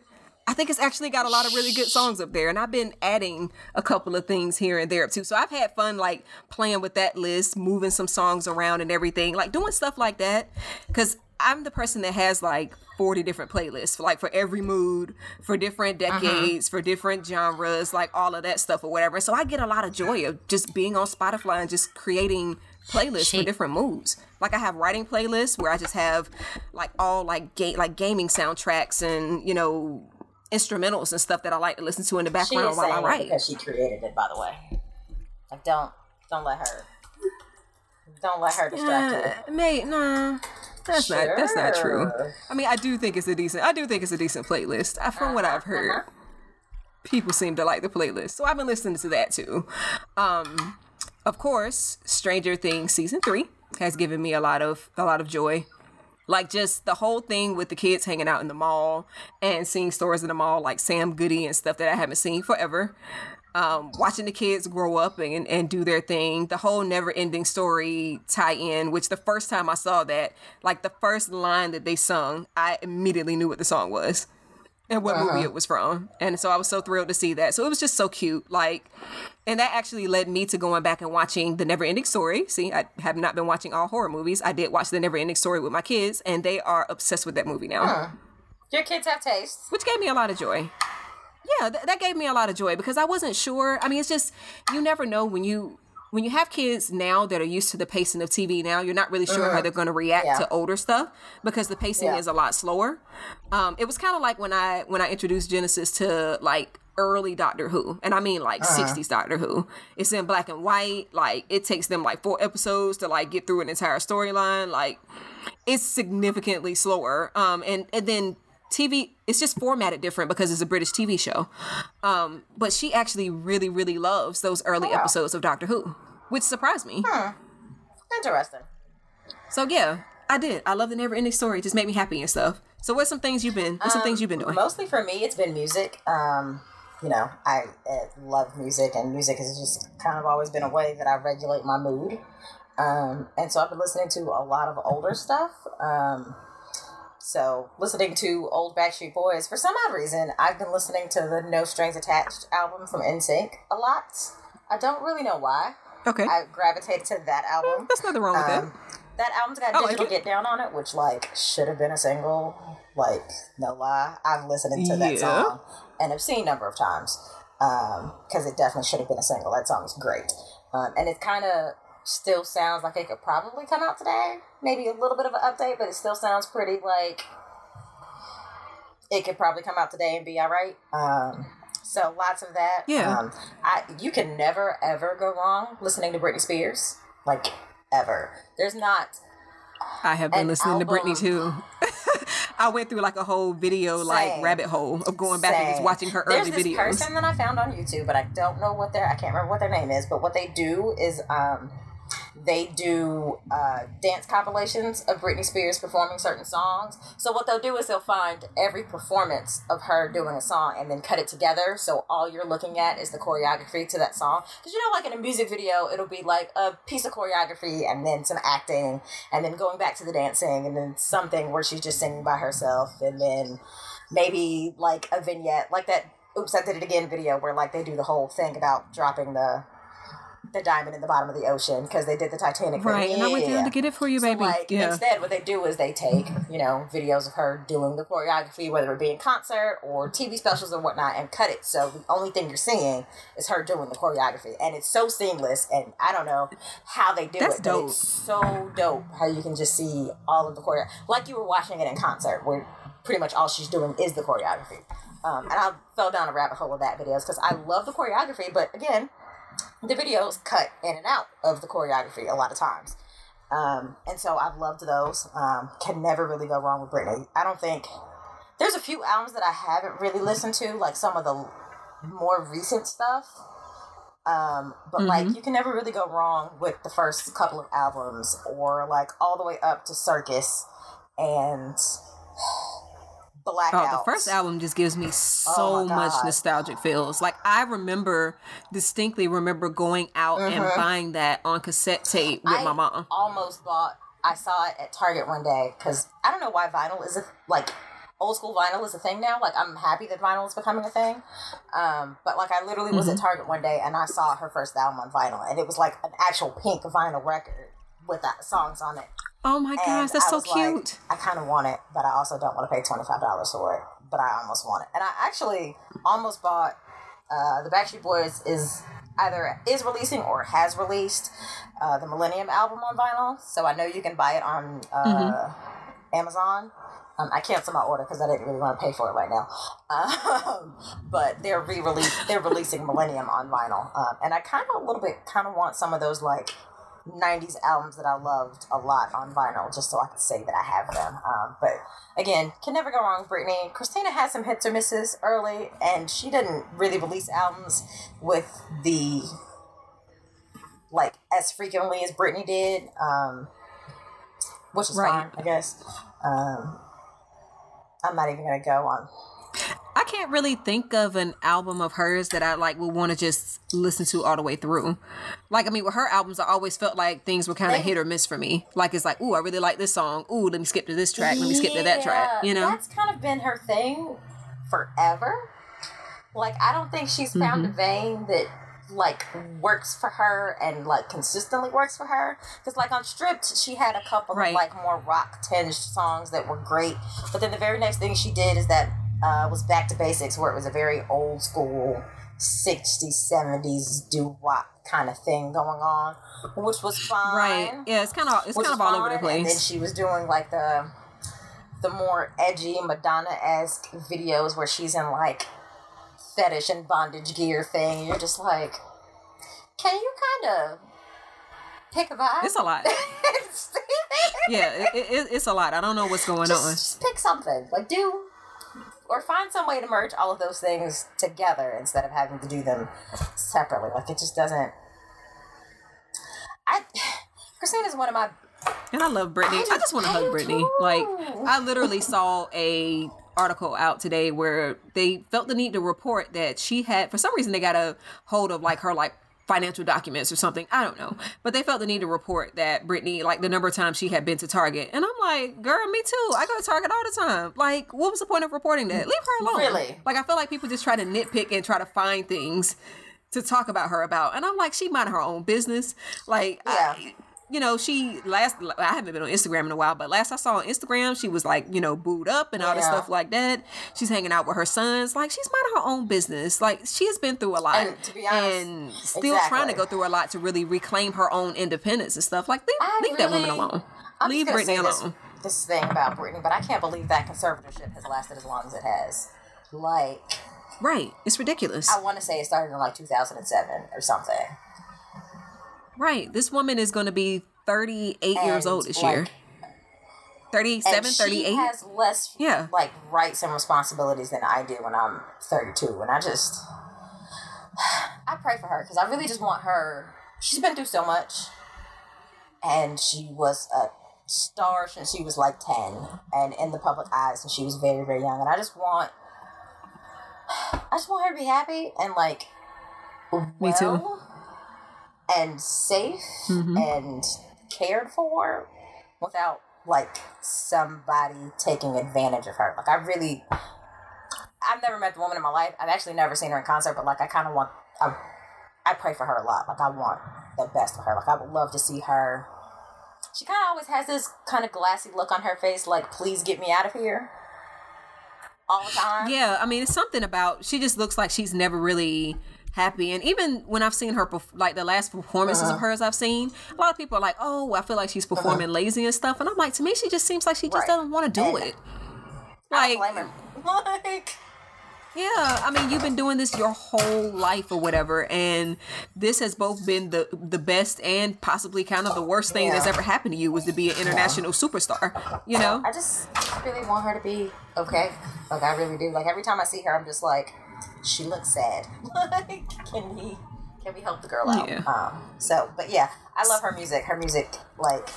I think it's actually got a lot of really good songs up there. And I've been adding a couple of things here and there too. So I've had fun like playing with that list, moving some songs around and everything, like doing stuff like that. Cause I'm the person that has like 40 different playlists, like for every mood, for different Uh-huh. decades, for different genres, like all of that stuff or whatever. So I get a lot of joy of just being on Spotify and just creating playlists for different moods. Like I have writing playlists where I just have like all like ga- like gaming soundtracks and you know instrumentals and stuff that I like to listen to in the background while I write. because she created it, by the way. Like, don't, don't let her, don't let her distract you. Uh, mate, nah. That's not that's not true. I mean, I do think it's a decent. I do think it's a decent playlist. Uh, From what I've heard, people seem to like the playlist, so I've been listening to that too. Um, of course, Stranger Things season three has given me a lot of a lot of joy. Like just the whole thing with the kids hanging out in the mall and seeing stores in the mall like Sam Goody and stuff that I haven't seen forever. Um, watching the kids grow up and, and do their thing. The whole never ending story tie in, which the first time I saw that, like the first line that they sung, I immediately knew what the song was and what movie uh-huh. it was from. And so I was so thrilled to see that. So it was just so cute. Like, and that actually led me to going back and watching The Never Ending Story. See, I have not been watching all horror movies. I did watch The Never Ending Story with my kids, and they are obsessed with that movie now, Your kids have taste. which gave me a lot of joy. Yeah, th- that gave me a lot of joy because I wasn't sure. I mean, it's just, you never know when you. When you have kids now that are used to the pacing of TV now, you're not really sure how they're going to react Yeah. to older stuff because the pacing Yeah. is a lot slower. Um, it was kind of like when I when I introduced Genesis to like early Doctor Who, and I mean like Uh-huh. 60s Doctor Who. It's in black and white. Like it takes them like four episodes to like get through an entire storyline. Like it's significantly slower. Um, and and then TV, it's just formatted different because it's a British TV show. Um, but she actually really, really loves those early Wow. episodes of Doctor Who, which surprised me. Hmm. Interesting. So yeah, I did. I love the never ending story. It just made me happy and stuff. So what's some things you've been? What's some things you've been doing? Mostly for me, it's been music. Um, you know, I uh, love music, and music has just kind of always been a way that I regulate my mood. Um, and so I've been listening to a lot of older stuff. Um, so listening to old Backstreet Boys for some odd reason, I've been listening to the No Strings Attached album from NSYNC a lot. I don't really know why. Okay, I gravitated to that album. That's nothing wrong with that. Um, that album's got I digital it. get down on it, which like should have been a single. Like no lie, I've listened to that Yeah. song an obscene number of times because it definitely should have been a single. That song is great, um, and it kind of still sounds like it could probably come out today. Maybe a little bit of an update, but it still sounds pretty like it could probably come out today and be all right. Um, so lots of that. Yeah. Um, I you can never ever go wrong listening to Britney Spears. Like ever. There's not I have been listening to Britney too. I went through like a whole video like rabbit hole of going back and just watching her There's early this videos. person that I found on YouTube, but I don't know what their I can't remember what their name is. But what they do is um, they do uh, dance compilations of Britney Spears performing certain songs. So what they'll do is they'll find every performance of her doing a song and then cut it together. So all you're looking at is the choreography to that song. Because you know, like in a music video, it'll be like a piece of choreography and then some acting and then going back to the dancing and then something where she's just singing by herself and then maybe like a vignette like that oops i did it again video where like they do the whole thing about dropping the the diamond in the bottom of the ocean because they did the Titanic. Right, thing. and I went Yeah. down to get it for you, So, baby. like, yeah. Instead, what they do is they take, you know, videos of her doing the choreography, whether it be in concert or TV specials or whatnot, and cut it. So the only thing you're seeing is her doing the choreography. And it's so seamless. And I don't know how they do That's it. but dope. It's so dope how you can just see all of the choreo. Like you were watching it in concert, where pretty much all she's doing is the choreography. Um, and I fell down a rabbit hole of that videos because I love the choreography, but again, the videos cut in and out of the choreography a lot of times. Um, and so I've loved those. Um, can never really go wrong with Britney. I don't think there's a few albums that I haven't really listened to, like some of the more recent stuff. Um, but like you can never really go wrong with the first couple of albums or like all the way up to Circus and Oh, the first album just gives me so Oh much nostalgic feels. Like I remember distinctly remember going out and buying that on cassette tape with Mm-hmm. I my mom. almost bought. I saw it at Target one day because I don't know why vinyl is a like old school vinyl is a thing now. Like I'm happy that vinyl is becoming a thing. Um, but like I literally was at Mm-hmm. Target one day and I saw her first album on vinyl, and it was like an actual pink vinyl record with that songs on it. Oh my And gosh, that's so was like, cute. I kind of want it, but I also don't want to pay twenty five dollars for it. But I almost want it, and I actually almost bought. Uh, the Backstreet Boys is either is releasing or has released uh, the Millennium album on vinyl, so I know you can buy it on uh, Mm-hmm. Amazon. Um, I canceled my order because I didn't really want to pay for it right now. Um, but they're re-release they're releasing Millennium on vinyl, um, and I kind of a little bit kind of want some of those like 90s albums that I loved a lot on vinyl just so I could say that I have them. Um, but again, can never go wrong with Britney. Christina had some hits or misses early, and she didn't really release albums with the like as frequently as Britney did, um, which is Right. fine, I guess. Um, I'm not even gonna go on. I can't really think of an album of hers that I like would want to just listen to all the way through. Like I mean, with her albums, I always felt like things were kind of hit or miss for me. Like it's like, ooh, I really like this song. Ooh, let me skip to this track. Let me skip to that track. You know? that's kind of been her thing forever. Like I don't think she's found Mm-hmm. a vein that like works for her and like consistently works for her. Because like on Stripped, she had a couple Right. of like more rock tinged songs that were great. But then the very next thing she did is that uh, was Back to Basics, where it was a very old school 60s, 70s doo-wop kind of thing going on, which was fine Right. Yeah, it's kind of it's kind of all over the place. And then she was doing like the the more edgy Madonna esque videos where she's in like fetish and bondage gear thing. You're just like, can you kind of pick a vibe? It's a lot. Yeah, it, it, it's a lot. I don't know what's going just, on. just pick something. Like do or find some way to merge all of those things together instead of having to do them separately. Like it just doesn't. I is one of my And I love Britney. I just want to I hug Britney. too. Like I literally saw a article out today where they felt the need to report that she had for some reason they got a hold of like her like financial documents or something. I don't know. But they felt the need to report that Britney, like the number of times she had been to Target. And I'm like, girl, me too. I go to Target all the time. Like, what was the point of reporting that? Leave her alone. Really? Like I feel like people just try to nitpick and try to find things to talk about her about. And I'm like, she mind her own business. Like Yeah. I, you know, she last I haven't been on Instagram in a while, but last I saw on Instagram, she was like, you know, booed up and all this stuff like that. She's hanging out with her sons. Like she's minding her own business. Like she has been through a lot. And to be honest, and still trying to go through a lot to really reclaim her own independence and stuff. Like leave, I leave that woman alone. I'm leave Britney say this- alone. This, thing about Britney, but I can't believe that conservatorship has lasted as long as it has. Like, Right. It's ridiculous. I want to say it started in like 2007 or something. Right. This woman is going to be 38 years old this like, year. 37, 38. She has less, Yeah. like rights and responsibilities than I do when I'm 32, and I just, I pray for her because I really just want her. She's been through so much, and she was a star since she was like 10 and in the public eyes since she was very very young and i just want i just want her to be happy and like Me too. And safe Mhm. and cared for without like somebody taking advantage of her. Like i really i've never met the woman in my life. I've actually never seen her in concert but like i kind of want I, I pray for her a lot. Like i want the best for her. Like i would love to see her. She kind of always has this kind of glassy look on her face like please get me out of here. All the time. Yeah, I mean, it's something about she just looks like she's never really happy. And even when I've seen her, perf- like the last performances Uh-huh. of hers I've seen, a lot of people are like, "Oh, I feel like she's performing lazy and stuff." And I'm like, to me, she just seems like she just Right. doesn't want to do And- it. Like, like yeah, I mean, you've been doing this your whole life or whatever, and this has both been the the best and possibly kind of the worst thing that's ever happened to you was to be an international superstar. You know? I just really want her to be okay. Like I really do. Like every time I see her, I'm just like, she looks sad. like, can we, can we help the girl out? Yeah. Um. So, but yeah, I love her music. Her music, like,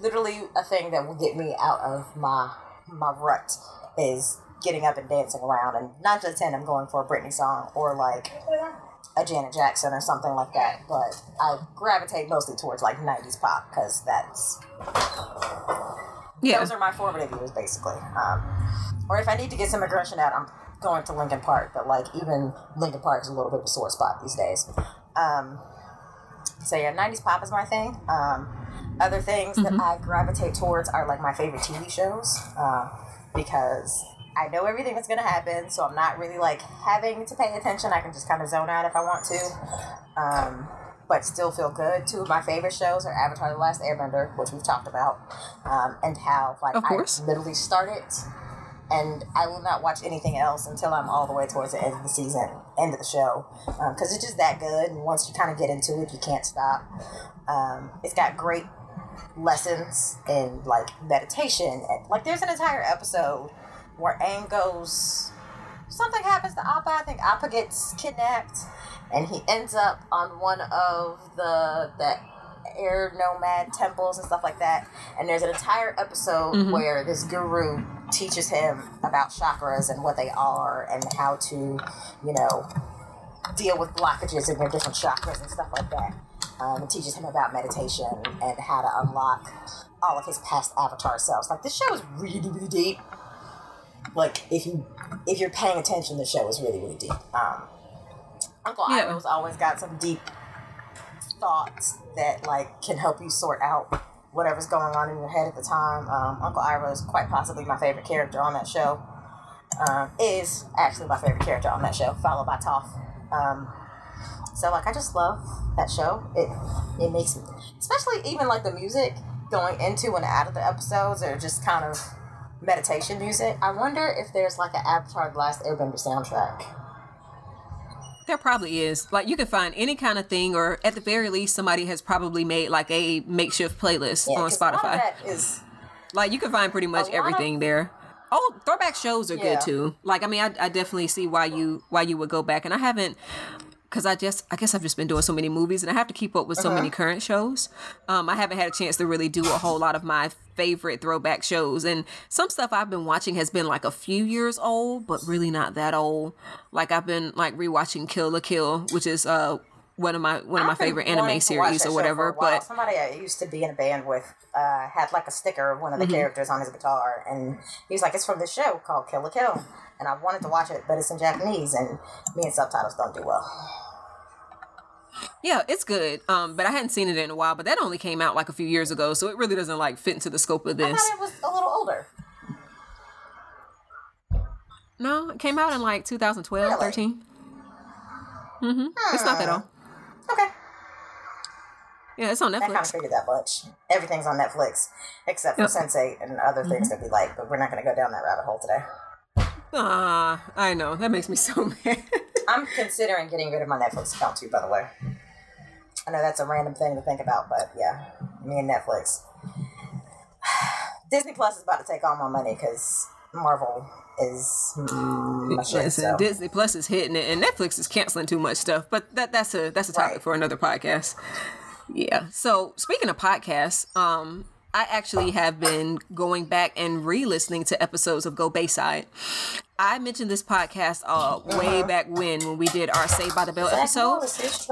literally a thing that will get me out of my my rut is getting up and dancing around. And nine to ten, I'm going for a Britney song or like a Janet Jackson or something like that. But I gravitate mostly towards like '90s pop because that's Yeah. those are my formative years, basically. Um, or if I need to get some aggression out, I'm going to Linkin Park. But like even Linkin Park is a little bit of a sore spot these days. Um, so yeah, '90s pop is my thing. Um, other things that I gravitate towards are like my favorite TV shows uh, because I know everything that's gonna happen, so I'm not really like having to pay attention. I can just kind of zone out if I want to. Um, but still feel good. Two of my favorite shows are Avatar: The Last Airbender, which we've talked about, um, and how like I literally started, and I will not watch anything else until I'm all the way towards the end of the season, end of the show, because it's just that good. And once you kind of get into it, you can't stop. Um, it's got great lessons in like meditation, and like there's an entire episode where Aang goes. Something happens to Appa. I think Appa gets kidnapped, and he ends up on one of the the air nomad temples and stuff like that. And there's an entire episode Mhm. where this guru teaches him about chakras and what they are and how to, you know, deal with blockages in your different chakras and stuff like that. Um, it teaches him about meditation and how to unlock all of his past avatar selves. Like this show is really, really deep. Like if you if you're paying attention, the show is really, really deep. Um, Uncle Yeah. Iroh's always got some deep thoughts that like can help you sort out whatever's going on in your head at the time. Um, Uncle Iroh is quite possibly my favorite character on that show. Um, is actually my favorite character on that show, followed by Toph. Um, so like I just love that show. It it makes me, especially even like the music going into and out of the episodes are just kind of meditation music. I wonder if there's like an Avatar: The Last Airbender soundtrack. There probably is. Like you can find any kind of thing, or at the very least, somebody has probably made like a makeshift playlist Yeah, on Spotify. that is Like you can find pretty much lot of- everything there. Oh, throwback shows are Yeah. good too. Like I mean, I, I definitely see why you why you would go back, and I haven't because I just I guess I've just been doing so many movies, and I have to keep up with so Uh-huh. many current shows. Um, I haven't had a chance to really do a whole lot of my favorite throwback shows, and some stuff I've been watching has been like a few years old, but really not that old. Like I've been like rewatching Kill la Kill, which is uh one of my one of my I've been favorite anime series or whatever. for a while. But somebody I used to be in a band with uh, had like a sticker of one of the Mm-hmm. characters on his guitar, and he was like, "It's from this show called Kill la Kill," and I wanted to watch it, but it's in Japanese, and me and subtitles don't do well. Yeah, it's good. Um, but I hadn't seen it in a while. But that only came out like a few years ago, so it really doesn't like fit into the scope of this. I thought it was a little older. No, it came out in like 2012, Really? 13. Mm-hmm. It's not that old. Okay, Yeah, it's on Netflix. I kind of Netflix. figured that much. Everything's on Netflix except for Yep. Sense8 and other things Mm-hmm. that we like, but we're not going to go down that rabbit hole today. Ah, I know that makes me so mad. I'm considering getting rid of my Netflix account too, by the way. I know that's a random thing to think about, but yeah, me and Netflix. Disney Plus is about to take all my money because Marvel is mm, my shit. So. Disney Plus is hitting it, and Netflix is canceling too much stuff. But that that's a that's a topic Right. for another podcast. Yeah. So speaking of podcasts, um, I actually have been going back and re-listening to episodes of Go Bayside. I mentioned this podcast uh, way back when when we did our Saved by the Bell episode,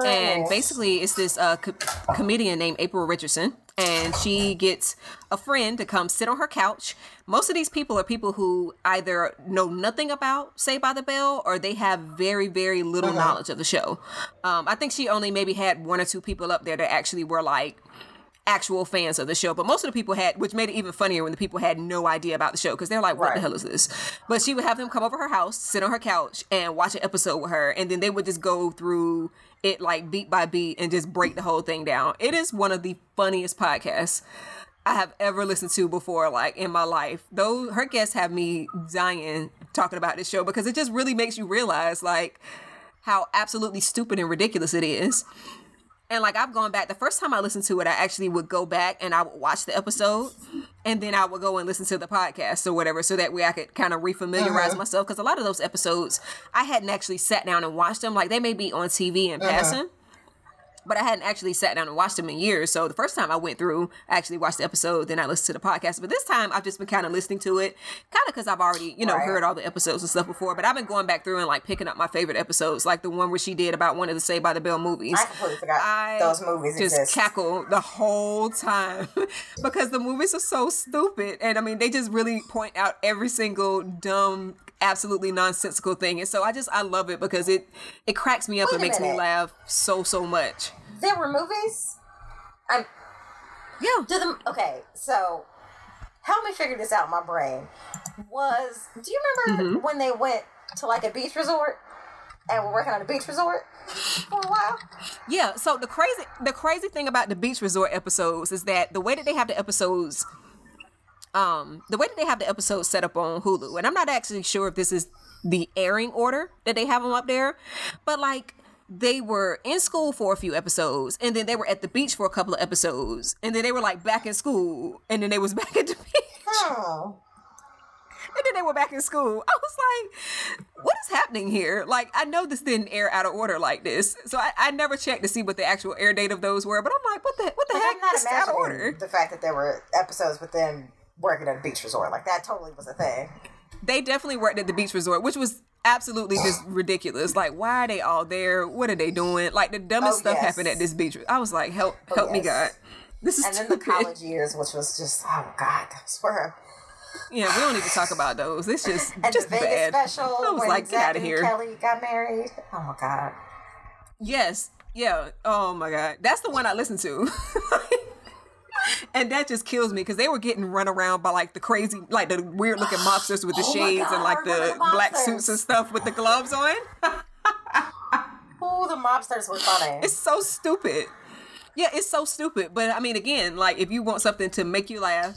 and basically it's this uh, co- comedian named April Richardson, and she gets a friend to come sit on her couch. Most of these people are people who either know nothing about Saved by the Bell or they have very very little knowledge of the show. Um, I think she only maybe had one or two people up there that actually were like actual fans of the show. But most of the people had, which made it even funnier when the people had no idea about the show because they're like, what the hell is this? But she would have them come over her house, sit on her couch, and watch an episode with her. And then they would just go through it like beat by beat and just break the whole thing down. It is one of the funniest podcasts. I have ever listened to before, like in my life. Though her guests have me dying talking about this show because it just really makes you realize like how absolutely stupid and ridiculous it is. And like I've gone back the first time I listened to it, I actually would go back and I would watch the episode and then I would go and listen to the podcast or whatever so that way I could kind of refamiliarize uh-huh. myself because a lot of those episodes I hadn't actually sat down and watched them. Like they may be on TV in uh-huh. passing. But I hadn't actually sat down and watched them in years. So the first time I went through, I actually watched the episode, then I listened to the podcast. But this time I've just been kind of listening to it, kind of because I've already, you know, Right. heard all the episodes and stuff before. But I've been going back through and like picking up my favorite episodes, like the one where she did about one of the Saved by the Bell movies. I completely forgot I those movies just exist. cackle the whole time because the movies are so stupid, and I mean they just really point out every single dumb, absolutely nonsensical thing, and so I just I love it because it it cracks me up Wait and makes me laugh so so much. there were movies. I'm Yeah, do them. Okay, so help me figure this out. in My brain was. Do you remember Mm-hmm. when they went to like a beach resort and we're working on a beach resort for a while? yeah. So the crazy the crazy thing about the beach resort episodes is that the way that they have the episodes. Um, the way that they have the episodes set up on Hulu, and I'm not actually sure if this is the airing order that they have them up there, but like they were in school for a few episodes, and then they were at the beach for a couple of episodes, and then they were like back in school, and then they was back at the beach, Hmm. and then they were back in school. I was like, what is happening here? Like, I know this didn't air out of order like this, so I, I never checked to see what the actual air date of those were, but I'm like, what the what the heck? I'm not out of order. the fact that there were episodes with them working at a beach resort. Like that totally was a thing. they definitely worked at the beach resort, which was absolutely just ridiculous. Like, why are they all there? What are they doing? Like the dumbest Oh, stuff yes. happened at this beach. I was like, help, oh, help me, God. This is And then the college years, which was just oh god, those were Yeah, we don't need to talk about those. It's just and just the Vegas bad. special I was like, get out of here. Kelly got married. Oh my god. Yes, yeah. Oh my God, that's the one I listened to. And that just kills me because they were getting run around by like the crazy, like the weird looking mobsters with the Oh shades God, and like the the black suits and stuff with the gloves on. Ooh, the mobsters were funny. It's so stupid. Yeah, it's so stupid. But I mean, again, like if you want something to make you laugh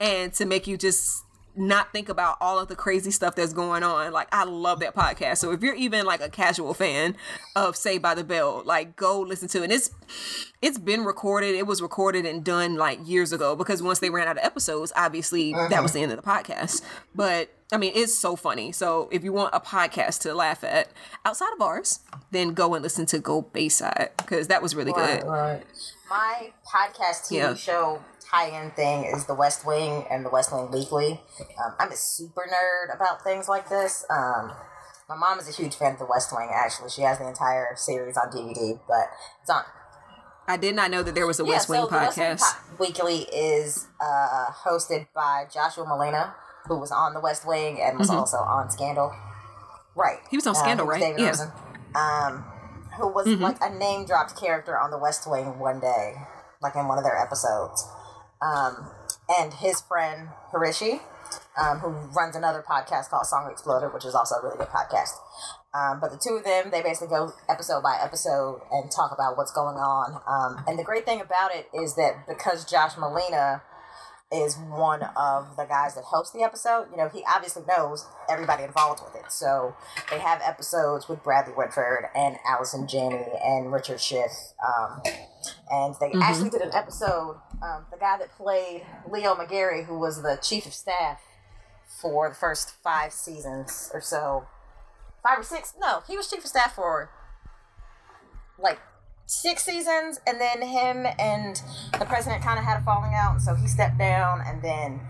and to make you just not think about all of the crazy stuff that's going on, like I love that podcast. So if you're even like a casual fan of Saved by the Bell, like go listen to it. And it's it's been recorded. It was recorded and done like years ago because once they ran out of episodes, obviously that uh-huh. was the end of the podcast. But I mean, it's so funny. So if you want a podcast to laugh at outside of ours, then go and listen to Go Bayside because that was really good. right. My podcast TV Yeah. show tie-in thing is The West Wing and The West Wing Weekly. Um, I'm a super nerd about things like this. Um, my mom is a huge fan of The West Wing. Actually, she has the entire series on DVD, but it's on. I did not know that there was a West Wing so The West Wing podcast. Po- Weekly is uh, hosted by Joshua Malina, who was on The West Wing and was also on Scandal. Right. Mm-hmm. He was on Scandal, he right? David Yeah. Rosen. Um, who was Mm-hmm. like a name dropped character on The West Wing one day, like in one of their episodes. Um, and his friend Hrishi, um, who runs another podcast called Song Exploder, which is also a really good podcast. Um, but the two of them, they basically go episode by episode and talk about what's going on. Um, and the great thing about it is that because Josh Malina is one of the guys that hosts the episode, you know, he obviously knows everybody involved with it. So they have episodes with Bradley Whitford and Allison Janney and Richard Schiff. Um, and they actually did an episode, um, the guy that played Leo McGarry, who was the chief of staff for the first five seasons or so. Five or six? No, he was chief of staff for like six seasons, and then him and the president kind of had a falling out, and so he stepped down, and then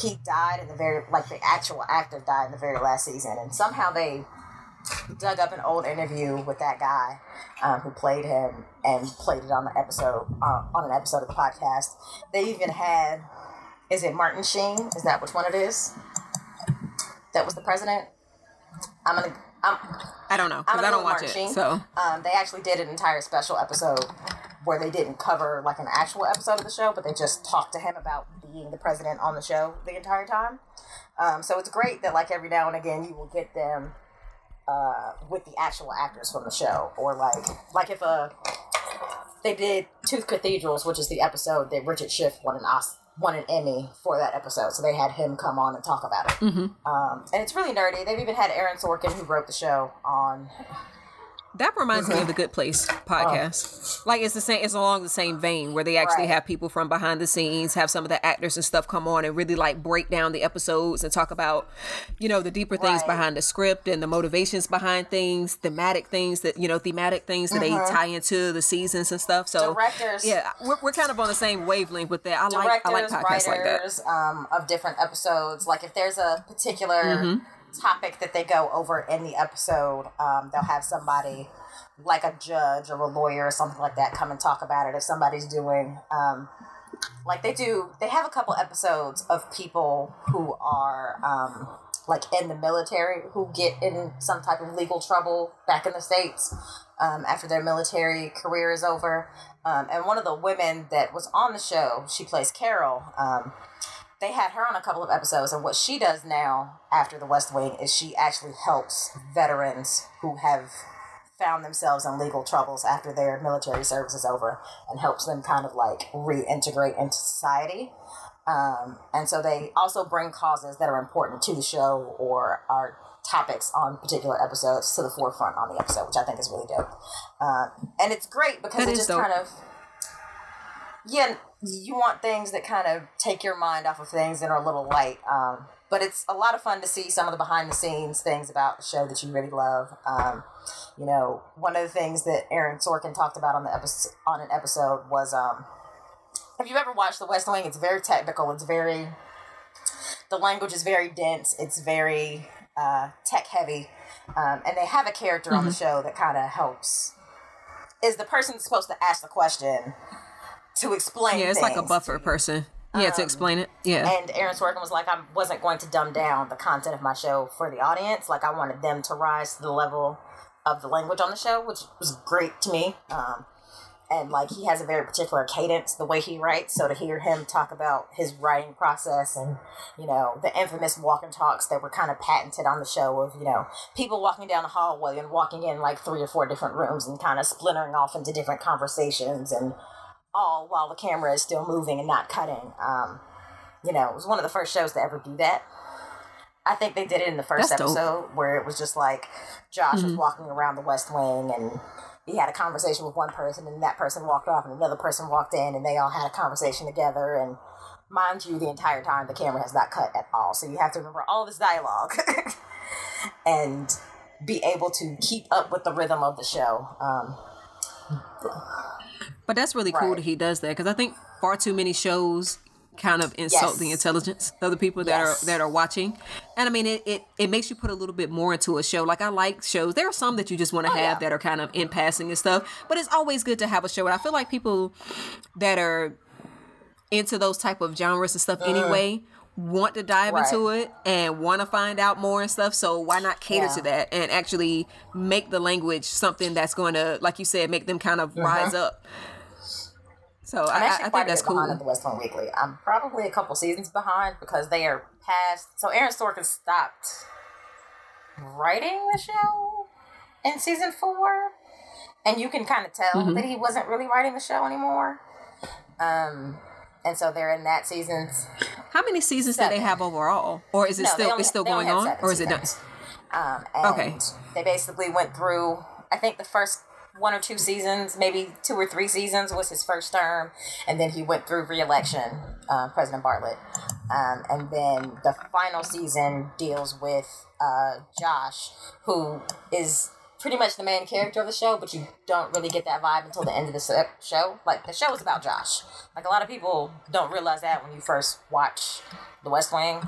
he died in the very like the actual actor died in the very last season, and somehow they dug up an old interview with that guy um, who played him and played it on the episode uh, on an episode of the podcast. They even had is it Martin Sheen? Is that which one it is? That was the president. I'm gonna. I'm, I don't know because I don't watch it. So um, they actually did an entire special episode where they didn't cover like an actual episode of the show, but they just talked to him about being the president on the show the entire time. Um, so it's great that like every now and again you will get them uh, with the actual actors from the show, or like like if a uh, they did Two Cathedrals, which is the episode that Richard Schiff won an Oscar won an Emmy for that episode, so they had him come on and talk about it. Mm-hmm. Um, and it's really nerdy. They've even had Aaron Sorkin, who wrote the show, on that reminds me of the Good Place podcast. Oh. Like it's the same. It's along the same vein where they actually right. have people from behind the scenes, have some of the actors and stuff come on and really like break down the episodes and talk about, you know, the deeper things right. behind the script and the motivations behind things, thematic things that you know, thematic things that mm-hmm. they tie into the seasons and stuff. So directors, yeah, we're, we're kind of on the same wavelength with that. I like I like podcasts writers, like that. Um, of different episodes. Like if there's a particular. Mm-hmm. Topic that they go over in the episode, um, they'll have somebody like a judge or a lawyer or something like that come and talk about it if somebody's doing um, like they do they have a couple episodes of people who are um, like in the military who get in some type of legal trouble back in the states um, after their military career is over. Um, and one of the women that was on the show she plays carol um, they had her on a couple of episodes and what she does now after the west wing is she actually helps veterans who have found themselves in legal troubles after their military service is over and helps them kind of like reintegrate into society. Um, and so they also bring causes that are important to the show or are topics on particular episodes to the forefront on the episode, which I think is really dope. Uh, and it's great because that it just dope. kind of, yeah, you want things that kind of take your mind off of things and are a little light. Um, but it's a lot of fun to see some of the behind the scenes things about the show that you really love. Um, you know, one of the things that Aaron Sorkin talked about on the episode on an episode was um, have you ever watched The West Wing? It's very technical. It's very the language is very dense. It's very uh, tech heavy, um, and they have a character mm-hmm. on the mm-hmm. show that kind of helps. Is the person supposed to ask the question to explain? Yeah, it's like a buffer person. Yeah, um, to explain it. Yeah. And Aaron Sorkin was like, I wasn't going to dumb down the content of my show for the audience. Like, I wanted them to rise to the level of the language on the show, which was great to me. Um, and like he has a very particular cadence the way he writes so to hear him talk about his writing process and you know the infamous walk and talks that were kind of patented on the show of you know people walking down the hallway and walking in like three or four different rooms and kind of splintering off into different conversations and all while the camera is still moving and not cutting. Um, you know it was one of the first shows to ever do that. I think they did it in the first That's episode dope. where it was just like Josh mm-hmm. was walking around the West Wing and he had a conversation with one person and that person walked off and another person walked in and they all had a conversation together. And mind you the entire time the camera has not cut at all. So you have to remember all this dialogue and be able to keep up with the rhythm of the show. Um, but that's really cool right. that he does that because i think far too many shows kind of insult yes. the intelligence of the people that yes. are that are watching. And I mean it, it it makes you put a little bit more into a show. Like I like shows. There are some that you just want to oh, have yeah. that are kind of in passing and stuff. But it's always good to have a show. And I feel like people that are into those type of genres and stuff mm. anyway want to dive right. into it and want to find out more and stuff. So why not cater yeah. to that and actually make the language something that's going to, like you said, make them kind of mm-hmm. rise up so I'm I, actually I, quite I think that's cool. behind at the West Wing Weekly. I'm probably a couple seasons behind because they are past. So Aaron Sorkin stopped writing the show in season four, and you can kind of tell mm-hmm. that he wasn't really writing the show anymore. Um, and so they're in that season. How many seasons seven. do they have overall, or is it no, still only, it's still going on, or is it done? Um, okay. They basically went through. I think the first one or two seasons, maybe two or three seasons was his first term, and then he went through reelection, uh, President Bartlet. Um, and then the final season deals with uh, Josh, who is pretty much the main character of the show, but you don't really get that vibe until the end of the show. Like the show is about Josh. Like a lot of people don't realize that when you first watch The West Wing,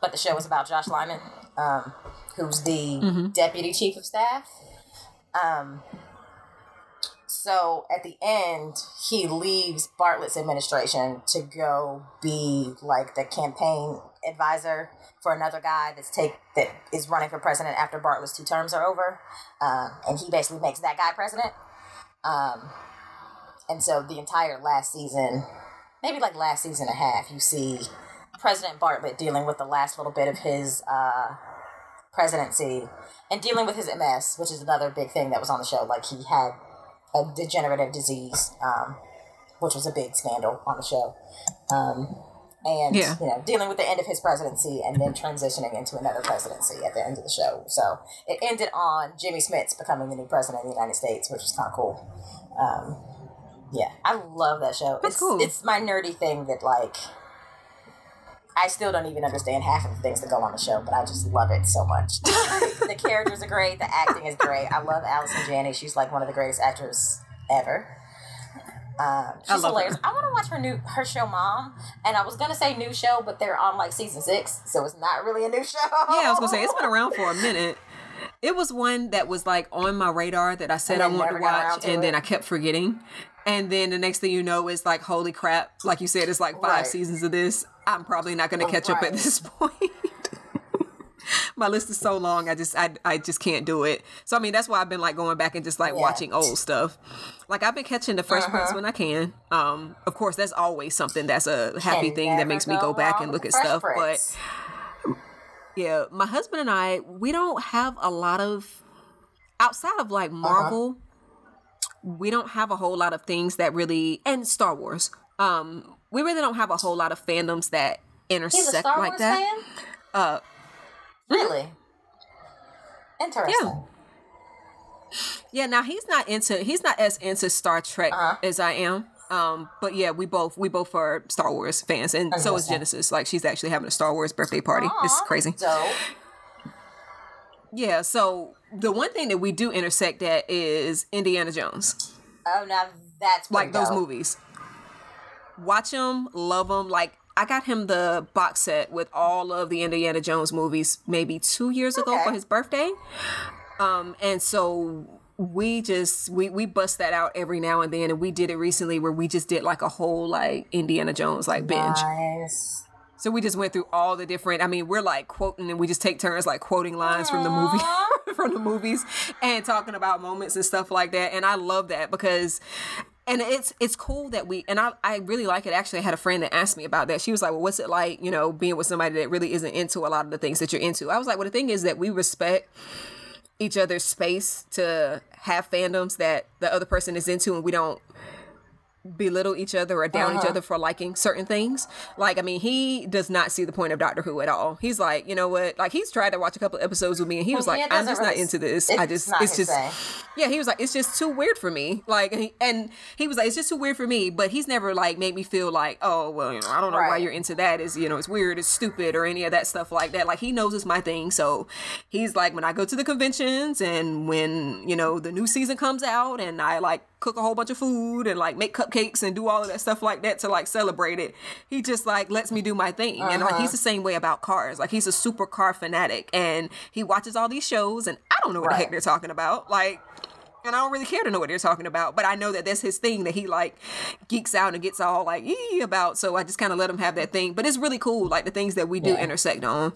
but the show is about Josh Lyman, um, who's the deputy chief of staff. Um, so at the end, he leaves Bartlet's administration to go be like the campaign advisor for another guy that's take that is running for president after Bartlet's two terms are over, um, and he basically makes that guy president. Um, and so the entire last season, maybe like last season and a half, you see President Bartlett dealing with the last little bit of his uh, presidency and dealing with his MS, which is another big thing that was on the show. Like he had a degenerative disease, um, which was a big scandal on the show. Um, and Yeah. you know, dealing with the end of his presidency and then transitioning into another presidency at the end of the show. So it ended on Jimmy Smits becoming the new president of the United States, which was kind of cool. Um, yeah, I love that show. That's it's, cool. It's my nerdy thing that like. I still don't even understand half of the things that go on the show, but I just love it so much. the characters are great, the acting is great. I love Allison Janney. She's like one of the greatest actors ever. Um, she's love hilarious. her. I want to watch her new her show, Mom. And I was gonna say new show, but they're on like season six, so it's not really a new show. Yeah, I was gonna say it's been around for a minute. It was one that was like on my radar that I said I wanted to never got around watch, to and then. I kept forgetting. And then the next thing you know is like, holy crap! Like you said, it's like five Right. seasons of this. I'm probably not gonna catch up at this point. my list is so long. I just I I just can't do it. So I mean that's why I've been like going back and just like Yeah. watching old stuff. Like I've been catching the Fresh Prince when I can. Um, of course, that's always something that's a happy Can thing that makes me go back and look at stuff. But yeah, my husband and I, we don't have a lot of outside of Uh-huh. like Marvel. We don't have a whole lot of things that really and Star Wars. Um, we really don't have a whole lot of fandoms that intersect like Wars that. fan. Uh, Really interesting. yeah, now he's not into he's not as into Star Trek Uh-huh. as I am. Um, but yeah, we both we both are Star Wars fans, and so is Genesis. Like she's actually having a Star Wars birthday party. It's crazy. Dope. Yeah, so the one thing that we do intersect at is Indiana Jones. Oh, now that's like pretty those movies. Watch him, love him. Like I got him the box set with all of the Indiana Jones movies maybe two years ago Okay. for his birthday. Um, and so we just we we bust that out every now and then, and we did it recently where we just did like a whole like Indiana Jones like binge. Nice. So we just went through all the different. I mean, we're like quoting, and we just take turns like quoting lines from the movie, from the movies, and talking about moments and stuff like that. And I love that because, and it's it's cool that we and I I really like it. Actually, I had a friend that asked me about that. She was like, "Well, what's it like, you know, being with somebody that really isn't into a lot of the things that you're into?" I was like, "Well, the thing is that we respect." each other's space to have fandoms that the other person is into and we don't belittle each other or down each Uh-huh. other for liking certain things. Like, I mean, he does not see the point of Doctor Who at all. He's like, you know what? Like, he's tried to watch a couple of episodes with me, and he was like, I'm just not into this. I just, it's just, thing. yeah. He was like, it's just too weird for me. Like, and he, and he was like, it's just too weird for me. But he's never like made me feel like, oh, well, you know, I don't know why you're into that. Is you know, it's weird, it's stupid, or any of that stuff like that. Like, he knows it's my thing. So he's like, when I go to the conventions and when you know the new season comes out, and I like cook a whole bunch of food and like make cupcakes and do all of that stuff like that to like celebrate it. He just like lets me do my thing. And like he's uh-huh. the same way about cars. Like he's a super car fanatic and he watches all these shows and I don't know what the heck they're talking about. Like and I don't really care to know what they're talking about, but I know that that's his thing that he like geeks out and gets all like ee about. So I just kind of let him have that thing. But it's really cool, like the things that we do Yeah. intersect on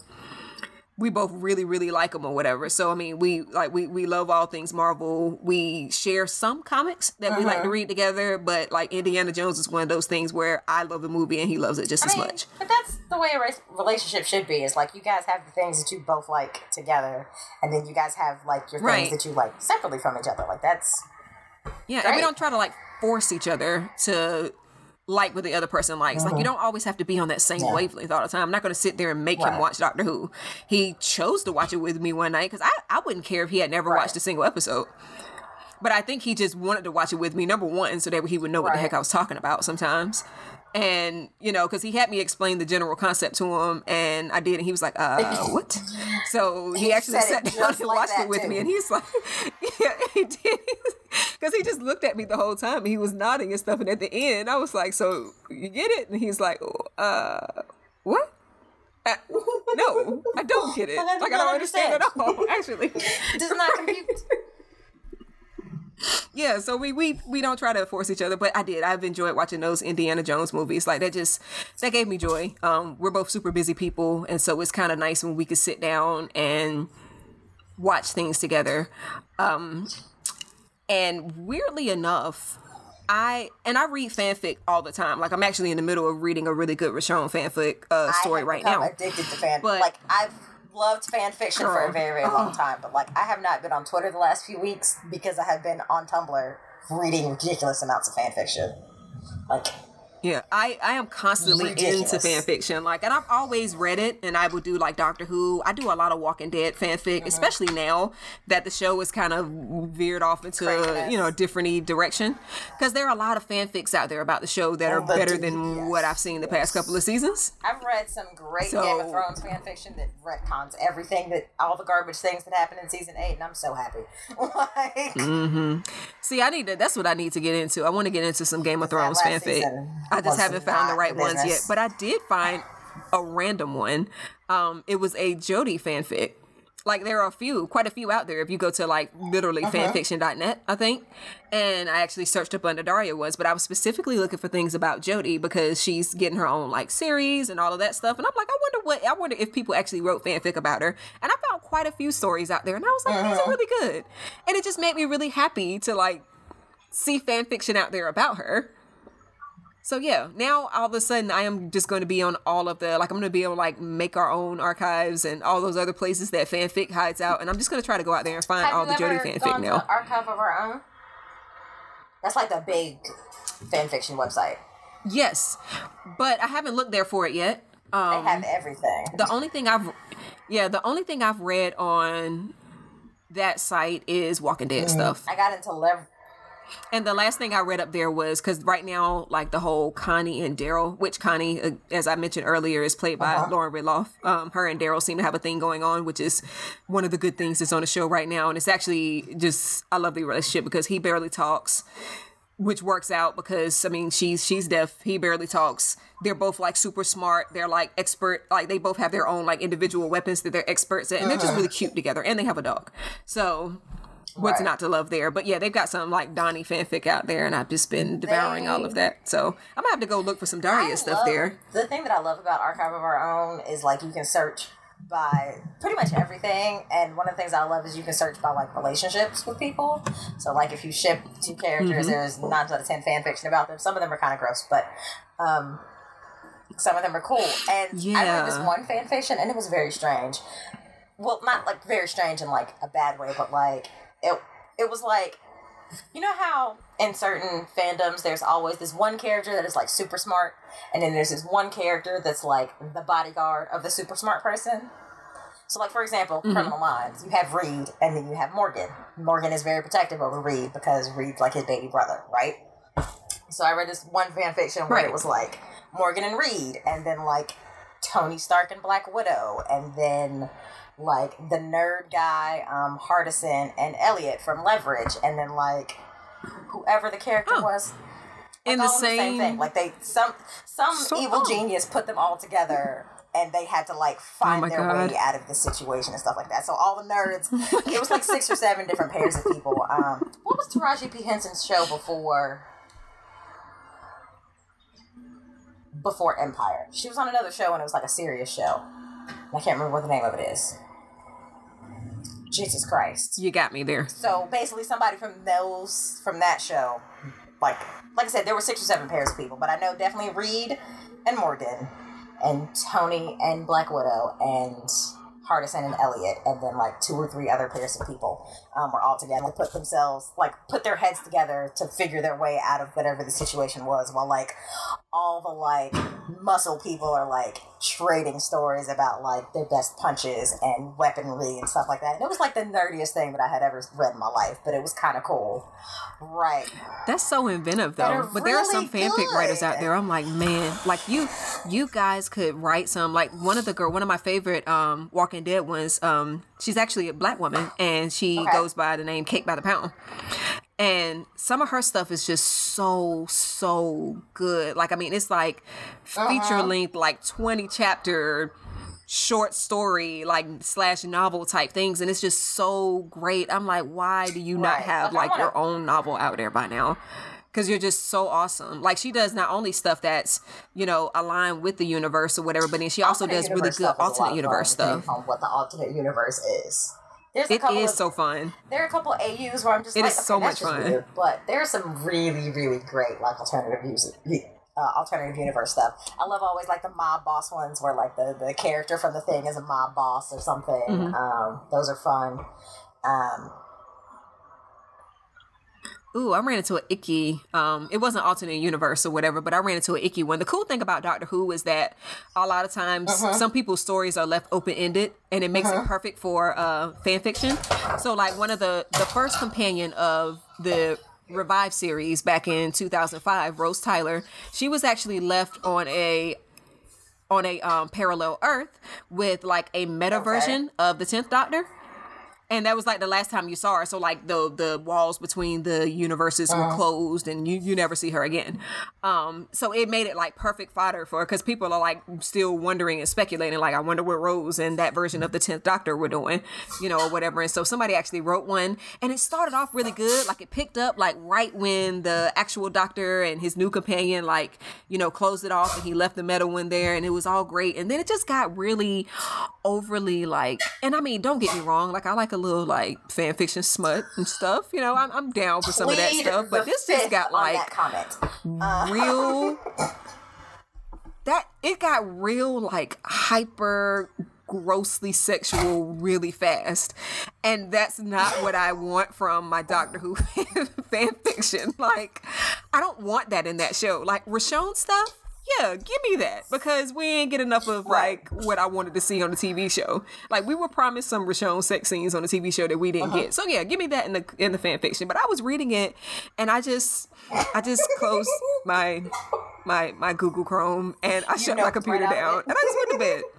we both really really like them or whatever so i mean we like we, we love all things marvel we share some comics that we like Uh-huh. to read together but like indiana jones is one of those things where i love the movie and he loves it just I as mean, much But that's the way a relationship should be. Is like you guys have the things that you both like together, and then you guys have like your Right. things that you like separately from each other. Like that's yeah and we don't try to like force each other to like what the other person likes like you mm-hmm. don't always have to be on that same. Yeah. wavelength all the time i'm not going to sit there and make him watch doctor who he chose to watch it with me one night because I, I wouldn't care if he had never Right. watched a single episode But I think he just wanted to watch it with me, number one, so that he would know what the heck I was talking about sometimes. And, you know, because he had me explain the general concept to him, and I did, and he was like, uh, what? So he, He actually sat down and like watched it with me, and he's like, yeah, he did. Because he just looked at me the whole time, and he was nodding and stuff, and at the end, I was like, so you get it? And he's like, uh, what? Uh, no, I don't get it. Like I don't understand at all. Actually, Does not compute. Yeah. So we we we don't try to force each other, but I did. I've enjoyed watching those Indiana Jones movies. Like that just that gave me joy. Um, we're both super busy people, and so it's kind of nice when we could sit down and watch things together. Um, and weirdly enough. I and I read fanfic all the time. Like I'm actually in the middle of reading a really good Richonne fanfic uh, story right now. addicted to fan. But- like I've loved fan fiction for a very very long time, but like I have not been on Twitter the last few weeks because I have been on Tumblr reading ridiculous amounts of fan fiction. Like Yeah, I, I am constantly Ridiculous. into fan fiction. Like, and I've always read it, and I would do like Doctor Who. I do a lot of Walking Dead fanfic, Mm-hmm. especially now that the show is kind of veered off into Craziness. you know a different direction. Because there are a lot of fanfics out there about the show that are Oh, but better than yes, what I've seen the past couple of seasons. I've read some great So- Game of Thrones fan fiction that retcons everything that all the garbage things that happened in season eight, and I'm so happy. like Mm-hmm. See, I need to. That's what I need to get into. I want to get into some Game of Thrones fanfic. season I just haven't found the right ones yet, but I did find a random one. Um, it was a Jodie fanfic. Like there are a few, quite a few out there. If you go to like literally Uh-huh. fanfiction.net, I think, and I actually searched up under Daria was, but I was specifically looking for things about Jodie because she's getting her own like series and all of that stuff. And I'm like, I wonder what, I wonder if people actually wrote fanfic about her. And I found quite a few stories out there, and I was like, Uh-huh. these are really good, and it just made me really happy to like see fan fiction out there about her. So yeah, now all of a sudden I am just going to be on all of the like I'm going to be able to like make our own archives and all those other places that fanfic hides out, and I'm just going to try to go out there and find all the Jodie fanfic now. to Archive of Our Own? That's like the big fanfiction website. Yes, but I haven't looked there for it yet. They Um, have everything. the only thing I've yeah the only thing I've read on that site is Walking Dead stuff. I got into Lev. And the last thing I read up there was because right now, like the whole Connie and Daryl, which Connie, uh, as I mentioned earlier, is played by Uh-huh. Lauren Ridloff. Um, her and Daryl seem to have a thing going on, which is one of the good things that's on the show right now. And it's actually just I love the relationship because he barely talks, which works out because I mean she's she's deaf, he barely talks. They're both like super smart. They're like expert, like they both have their own like individual weapons that they're experts at, and they're just really cute together. And they have a dog, so what's Right. not to love there. But yeah, they've got some like Donnie fanfic out there, and I've just been devouring all of that. So I'm gonna have to go look for some Daria I stuff love- there. The thing that I love about Archive of Our Own is like you can search by pretty much everything, and one of the things I love is you can search by like relationships with people. So like if you ship two characters, Mhm. there's nine out of ten fan fiction about them. Some of them are kind of gross, but um, some of them are cool. And I read this one fan fiction, and it was very strange. Well, not like very strange in like a bad way, but like it. It was like you know how in certain fandoms there's always this one character that is like super smart, and then there's this one character that's like the bodyguard of the super smart person. So, like for example, mm-hmm. Criminal Minds, you have Reid, and then you have Morgan. Morgan is very protective over Reid because Reid's like his baby brother, right? So I read this one fan fiction where Right. it was like Morgan and Reid, and then like Tony Stark and Black Widow, and then like the nerd guy, um, Hardison and Eliot from Leverage, and then like whoever the character Oh. was. In like, the same, thing. Like they some some So- evil oh. genius put them all together and they had to like find my their God. way out of the situation and stuff like that. So all the nerds it was like six or seven different pairs of people. Um what was Taraji P. Henson's show before before Empire? She was on another show and it was like a serious show. I can't remember what the name of it is. Jesus Christ. you got me there. So basically, somebody from those from that show, like like I said, there were six or seven pairs of people, but I know definitely Reid and Morgan, and Tony and Black Widow and Hardison and Eliot, and then like two or three other pairs of people um, were all together, put themselves like put their heads together to figure their way out of whatever the situation was, while like all the like muscle people are like trading stories about like their best punches and weaponry and stuff like that. And it was like the nerdiest thing that I had ever read in my life, but it was kind of cool. Right. That's so inventive though. But there are some really fanfic writers out there. I'm like, man, like you you guys could write some like one of the girl one of my favorite um Walking Dead ones, um, she's actually a black woman and she Okay. goes by the name Cake by the Pound. And some of her stuff is just so, so good. Like, I mean, it's like uh-huh. feature length, like 20 chapter short story, like slash novel type things. And it's just so great. I'm like, why do you not have Like, your own novel out there by now? Because you're just so awesome. Like, she does not only stuff that's, you know, aligned with the universe or whatever, but then she also Alternate does really good stuff is a lot alternate universe stuff. On what the alternate universe is. There's couple is of, so fun. there are a couple AUs where I'm just It like, is okay, so much fun. weird. But there's some really, really great like alternative music. Uh, alternative universe stuff. I love always like the mob boss ones where like the, the character from the thing is a mob boss or something. Mm-hmm. Um, those are fun. Um, Ooh, I ran into an icky. Um, it wasn't alternate universe or whatever, but I ran into an icky one. The cool thing about Doctor Who is that a lot of times Uh-huh. some people's stories are left open ended, and it makes it perfect for uh, fan fiction. So, like one of the the first companion of the Revive series back in 2005, Rose Tyler, she was actually left on a on a um, parallel Earth with like a meta Okay. version of the Tenth Doctor. And that was like the last time you saw her. So like the the walls between the universes were closed, and you you never see her again. Um, so it made it like perfect fodder for because people are like still wondering and speculating. Like I wonder what Rose and that version of the Tenth Doctor were doing, you know, or whatever. And so somebody actually wrote one, and it started off really good. Like it picked up like right when the actual Doctor and his new companion like you know closed it off, and he left the metal one there, and it was all great. And then it just got really overly like, and I mean, don't get me wrong, like I like a little like fan fiction smut and stuff. You know, I'm I'm down for some of that stuff, but this just got like comment. real that it got real like hyper grossly sexual really fast and that's not what i want from my doctor who fan fiction like i don't want that in that show like Richonne stuff yeah give me that because we ain't get enough of like what i wanted to see on the tv show. Like we were promised some Richonne sex scenes on the tv show that we didn't Uh-huh. get. So yeah give me that in the in the fan fiction. But i was reading it and i just i just closed my my my Google Chrome and I shut my computer right out of down and I just went to bed.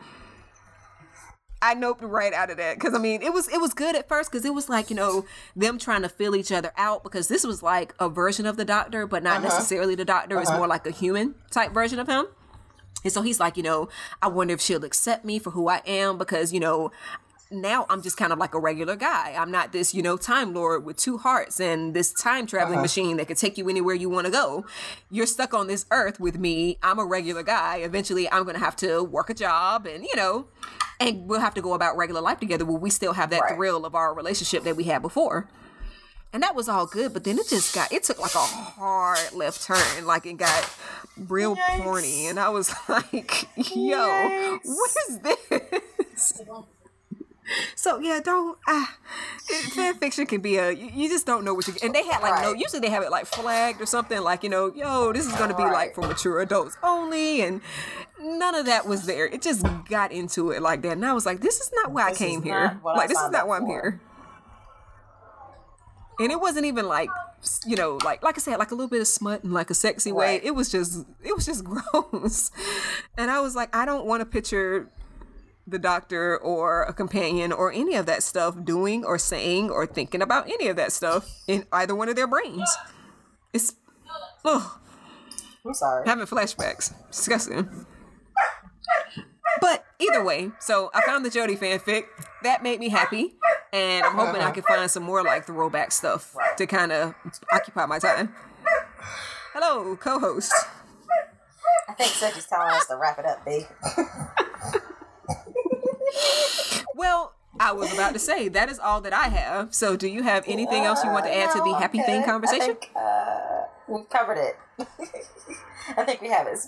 I noped right out of that because I mean it was it was good at first because it was like you know them trying to fill each other out because this was like a version of the Doctor but not uh-huh. necessarily the Doctor. It's uh-huh. more like a human type version of him. And so he's like, you know, I wonder if she'll accept me for who I am because, you know, now I'm just kind of like a regular guy. I'm not this, you know, time lord with two hearts and this time traveling uh-huh. machine that could take you anywhere you want to go. You're stuck on this earth with me. I'm a regular guy. Eventually, I'm going to have to work a job and, you know, and we'll have to go about regular life together where we still have that Right. thrill of our relationship that we had before. And that was all good, but then it just got, it took like a hard left turn. Like it got real Yikes. porny. And I was like, yo, what is this? So yeah, don't ah, fan fiction can be a you, just don't know what you and they had like no Right. usually they have it like flagged or something like you know yo this is gonna be like for mature adults only and none of that was there it just got into it like that and I was like this is not why This I came here like this is not why I'm for. here and it wasn't even like you know like like I said like a little bit of smut in like a sexy way Right. it was just it was just gross and I was like I don't want to picture the doctor or a companion or any of that stuff doing or saying or thinking about any of that stuff in either one of their brains. It's oh, I'm sorry. having flashbacks. Disgusting. But either way, so I found the Jodie fanfic. That made me happy. And I'm hoping I can find some more like throwback stuff to kind of occupy my time. Hello, co host. I think Sophie's telling us to wrap it up, B. Well, I was about to say that is all that I have. So, do you have anything else you want to add to the happy I'm thing conversation? think, uh, we've covered it. I think we have it.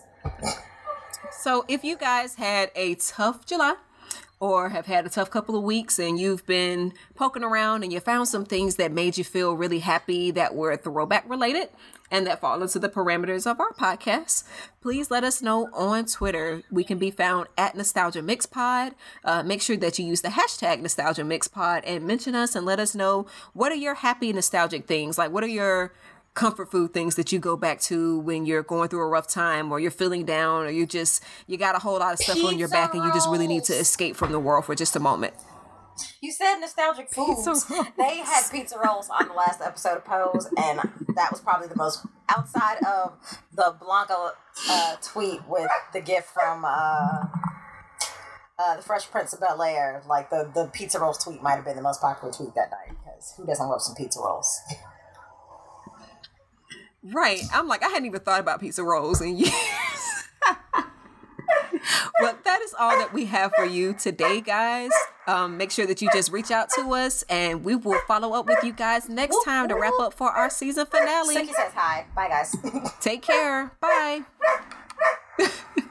So, if you guys had a tough July, or have had a tough couple of weeks and you've been poking around and you found some things that made you feel really happy that were throwback related and that fall into the parameters of our podcast, please let us know on Twitter. We can be found at Nostalgia Mix Pod. Uh, make sure that you use the hashtag Nostalgia Mix Pod and mention us and let us know what are your happy nostalgic things. Like, what are your comfort food things that you go back to when you're going through a rough time or you're feeling down or you just you got a whole lot of stuff on your back and you just really need to escape from the world for just a moment. You said nostalgic foods. They had pizza rolls on the last episode of Pose, and that was probably the most outside of the Blanca uh, tweet with the gift from uh, uh, the Fresh Prince of Bel Air. Like the the pizza rolls tweet might have been the most popular tweet that night because who doesn't love some pizza rolls? Right. I'm like, I hadn't even thought about pizza rolls in years. well, that is all that we have for you today, guys um, make sure that you just reach out to us and we will follow up with you guys next time to wrap up for our season finale. Shinky says hi. Bye, guys. Take care. Bye.